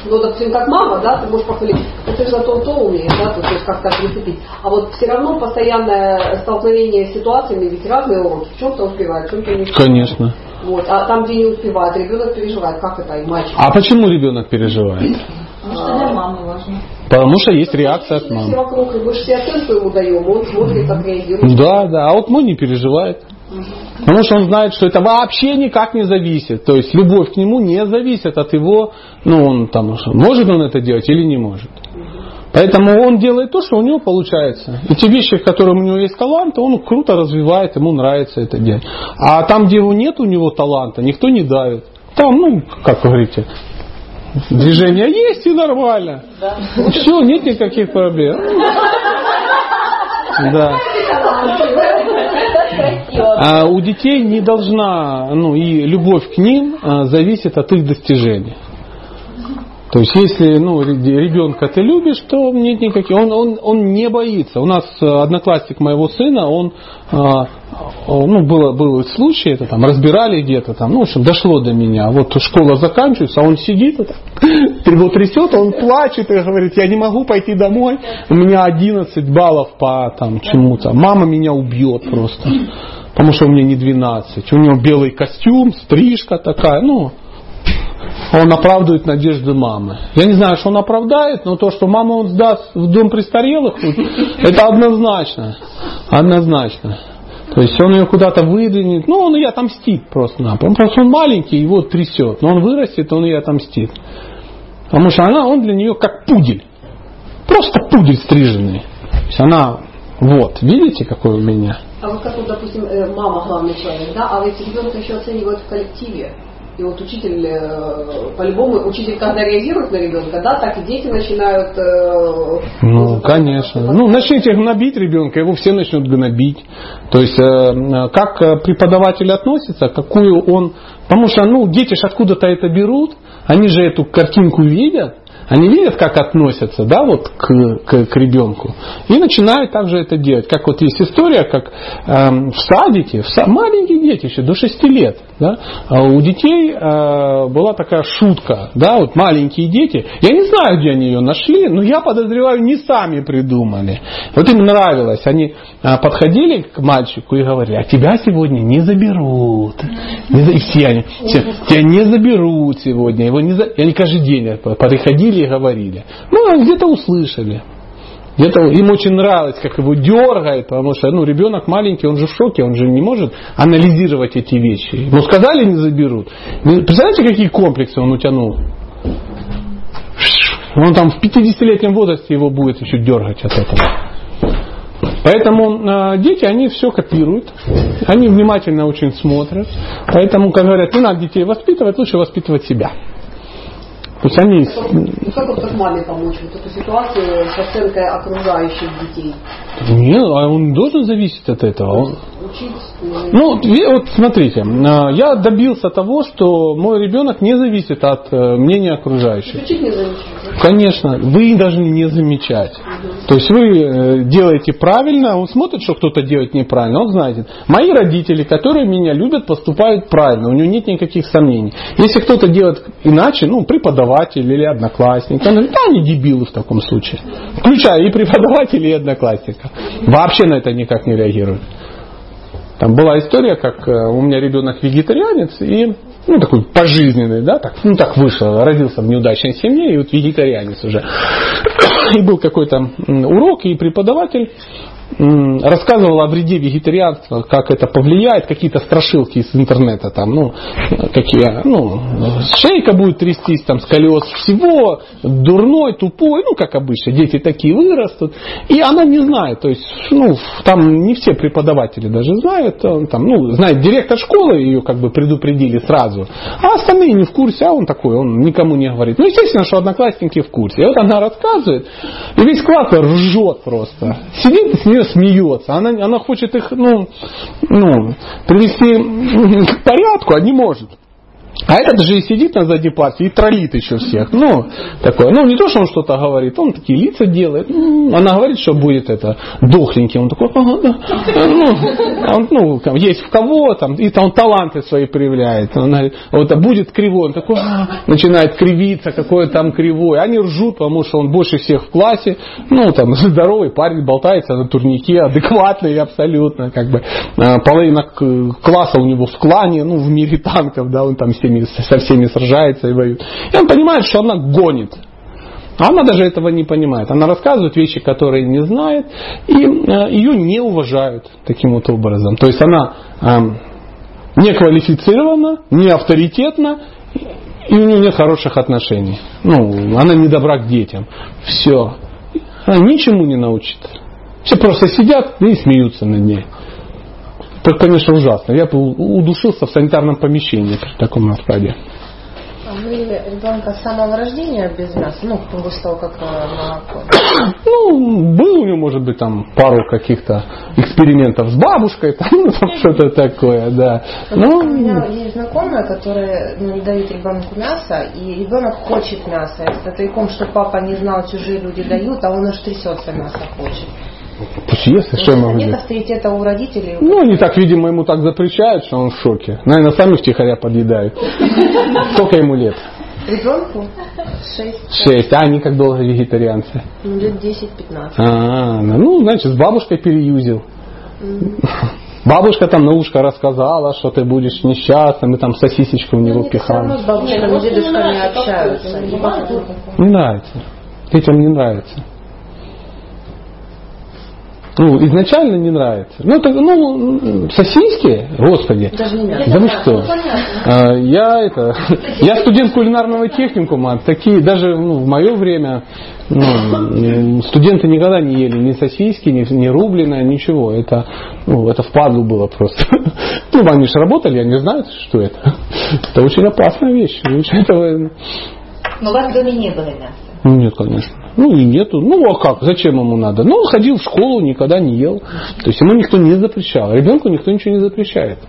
ну, допустим, как мама, да, ты можешь похвалить, «Ну, ты же зато то умеешь, да, то есть как-то прицепить. А вот все равно постоянное столкновение с ситуациями, ведь разные уроки, в чем-то успевает, в чем-то не успевает. Конечно. Вот, а там, где не успевает, ребенок переживает, как это, и мальчик. А почему ребенок переживает? Потому что для мамы важно. Потому что есть реакция от мамы. вокруг, и мы же все оценку ему даем, он смотрит, как реагирует. Да, да. А вот мой не переживает. Потому что он знает, что это вообще никак не зависит. То есть любовь к нему не зависит от его, ну он там, может он это делать или не может. Поэтому он делает то, что у него получается. И те вещи, в которых у него есть талант, он круто развивает, ему нравится это делать. А там, где его нет у него таланта, никто не давит. Там, ну, как вы говорите, движение есть и нормально. Все, нет никаких проблем. Да. А у детей не должна, ну и любовь к ним а, зависит от их достижений. То есть, если ну, ребенка ты любишь, то нет никаких. Он, он, он не боится. У нас э, одноклассник моего сына, он, а, ну, было, был случай, это там разбирали где-то там, ну, в общем, дошло до меня. Вот школа заканчивается, а он сидит, это, его трясет, он плачет и говорит, я не могу пойти домой, у меня 11 баллов по там чему-то. Мама меня убьет просто. Потому что у меня не 12. У него белый костюм, стрижка такая, ну, он оправдывает надежды мамы. Я не знаю, что он оправдает, но то, что маму он сдаст в дом престарелых, это однозначно. Однозначно. То есть он ее куда-то выдвинет, ну он ей отомстит просто-напросто. Просто он маленький, его трясет. Но он вырастет, он ей отомстит. Потому что она, он для нее как пудель. Просто пудель стриженный. То есть она, вот, видите, какой у меня? А вот как вот, допустим, э, мама главный человек, да, а ведь ребенка еще оценивают в коллективе. И вот учитель, э, по-любому, учитель, когда реагирует на ребенка, да, так и дети начинают... э, Ну, конечно. Ну, начните гнобить ребенка, его все начнут гнобить. То есть, э, как преподаватель относится, какую он... Потому что, ну, дети же откуда-то это берут, они же эту картинку видят, они видят, как относятся, да, вот к, к, к ребенку, и начинают также это делать. Как вот есть история, как эм, в садике, в са- маленькие дети еще до 6 лет, да, а у детей э, была такая шутка, да, вот маленькие дети, я не знаю, где они ее нашли, но я подозреваю, не сами придумали. Вот им нравилось, они э, подходили к мальчику и говорили, а тебя сегодня не заберут. Не за- И все они, все, тебя не заберут сегодня, его не за... И они каждый день приходили и говорили. Ну, а где-то услышали. Где-то им очень нравилось, как его дергает, потому что ну, ребенок маленький, он же в шоке, он же не может анализировать эти вещи. Ему сказали, не заберут. Представляете, какие комплексы он утянул? Он там в 50-летнем возрасте его будет еще дергать от этого. Поэтому э, дети, они все копируют, они внимательно очень смотрят. Поэтому, как говорят, не надо детей воспитывать, лучше воспитывать себя. Есть они... Ну, как вот как маме помочь вот эту ситуацию с оценкой окружающих детей? Нет, а он должен зависеть от этого. Он- Учить? Ну, ви- вот смотрите, а, я добился того, что мой ребенок не зависит от э, мнения окружающих. Учить не замечать. Конечно, вы должны не замечать. То есть вы э, делаете правильно, он смотрит, что кто-то делает неправильно, он знает. Мои родители, которые меня любят, поступают правильно, у него нет никаких сомнений. Если кто-то делает иначе, ну, преподаватель или одноклассник, он говорит, да, они дебилы в таком случае. Включая и преподавателя, и одноклассника. Вообще на это никак не реагируют. Там была история, как э, у меня ребенок вегетарианец и ну, такой пожизненный, да, так, ну, так вышло, родился в неудачной семье, и вот вегетарианец уже. И был какой-то урок, и преподаватель рассказывал о вреде вегетарианства, как это повлияет, какие-то страшилки из интернета, там, ну, какие, ну, шейка будет трястись, там, сколиоз всего, дурной, тупой, ну, как обычно, дети такие вырастут, и она не знает, то есть, ну, там не все преподаватели даже знают, там, ну, знает директор школы, ее как бы предупредили сразу, а остальные не в курсе, а он такой, он никому не говорит. Ну, естественно, что одноклассники в курсе. И вот она рассказывает, и весь класс ржет просто. Сидит с нее смеется. Она, она хочет их, ну, ну, привести к порядку, а не может. А этот же и сидит на задней партии и троллит еще всех. Ну, такое. Ну, не то, что он что-то говорит, он такие лица делает. М, Она говорит, что будет это дохленький. Он такой, ага, да. Ну, а он, ну, там, есть в кого, там, и там таланты свои проявляет. Он говорит, вот, а будет кривой. Он такой, «А», начинает кривиться, какой там кривой. Они ржут, потому что он больше всех в классе. Ну, там, здоровый парень болтается на турнике, адекватный абсолютно. Как бы, А, половина класса у него в клане, ну, в мире танков, да, он там с всеми- со всеми сражается и воюет. И он понимает, что она гонит. А она даже этого не понимает. Она рассказывает вещи, которые не знает, и э, ее не уважают таким вот образом. То есть она эм, не квалифицирована, не авторитетна, и у нее нет хороших отношений. Ну, она не добра к детям. Все. Она ничему не научит. Все просто сидят и смеются над ней. Это, конечно, ужасно. Я у- удушился в санитарном помещении при таком раскладе. А вы ребенка с самого рождения без мяса, ну, после того, как э, молоко. Ну, был у него, может быть, там пару каких-то экспериментов с бабушкой, там, ну, там что-то такое, да. Ну, у Ну, меня есть знакомая, которая ну, не дает ребенку мясо, и ребенок хочет мяса. Это тайком, что папа не знал, чужие люди дают, а он аж трясется мясо хочет. Пусть ест, и что я могу Нет делать? авторитета у родителей. Ну, они так, видимо, ему так запрещают, что он в шоке. Наверное, сами втихаря подъедают. Сколько ему лет? Ребенку 6, Шесть. А они как долго вегетарианцы? ну, лет 10-15. А, ну, значит, с бабушкой переюзил. Бабушка там на ушко рассказала, что ты будешь несчастным, и там сосисечку в него Все равно пихали. с бабушками, дедушками общаются. Не нравится. Детям не нравится. Ну, изначально не нравится. Ну, так, ну, сосиски, господи. Даже не. Да вы что? А, Я это, я студент кулинарного техникума, такие даже ну, в мое время ну, студенты никогда не ели ни сосиски, ни, ни рубленое, ничего. Это, ну, это впадлу было просто. Ну, они же работали, они знают, что это. Это очень опасная вещь. Этого Но у вас в доме не было мяса. ну, нет, конечно. Ну, и нету. Ну, а как? Зачем ему надо? Ну, он ходил в школу, никогда не ел. То есть ему никто не запрещал. Ребенку никто ничего не запрещает.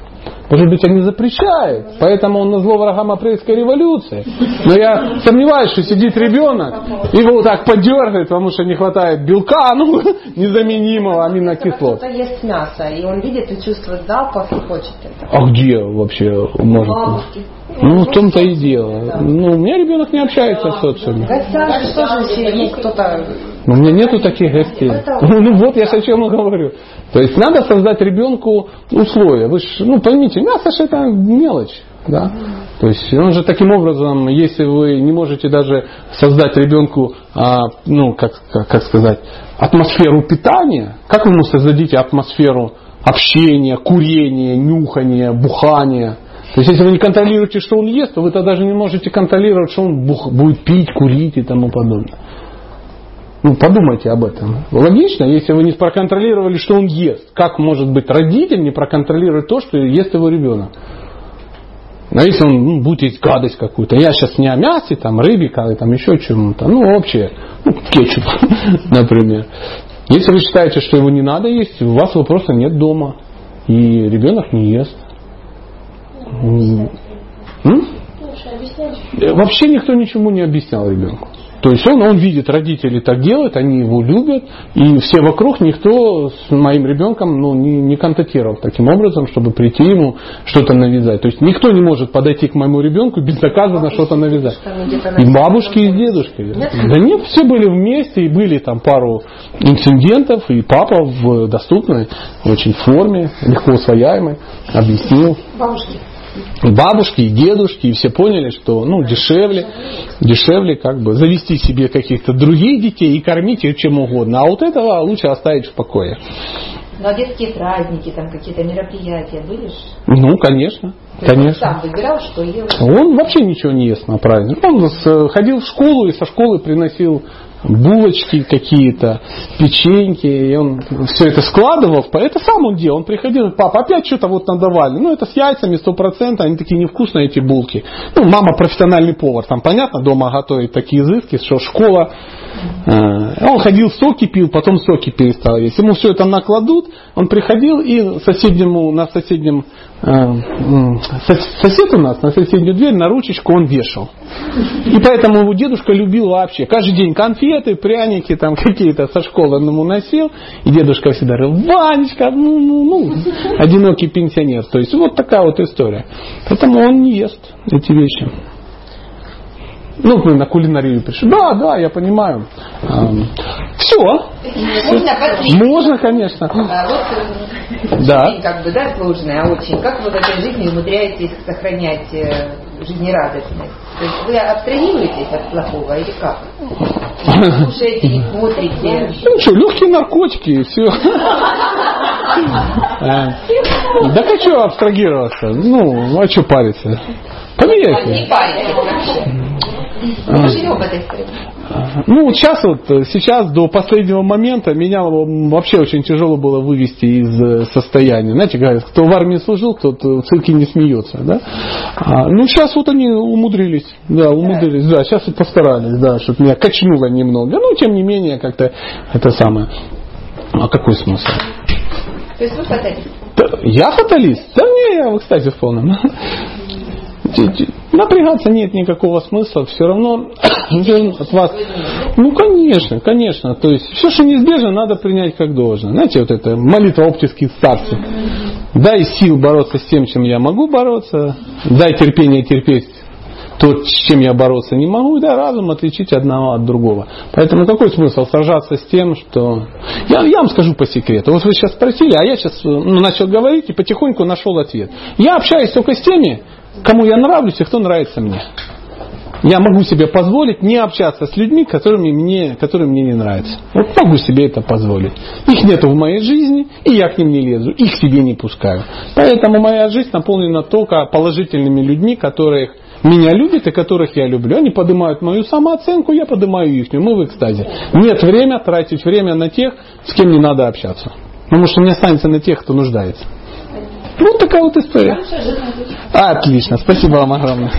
Может быть, они запрещают, поэтому он на зло врагам апрельской революции. Но я сомневаюсь, что сидит ребенок, его вот так подергает, потому что не хватает белка, ну, незаменимого аминокислот. Кто-то ест мясо, и он видит и чувствует запах и хочет это. А где вообще может быть? Ну, в том-то и дело. Ну, у меня ребенок не общается в социуме. В гостях же тоже все, ну, кто-то... У меня нету таких гостей. Ну вот я о чем и говорю. То есть надо создать ребенку условия. Вы ж, ну поймите, мясо же это мелочь. Да? То есть он же таким образом, если вы не можете даже создать ребенку, а, ну как, как, как сказать, атмосферу питания, как вы ему создадите атмосферу общения, курения, нюхания, бухания? То есть, если вы не контролируете, что он ест, то вы тогда даже не можете контролировать, что он будет пить, курить и тому подобное. Ну, подумайте об этом. Логично, если вы не проконтролировали, что он ест. Как может быть родитель не проконтролировать то, что ест его ребенок? А если он ну, будет есть гадость какую-то, я сейчас не о мясе, там, рыбе, там еще чему-то, ну, общее, ну, кетчуп, например. Если вы считаете, что его не надо есть, у вас его просто нет дома, и ребенок не ест. М? Вообще никто ничему не объяснял ребенку. То есть он, он видит, родители так делают, они его любят, и все вокруг, никто с моим ребенком ну, не, не контактировал таким образом, чтобы прийти ему что-то навязать. То есть никто не может подойти к моему ребенку безнаказанно что-то навязать. И бабушки, и дедушки. Да нет, все были вместе, и были там пару инцидентов, и папа в доступной очень форме, легко усвояемой, объяснил. Бабушки бабушки, и дедушки, и все поняли, что ну, дешевле, дешевле как бы завести себе каких-то других детей и кормить их чем угодно. А вот этого лучше оставить в покое. Ну а детские праздники, там какие-то мероприятия были же? Ну, конечно. То конечно. Он сам выбирал, что ел. Он вообще ничего не ест на праздник. Он ходил в школу и со школы приносил булочки какие-то, печеньки, и он все это складывал. Это сам он делал. Он приходил, папа, опять что-то вот надавали. Ну, это с яйцами сто процентов, они такие невкусные, эти булки. Ну, мама профессиональный повар, там, понятно, дома готовит такие изыски, что школа. Э, он ходил, соки пил, потом соки перестал есть. Ему все это накладут, он приходил и соседнему, на соседнем Э, сосед у нас на соседнюю дверь на ручечку он вешал. И поэтому его дедушка любил вообще. Каждый день конфеты, пряники там какие-то со школы ему носил. И дедушка всегда говорил, Ванечка, ну, ну, ну, одинокий пенсионер. То есть вот такая вот история. Поэтому он не ест эти вещи. Ну, мы на кулинарию пришли. Да, да, я понимаю. Все. Можно? Можно, конечно. А, вот да. жизнь как бы, да, сложная очень. Как вы в этой жизни умудряетесь сохранять э, жизнерадостность? То есть вы абстрагируетесь от плохого или как? Слушаете, не смотрите? Ну что, легкие наркотики и все. Э, да хочу абстрагироваться. Ну, а что париться? Поменяйте. Не паритесь вообще. Ну, вот сейчас вот, сейчас до последнего момента меня вообще очень тяжело было вывести из э, состояния. Знаете, говорят, кто в армии служил, тот в цирке не смеется, да? А, ну, сейчас вот они умудрились, да, умудрились, да, сейчас вот постарались, да, чтобы меня качнуло немного. Ну, тем не менее, как-то это самое. А какой смысл? То есть вы фаталист? Я фаталист? Да не, я, кстати, в полном напрягаться нет никакого смысла, все равно от вас... Ну, конечно, конечно. То есть, все, что неизбежно, надо принять как должное. Знаете, вот это молитва оптических старцев. Дай сил бороться с тем, чем я могу бороться. Дай терпение терпеть то, с чем я бороться не могу, да, разум отличить одного от другого. Поэтому какой смысл сражаться с тем, что... Я, я вам скажу по секрету. Вот вы сейчас спросили, а я сейчас ну, начал говорить и потихоньку нашел ответ. Я общаюсь только с теми, кому я нравлюсь и кто нравится мне. Я могу себе позволить не общаться с людьми, которыми мне, которые мне не нравятся. Вот могу себе это позволить. Их нету в моей жизни, и я к ним не лезу, их себе не пускаю. Поэтому моя жизнь наполнена только положительными людьми, которые меня любят и которых я люблю. Они поднимают мою самооценку, я поднимаю их. Мы в экстазе. Нет времени тратить время на тех, с кем не надо общаться. Потому что не останется на тех, кто нуждается. Вот такая вот история. Отлично, спасибо вам огромное.